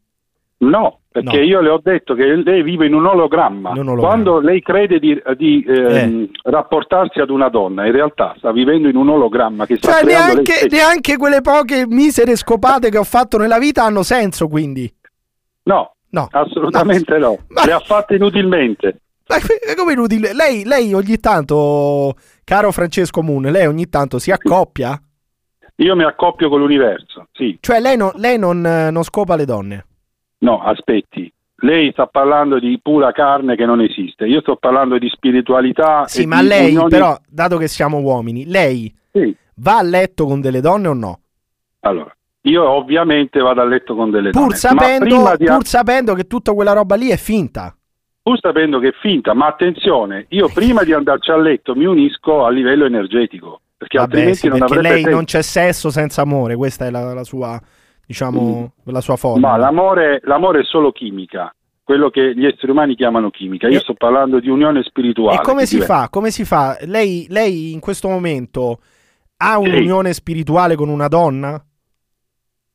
No, perché No. io le ho detto che lei vive in un ologramma. Ologramma. Quando lei crede di, di, ehm, rapportarsi ad una donna, in realtà sta vivendo in un ologramma che sta Cioè lei neanche, neanche quelle poche misere scopate che ho fatto nella vita hanno senso, quindi. No, No. assolutamente no. Le ha fatte inutilmente. Ma come inutile. Lei, lei ogni tanto, caro Francesco Moon, lei ogni tanto si accoppia? Io mi accoppio con l'universo, sì. Cioè lei, no- lei non, eh, non scopa le donne? No, aspetti. lei sta parlando di pura carne che non esiste. Io sto parlando di spiritualità. Sì, ma lei, unioni- però, dato che siamo uomini, lei Sì. va a letto con delle donne o no? Allora, io ovviamente vado a letto con delle Pur donne. sapendo, di pur sapendo che tutta quella roba lì è finta. pur sapendo che è finta, ma attenzione, io prima di andarci a letto mi unisco a livello energetico, perché Vabbè, altrimenti sì, non perché lei senso. non c'è sesso senza amore, questa è la, la sua, diciamo, la sua forma. Ma l'amore, l'amore è solo chimica, quello che gli esseri umani chiamano chimica. Io sto parlando di unione spirituale. E come si fa? Come si fa? Lei, lei in questo momento ha un'unione spirituale con una donna?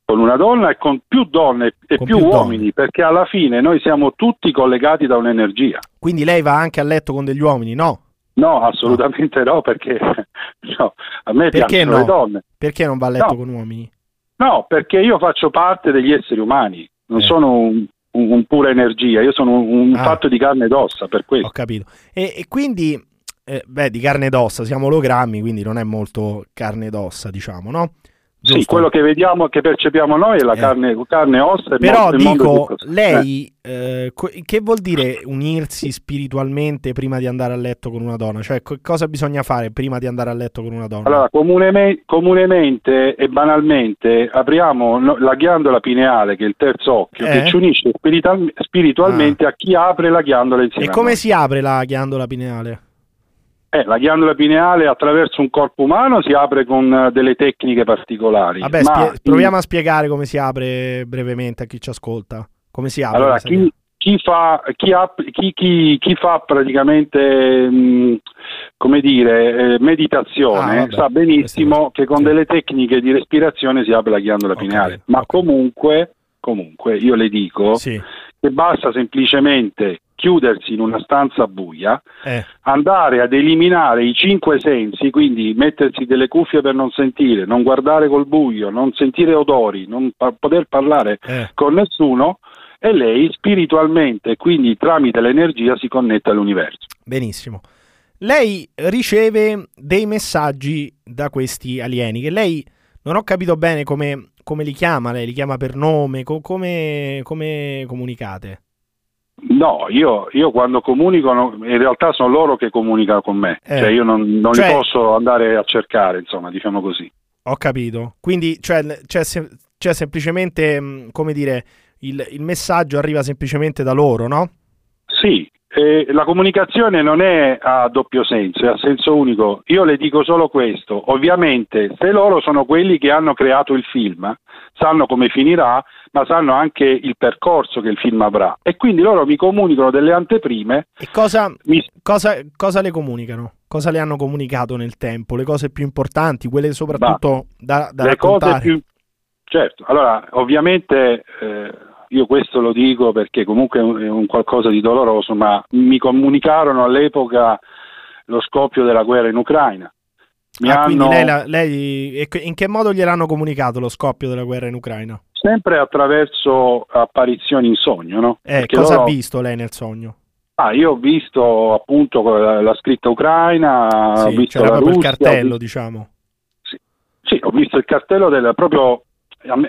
Con una donna e con più donne e Con più, più uomini, perché alla fine noi siamo tutti collegati da un'energia. Quindi lei va anche a letto con degli uomini? No. No, assolutamente no, perché no, a me Perché piacciono no? le donne. Perché non va a letto No. con uomini? No, perché io faccio parte degli esseri umani, Eh. non sono un, un- un pura energia, io sono un, un Ah. fatto di carne ed ossa, per questo. Ho capito. E, e quindi, eh, beh, di carne ed ossa, siamo ologrammi, quindi non è molto carne ed ossa, diciamo, no? Sì, Giusto? quello che vediamo, che percepiamo noi è la carne, carne e ossa. Però dico, di- lei, eh, co- che vuol dire unirsi spiritualmente prima di andare a letto con una donna? Cioè, co- cosa bisogna fare prima di andare a letto con una donna? Allora, comuneme- comunemente e banalmente apriamo la ghiandola pineale, che è il terzo occhio, Eh? che ci unisce spiritual- spiritualmente a chi apre la ghiandola insieme e come si apre la ghiandola pineale? Eh, la ghiandola pineale attraverso un corpo umano si apre con eh, delle tecniche particolari. Vabbè, spie- proviamo a spiegare come si apre brevemente a chi ci ascolta. Come si apre? Allora, chi, chi fa, chi, app- chi- fa praticamente, mh, come dire, eh, meditazione, Ah, vabbè, sa benissimo che con delle tecniche di respirazione si apre la ghiandola pineale. Ma comunque, comunque, io le dico che basta semplicemente chiudersi in una stanza buia, Eh. andare ad eliminare i cinque sensi, quindi mettersi delle cuffie per non sentire, non guardare col buio, non sentire odori, non pa- poter parlare Eh. con nessuno e lei spiritualmente, quindi tramite l'energia, si connette all'universo. Benissimo. Lei riceve dei messaggi da questi alieni che lei non ho capito bene come, come li chiama, lei li chiama per nome, co- come, come comunicate? No, io, io quando comunico, in realtà sono loro che comunicano con me, Eh. cioè io non, non Cioè- li posso andare a cercare, insomma, diciamo così. Ho capito. Quindi cioè, c'è, sem- c'è semplicemente, mh, come dire, il, il messaggio arriva semplicemente da loro, no? Sì, eh, la comunicazione non è a doppio senso, è a senso unico. Io le dico solo questo. Ovviamente, se loro sono quelli che hanno creato il film, sanno come finirà, ma sanno anche il percorso che il film avrà. E quindi loro mi comunicano delle anteprime. E cosa, cosa, cosa le comunicano? Cosa le hanno comunicato nel tempo? Le cose più importanti, quelle soprattutto da, da le raccontare? cose più certo allora ovviamente eh, io questo lo dico perché comunque è un, qualcosa di doloroso ma mi comunicarono all'epoca lo scoppio della guerra in Ucraina mi Ah, quindi hanno lei, la- lei- in che modo gliel'hanno comunicato lo scoppio della guerra in Ucraina? sempre attraverso apparizioni in sogno no? Eh, Perché cosa loro- ha visto lei nel sogno? Ah, io ho visto appunto la, la scritta ucraina, ho Sì, visto c'era la proprio il Russia, ho cartello, visto- diciamo. Sì, ho visto il cartello del proprio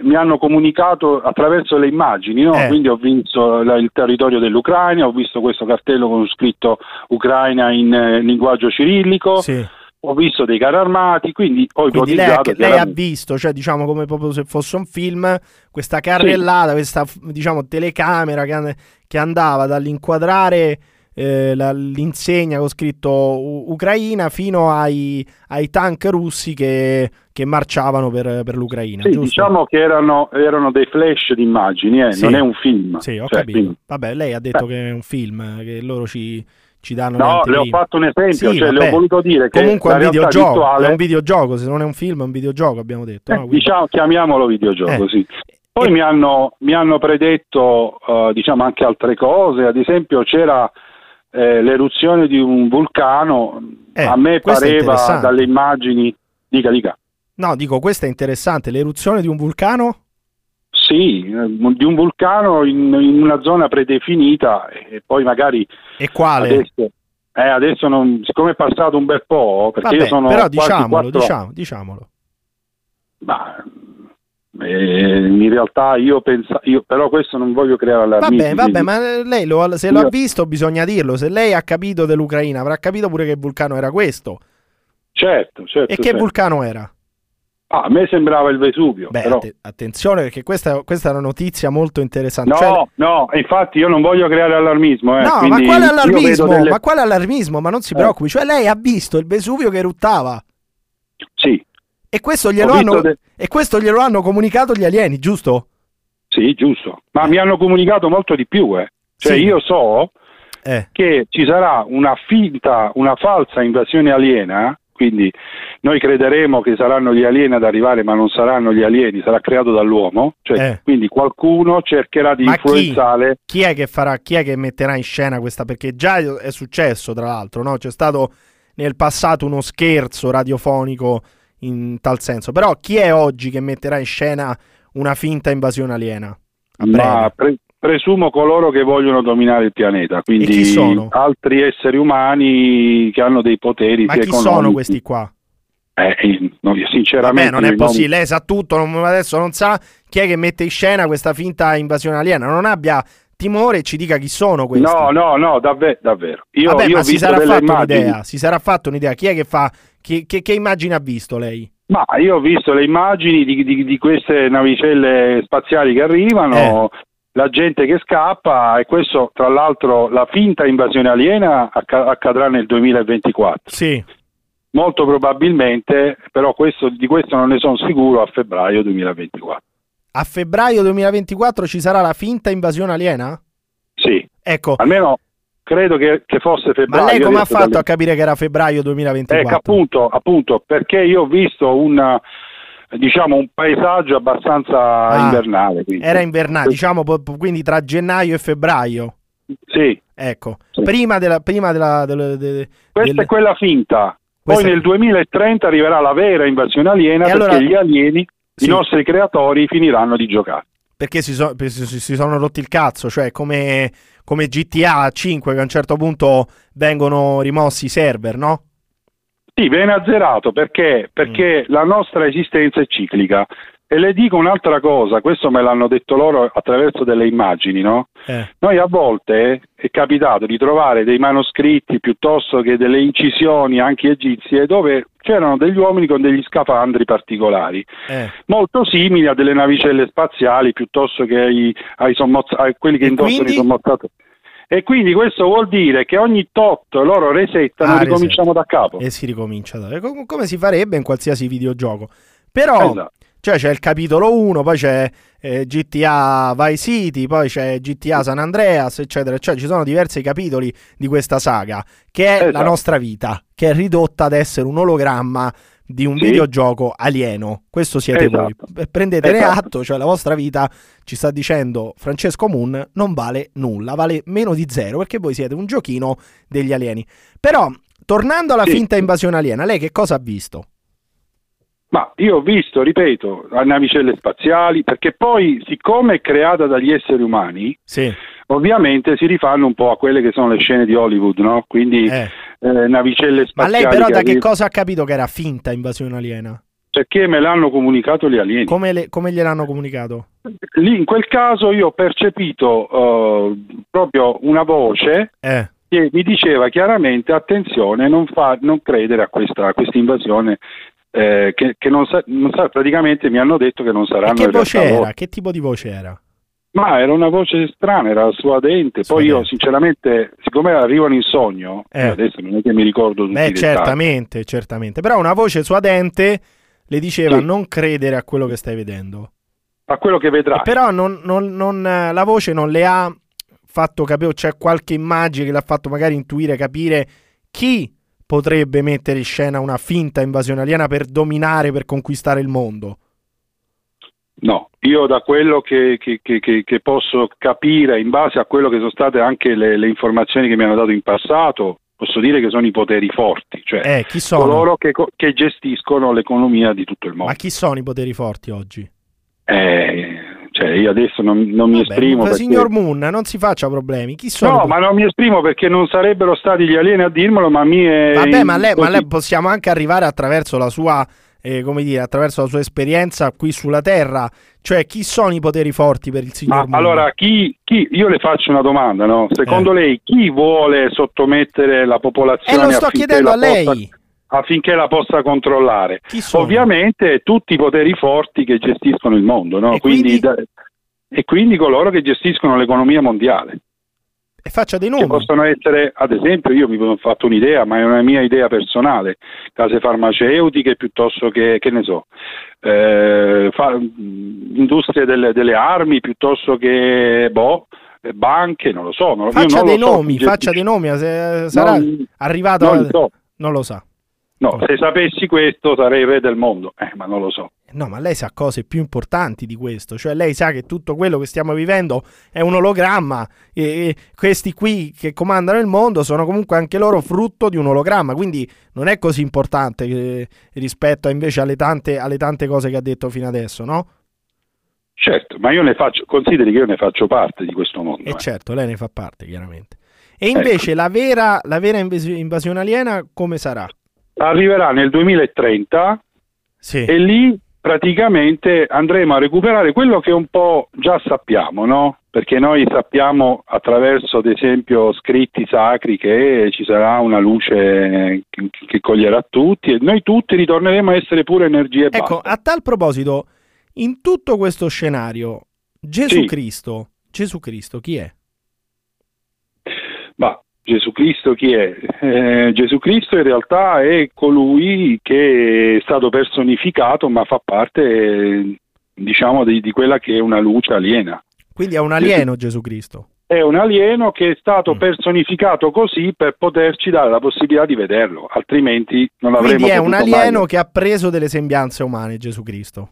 mi hanno comunicato attraverso le immagini, no? Eh. quindi ho visto la- il territorio dell'Ucraina, ho visto questo cartello con scritto Ucraina in eh, linguaggio cirillico, ho visto dei carri armati, quindi ho Quindi lei, ipotizzato lei ha chiaramente- visto, cioè diciamo come proprio se fosse un film, questa carrellata, questa diciamo telecamera che, che andava dall'inquadrare eh, la- l'insegna con scritto Ucraina fino ai, ai tank russi che, che marciavano per, per l'Ucraina. Sì, diciamo che erano, erano dei flash di immagini, eh, Sì. non è un film. Sì, ho Cioè, capito. quindi- Vabbè, lei ha detto Eh. che è un film, che loro ci, ci danno No, le ho fatto un esempio, Sì, cioè le ho voluto dire che Comunque è un videogioco, virtuale- è un videogioco, se non è un film è un videogioco, abbiamo detto. Eh, no? Quindi- diciamo, chiamiamolo videogioco, Eh. sì. Poi mi, hanno, mi hanno predetto eh, diciamo anche altre cose, ad esempio c'era eh, l'eruzione di un vulcano, a me Eh, questo è pareva dalle immagini, dica dica, No, dico, questo è interessante, l'eruzione di un vulcano? sì, eh, di un vulcano in, in una zona predefinita e poi magari E quale? adesso, eh, adesso non, siccome è passato un bel po', perché Vabbè, io sono però diciamolo, diciamo, diciamolo. Ma eh, in realtà io penso, io, però questo non voglio creare allarmismi. Vabbè, vabbè, ma lei lo- se lo ha visto bisogna dirlo. Se lei ha capito dell'Ucraina, avrà capito pure che vulcano era questo. Certo, certo. E che certo. vulcano era? Ah, a me sembrava il Vesuvio, Beh, però... atte- attenzione perché questa, questa è una notizia molto interessante. No, Cioè- no, infatti io non voglio creare allarmismo. Eh, no, ma quale allarmismo? delle- Ma quale allarmismo? Ma non si Eh. preoccupi. Cioè, lei ha visto il Vesuvio che eruttava. E questo glielo, hanno, de- e questo glielo hanno comunicato gli alieni, giusto? Sì, giusto. Ma mi hanno comunicato molto di più, eh. Cioè Sì. io so Eh. che ci sarà una finta, una falsa invasione aliena, quindi noi crederemo che saranno gli alieni ad arrivare, ma non saranno gli alieni, sarà creato dall'uomo, cioè Eh. quindi qualcuno cercherà di Ma chi? influenzare Chi è che farà, chi è che metterà in scena questa? Perché già è successo, tra l'altro, no? C'è stato nel passato uno scherzo radiofonico in tal senso. Però chi è oggi che metterà in scena una finta invasione aliena? Ma pre- presumo coloro che vogliono dominare il pianeta, quindi altri esseri umani che hanno dei poteri Ma chi economici. sono questi qua? Eh, eh, no, sinceramente Vabbè, non è possibile. Lei sa tutto, non- adesso non sa chi è che mette in scena questa finta invasione aliena. Non abbia timore e ci dica chi sono questi. No, no, no, davvero, davvero. Io, Vabbè, io ma si sarà fatto immagini. un'idea. Si sarà fatto un'idea. Chi è che fa. Che, che- che immagine ha visto lei? Ma io ho visto le immagini di, di- di queste navicelle spaziali che arrivano, Eh. la gente che scappa e questo, tra l'altro, la finta invasione aliena acca- accadrà nel 2024. Sì. Molto probabilmente, però questo- di questo non ne sono sicuro, a febbraio 2024. A febbraio 2024 ci sarà la finta invasione aliena? Sì. Ecco. Almeno credo che, che fosse febbraio. Ma lei come ha fatto dalle- a capire che era febbraio 2024? Ecco, appunto, appunto, perché io ho visto un, diciamo, un paesaggio abbastanza Ah, invernale. quindi. Era invernale, diciamo quindi tra gennaio e febbraio. Sì. Ecco, prima della... Prima della, del- de- Questa del- è quella finta. Poi nel 2030 arriverà la vera invasione aliena E perché allora- gli alieni, Sì. i nostri creatori, finiranno di giocare. Perché si, so- si- sono rotti il cazzo, cioè come, come GTA 5 che a un certo punto vengono rimossi i server, no? Sì, viene azzerato perché, perché Mm. la nostra esistenza è ciclica. E le dico un'altra cosa, questo me l'hanno detto loro attraverso delle immagini, no? Eh. Noi a volte è capitato di trovare dei manoscritti piuttosto che delle incisioni anche egizie dove c'erano degli uomini con degli scafandri particolari, Eh. molto simili a delle navicelle spaziali piuttosto che ai, ai sommozz- a quelli che E indossano quindi? i sommozzatori. E quindi questo vuol dire che ogni tot loro resettano Ah, ricominciamo da capo. E si ricomincia da com- come si farebbe in qualsiasi videogioco. Però Esatto. Cioè, c'è il capitolo 1, poi c'è eh, GTA Vice City, poi c'è GTA San Andreas, eccetera, eccetera. Ci sono diversi capitoli di questa saga, che è la Esatto. nostra vita, che è ridotta ad essere un ologramma di un Sì. videogioco alieno. Questo siete Esatto. voi. Prendetene Esatto. atto, cioè la vostra vita ci sta dicendo Francesco Moon non vale nulla, vale meno di zero perché voi siete un giochino degli alieni. Però, tornando alla Sì. finta invasione aliena, lei che cosa ha visto? Ma io ho visto, ripeto, le navicelle spaziali, perché poi, siccome è creata dagli esseri umani, Sì. ovviamente si rifanno un po' a quelle che sono le scene di Hollywood, no? Quindi eh, navicelle Ma spaziali. lei però da che arri- cosa ha capito che era finta invasione aliena? Perché me l'hanno comunicato gli alieni. Come, le- come gliel'hanno comunicato? Lì in quel caso io ho percepito eh, proprio una voce Eh. che mi diceva chiaramente attenzione, non, fa- non credere a questa, a questa invasione. Eh, che, che non sa- non sa- praticamente mi hanno detto che non E saranno che in realtà voce era? Che tipo di voce era? Ma era una voce strana, era suadente. Poi io, sinceramente, siccome arrivano in sogno, Eh. adesso non è che mi ricordo tutti Beh, certamente, certamente. Però una voce suadente le diceva Sì. non credere a quello che stai vedendo. A quello che vedrai. E però non- non- non, eh, la voce non le ha fatto capire, o c'è qualche immagine che le ha fatto magari intuire, capire chi potrebbe mettere in scena una finta invasione aliena per dominare, per conquistare il mondo. No, io da quello che, che- che- che- posso capire, in base a quello che sono state anche le, le informazioni che mi hanno dato in passato, posso dire che sono i poteri forti, cioè Eh, chi sono? coloro che, co- che gestiscono l'economia di tutto il mondo. Ma chi sono i poteri forti oggi? Eh, cioè, io adesso non, non mi Vabbè, esprimo perché... signor Moon, non si faccia problemi. Chi sono? No, ma non mi esprimo perché non sarebbero stati gli alieni a dirmelo, ma mi è... Vabbè, ma lei, ma lei possiamo anche arrivare attraverso la sua eh, come dire, attraverso la sua esperienza qui sulla Terra. Cioè, chi sono i poteri forti per il signor Ma allora, chi, chi- io le faccio una domanda, no? Secondo lei chi vuole sottomettere la popolazione Eh, lo sto chiedendo a lei. possa- affinché la possa controllare? Ovviamente tutti i poteri forti che gestiscono il mondo, no? E quindi, quindi? e quindi coloro che gestiscono l'economia mondiale. E faccia dei Che nomi. possono essere, ad esempio, io mi sono fatto un'idea, ma è una mia idea personale, case farmaceutiche piuttosto che, che ne so, eh, fa- industrie delle, delle armi piuttosto che, boh, eh, banche, non lo so. Non, Faccia dei so nomi, chi faccia dei nomi. sarà Non- arrivato non li so. Non lo sa. No, se sapessi questo sarei re del mondo, eh, ma non lo so. No, ma lei sa cose più importanti di questo, cioè lei sa che tutto quello che stiamo vivendo è un ologramma e, questi qui che comandano il mondo sono comunque anche loro frutto di un ologramma, quindi non è così importante eh, rispetto invece alle tante, alle tante cose che ha detto fino adesso, no? Certo, ma io ne faccio, consideri che io ne faccio parte di questo mondo. E eh. certo, lei ne fa parte chiaramente. E invece la vera, la vera invasi- invasione aliena come sarà? Arriverà nel 2030 Sì. e lì praticamente andremo a recuperare quello che un po' già sappiamo, no? Perché noi sappiamo attraverso, ad esempio, scritti sacri che ci sarà una luce che, coglierà tutti e noi tutti ritorneremo a essere pure energie e Ecco, a tal proposito, in tutto questo scenario, Gesù Sì. Cristo, Gesù Cristo chi è? Ma Gesù Cristo chi è? Eh, Gesù Cristo in realtà è colui che è stato personificato ma fa parte, diciamo, di, di quella che è una luce aliena. Quindi è un alieno Gesù Cristo. È un alieno che è stato personificato così per poterci dare la possibilità di vederlo, altrimenti non avremmo Quindi è un alieno mai- che ha preso delle sembianze umane Gesù Cristo.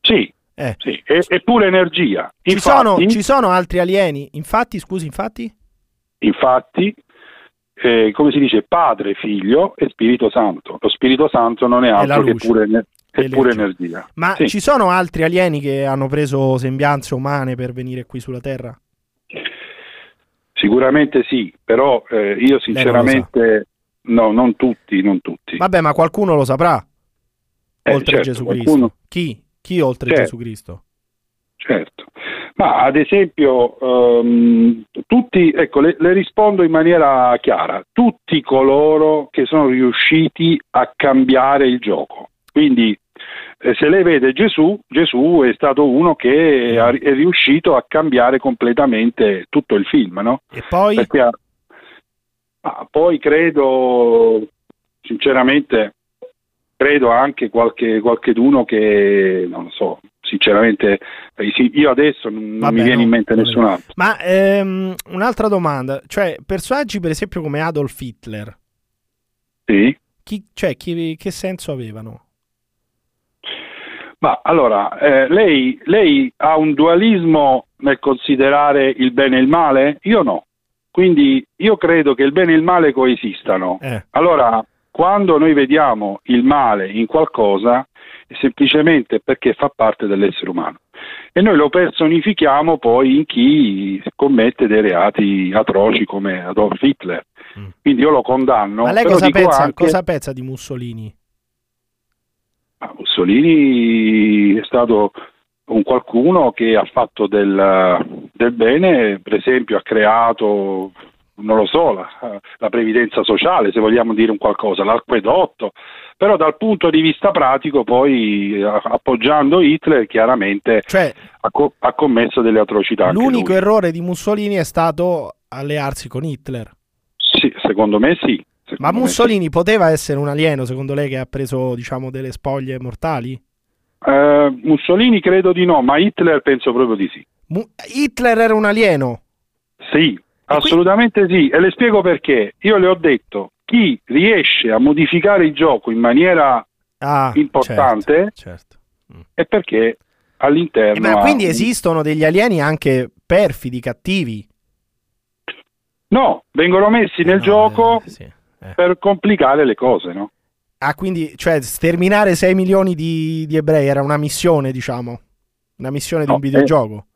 Sì, Eh. sì, è, è pure energia. Ci, Infatti, sono, ci sono altri alieni? Infatti, scusi, infatti? Infatti eh, come si dice, Padre, Figlio e Spirito Santo. Lo Spirito Santo non è altro che luce. pure, è È pure energia. Ma Sì. ci sono altri alieni che hanno preso sembianze umane per venire qui sulla Terra? Sicuramente sì, però eh, io sinceramente no, non tutti, non tutti. Vabbè, ma qualcuno lo saprà. Eh, oltre certo, Gesù Cristo. qualcuno- Chi? Chi oltre Certo. Gesù Cristo? Certo, ma ad esempio ehm, tutti, ecco, le, le rispondo in maniera chiara, tutti coloro che sono riusciti a cambiare il gioco. Quindi eh, se lei vede Gesù, Gesù è stato uno che è riuscito a cambiare completamente tutto il film, no? E poi? Ha- ma poi credo, sinceramente, credo anche qualche qualcheduno che, non lo so, sinceramente, eh, io adesso non, Vabbè, mi viene no, in mente nessun altro. Ma ehm, un'altra domanda, cioè personaggi per esempio come Adolf Hitler, Sì? chi, cioè, chi- che senso avevano? Ma allora, eh, lei, lei ha un dualismo nel considerare il bene e il male? Io no. Quindi io credo che il bene e il male coesistano. Eh. Allora, quando noi vediamo il male in qualcosa, semplicemente perché fa parte dell'essere umano. E noi lo personifichiamo poi in chi commette dei reati atroci come Adolf Hitler. Quindi io lo condanno. Mm. Ma lei cosa dico pensa, anche- cosa pensa di Mussolini? Ma Mussolini è stato un qualcuno che ha fatto del, del bene, per esempio ha creato, non lo so, la, la previdenza sociale, se vogliamo dire un qualcosa, l'acquedotto, però dal punto di vista pratico poi a- appoggiando Hitler chiaramente ha, co- ha commesso delle atrocità. L'unico errore di Mussolini è stato allearsi con Hitler. Sì, secondo me sì. secondo Ma Mussolini poteva essere un alieno, secondo lei, che ha preso, diciamo, delle spoglie mortali? sì. Eh, Mussolini credo di no, ma Hitler penso proprio di sì. Mu- Hitler era un alieno. Sì, assolutamente sì, e le spiego perché. Io le ho detto, chi riesce a modificare il gioco in maniera Ah, importante certo, è perché all'interno... Eh, Ma ha quindi un- esistono degli alieni anche perfidi, cattivi? No, vengono messi nel gioco eh. per complicare le cose, no? Ah, quindi, cioè, sterminare 6 milioni di, di ebrei era una missione, diciamo. Una missione di No, un videogioco.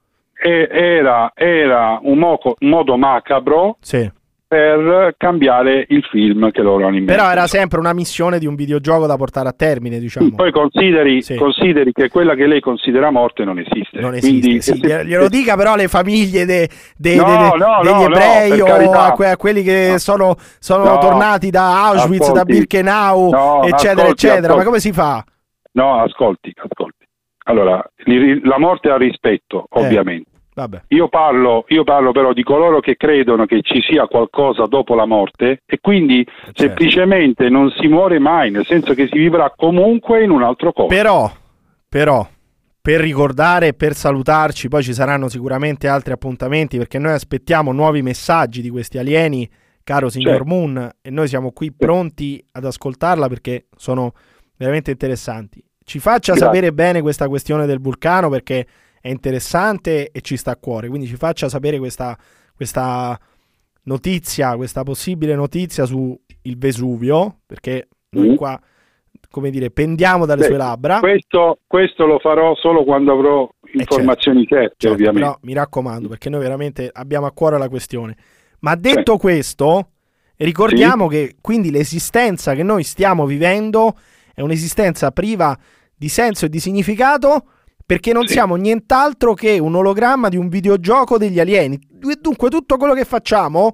Era era un, moco- un modo macabro Sì. per cambiare il film che loro hanno in mente. Però era sempre una missione di un videogioco da portare a termine, diciamo. Poi consideri, Sì. consideri che quella che lei considera morte non esiste. Non esiste, Quindi, sì, se- glielo dica però alle famiglie de- de- No, de- no, degli no, ebrei o a, que- a quelli che sono, sono No, tornati da Auschwitz, da ascolti. Birkenau, No, eccetera, ascolti, eccetera. Ma ascolti. come si fa? No, ascolti, ascolti. Allora, la morte ha rispetto, Eh. ovviamente. Vabbè. Io parlo, io parlo però di coloro che credono che ci sia qualcosa dopo la morte e quindi Certo. semplicemente non si muore mai, nel senso che si vivrà comunque in un altro corpo. Però, però, per ricordare e per salutarci, poi ci saranno sicuramente altri appuntamenti perché noi aspettiamo nuovi messaggi di questi alieni, caro signor Certo. Moon, e noi siamo qui pronti ad ascoltarla perché sono veramente interessanti. Ci faccia Grazie. sapere bene questa questione del vulcano perché è interessante e ci sta a cuore, quindi ci faccia sapere questa, questa notizia, questa possibile notizia su il Vesuvio, perché noi Mm. qua, come dire, pendiamo dalle Beh, sue labbra. Questo, questo lo farò solo quando avrò informazioni certe, Certo, ovviamente. però mi raccomando, perché noi veramente abbiamo a cuore la questione. Ma detto questo, ricordiamo che quindi l'esistenza che noi stiamo vivendo è un'esistenza priva di senso e di significato perché non siamo nient'altro che un ologramma di un videogioco degli alieni. Dunque tutto quello che facciamo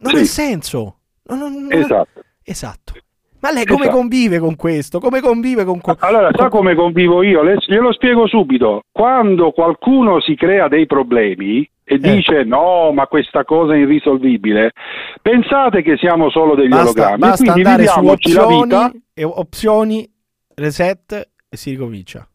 non ha senso. Non- non- non- Esatto. Esatto. Ma lei come Esatto. convive con questo? Come convive con questo? Allora, sa come convivo io? Le- glielo spiego subito. Quando qualcuno si crea dei problemi Eh. e dice no, ma questa cosa è irrisolvibile, pensate che siamo solo degli Basta, ologrammi. basta quindi andare su viviamoci la opzioni, vita, e opzioni, reset e si ricomincia.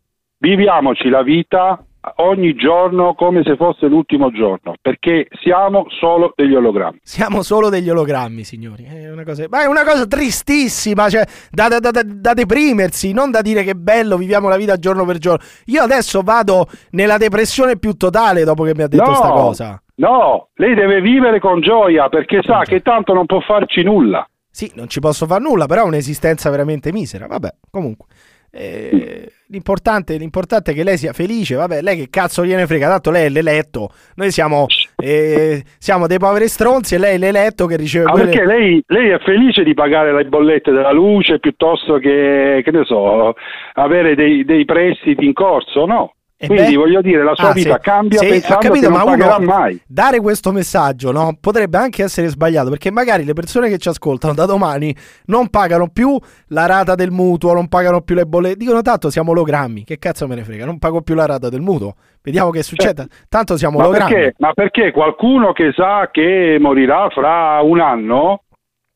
Viviamoci la vita ogni giorno come se fosse l'ultimo giorno, perché siamo solo degli ologrammi. Siamo solo degli ologrammi, signori. È una cosa, ma è una cosa tristissima, cioè, da, da- da- da- deprimersi, non da dire che bello, viviamo la vita giorno per giorno. Io adesso vado nella depressione più totale dopo che mi ha detto No, sta cosa. No, lei deve vivere con gioia perché sa che tanto non può farci nulla. Sì, non ci posso fare nulla, però è un'esistenza veramente misera. Vabbè, comunque. Eh, l'importante, l'importante è che lei sia felice. Vabbè, lei che cazzo gliene frega? Tanto lei è l'eletto. Noi siamo, eh, siamo dei poveri stronzi e lei è l'eletto che riceve Ah, quelle- perché lei, lei è felice di pagare le bollette della luce piuttosto che, che ne so, avere dei, dei prestiti in corso? No. E Quindi beh- voglio dire, la sua Ah, vita sì. cambia ho pensando capito, che non ma pagherà uno- mai. Dare questo messaggio no, potrebbe anche essere sbagliato perché magari le persone che ci ascoltano da domani non pagano più la rata del mutuo, non pagano più le bollette. Dicono tanto siamo ologrammi, che cazzo me ne frega, non pago più la rata del mutuo. Vediamo che succede. Tanto siamo Ma ologrammi. perché? ma perché qualcuno che sa che morirà fra un anno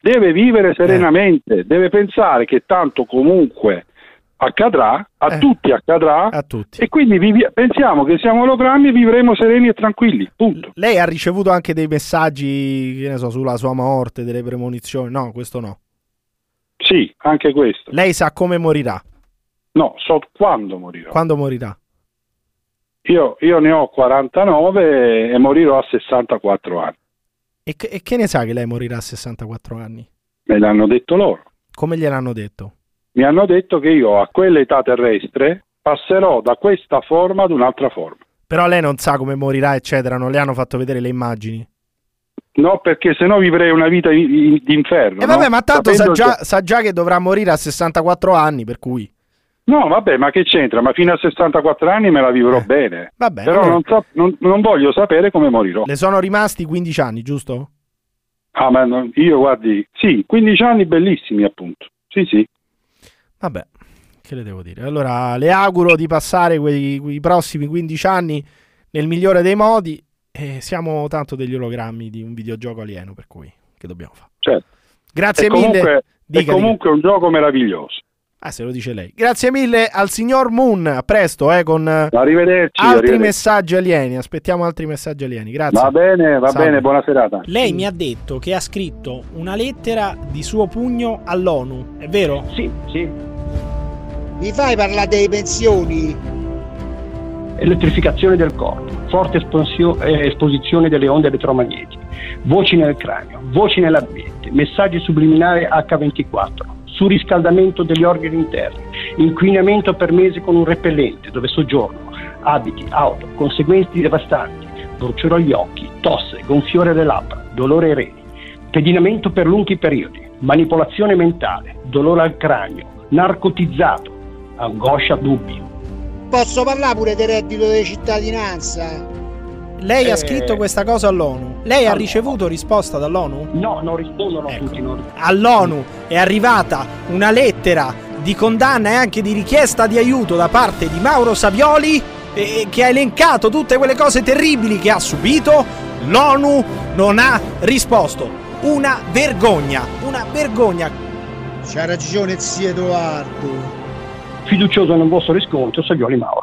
deve vivere serenamente, deve pensare che tanto comunque accadrà, a Eh. tutti accadrà, A tutti. e quindi vivi- pensiamo che siamo ologrammi e vivremo sereni e tranquilli, punto. Lei ha ricevuto anche dei messaggi, che ne so, sulla sua morte, delle premonizioni? No, questo no. Sì, anche questo. Lei sa come morirà, No, so quando morirò. quando morirà. Io, io ne ho 49 e morirò a 64 anni. E che, e che ne sa che lei morirà a 64 anni? Me l'hanno detto loro. Come gliel'hanno detto? Mi hanno detto che io a quell'età terrestre passerò da questa forma ad un'altra forma. Però lei non sa come morirà, eccetera, non le hanno fatto vedere le immagini. No, perché sennò vivrei una vita in- in- d'inferno. E vabbè, no? ma tanto sa già, che- sa già che dovrà morire a 64 anni, per cui... No, vabbè, ma che c'entra? Ma fino a 64 anni me la vivrò bene. Eh, bene, Però allora- non, so- non- non voglio sapere come morirò. Le sono rimasti 15 anni, giusto? Ah, ma non- io guardi, sì, 15 anni bellissimi appunto. Sì, sì. Vabbè, che le devo dire? Allora, le auguro di passare quei, quei prossimi 15 anni nel migliore dei modi e siamo tanto degli ologrammi di un videogioco alieno, per cui che dobbiamo fare? Certo. Grazie E mille. comunque, Dica, è comunque un gioco meraviglioso. Ah, se lo dice lei. Grazie mille al signor Moon. A presto, eh, con Arrivederci. altri arrivederci. messaggi alieni. Aspettiamo altri messaggi alieni. Grazie. Va bene, va Salve. bene, buona serata. Lei mi ha detto che ha scritto una lettera di suo pugno all'ONU, è vero? Sì, sì. Mi fai parlare delle pensioni? elettrificazione del corpo, forte espansio- eh, esposizione delle onde elettromagnetiche, voci nel cranio, voci nell'ambiente, messaggi subliminali H24, surriscaldamento degli organi interni, inquinamento per mesi con un repellente dove soggiorno, abiti, auto, conseguenze devastanti, bruciore agli occhi, tosse, gonfiore alle labbra, dolore ai reni, pedinamento per lunghi periodi, manipolazione mentale, dolore al cranio, narcotizzato, angoscia, dubbi. Posso parlare pure del reddito di cittadinanza? Lei ha Eh, scritto questa cosa all'ONU. Lei ha ricevuto risposta dall'ONU? No, non rispondono tutti. Non... All'ONU è arrivata una lettera di condanna e anche di richiesta di aiuto da parte di Mauro Savioli eh, che ha elencato tutte quelle cose terribili che ha subito. L'ONU non ha risposto. Una vergogna, una vergogna. C'ha ragione zio Edoardo. Fiducioso nel vostro riscontro, Savioli Mauro.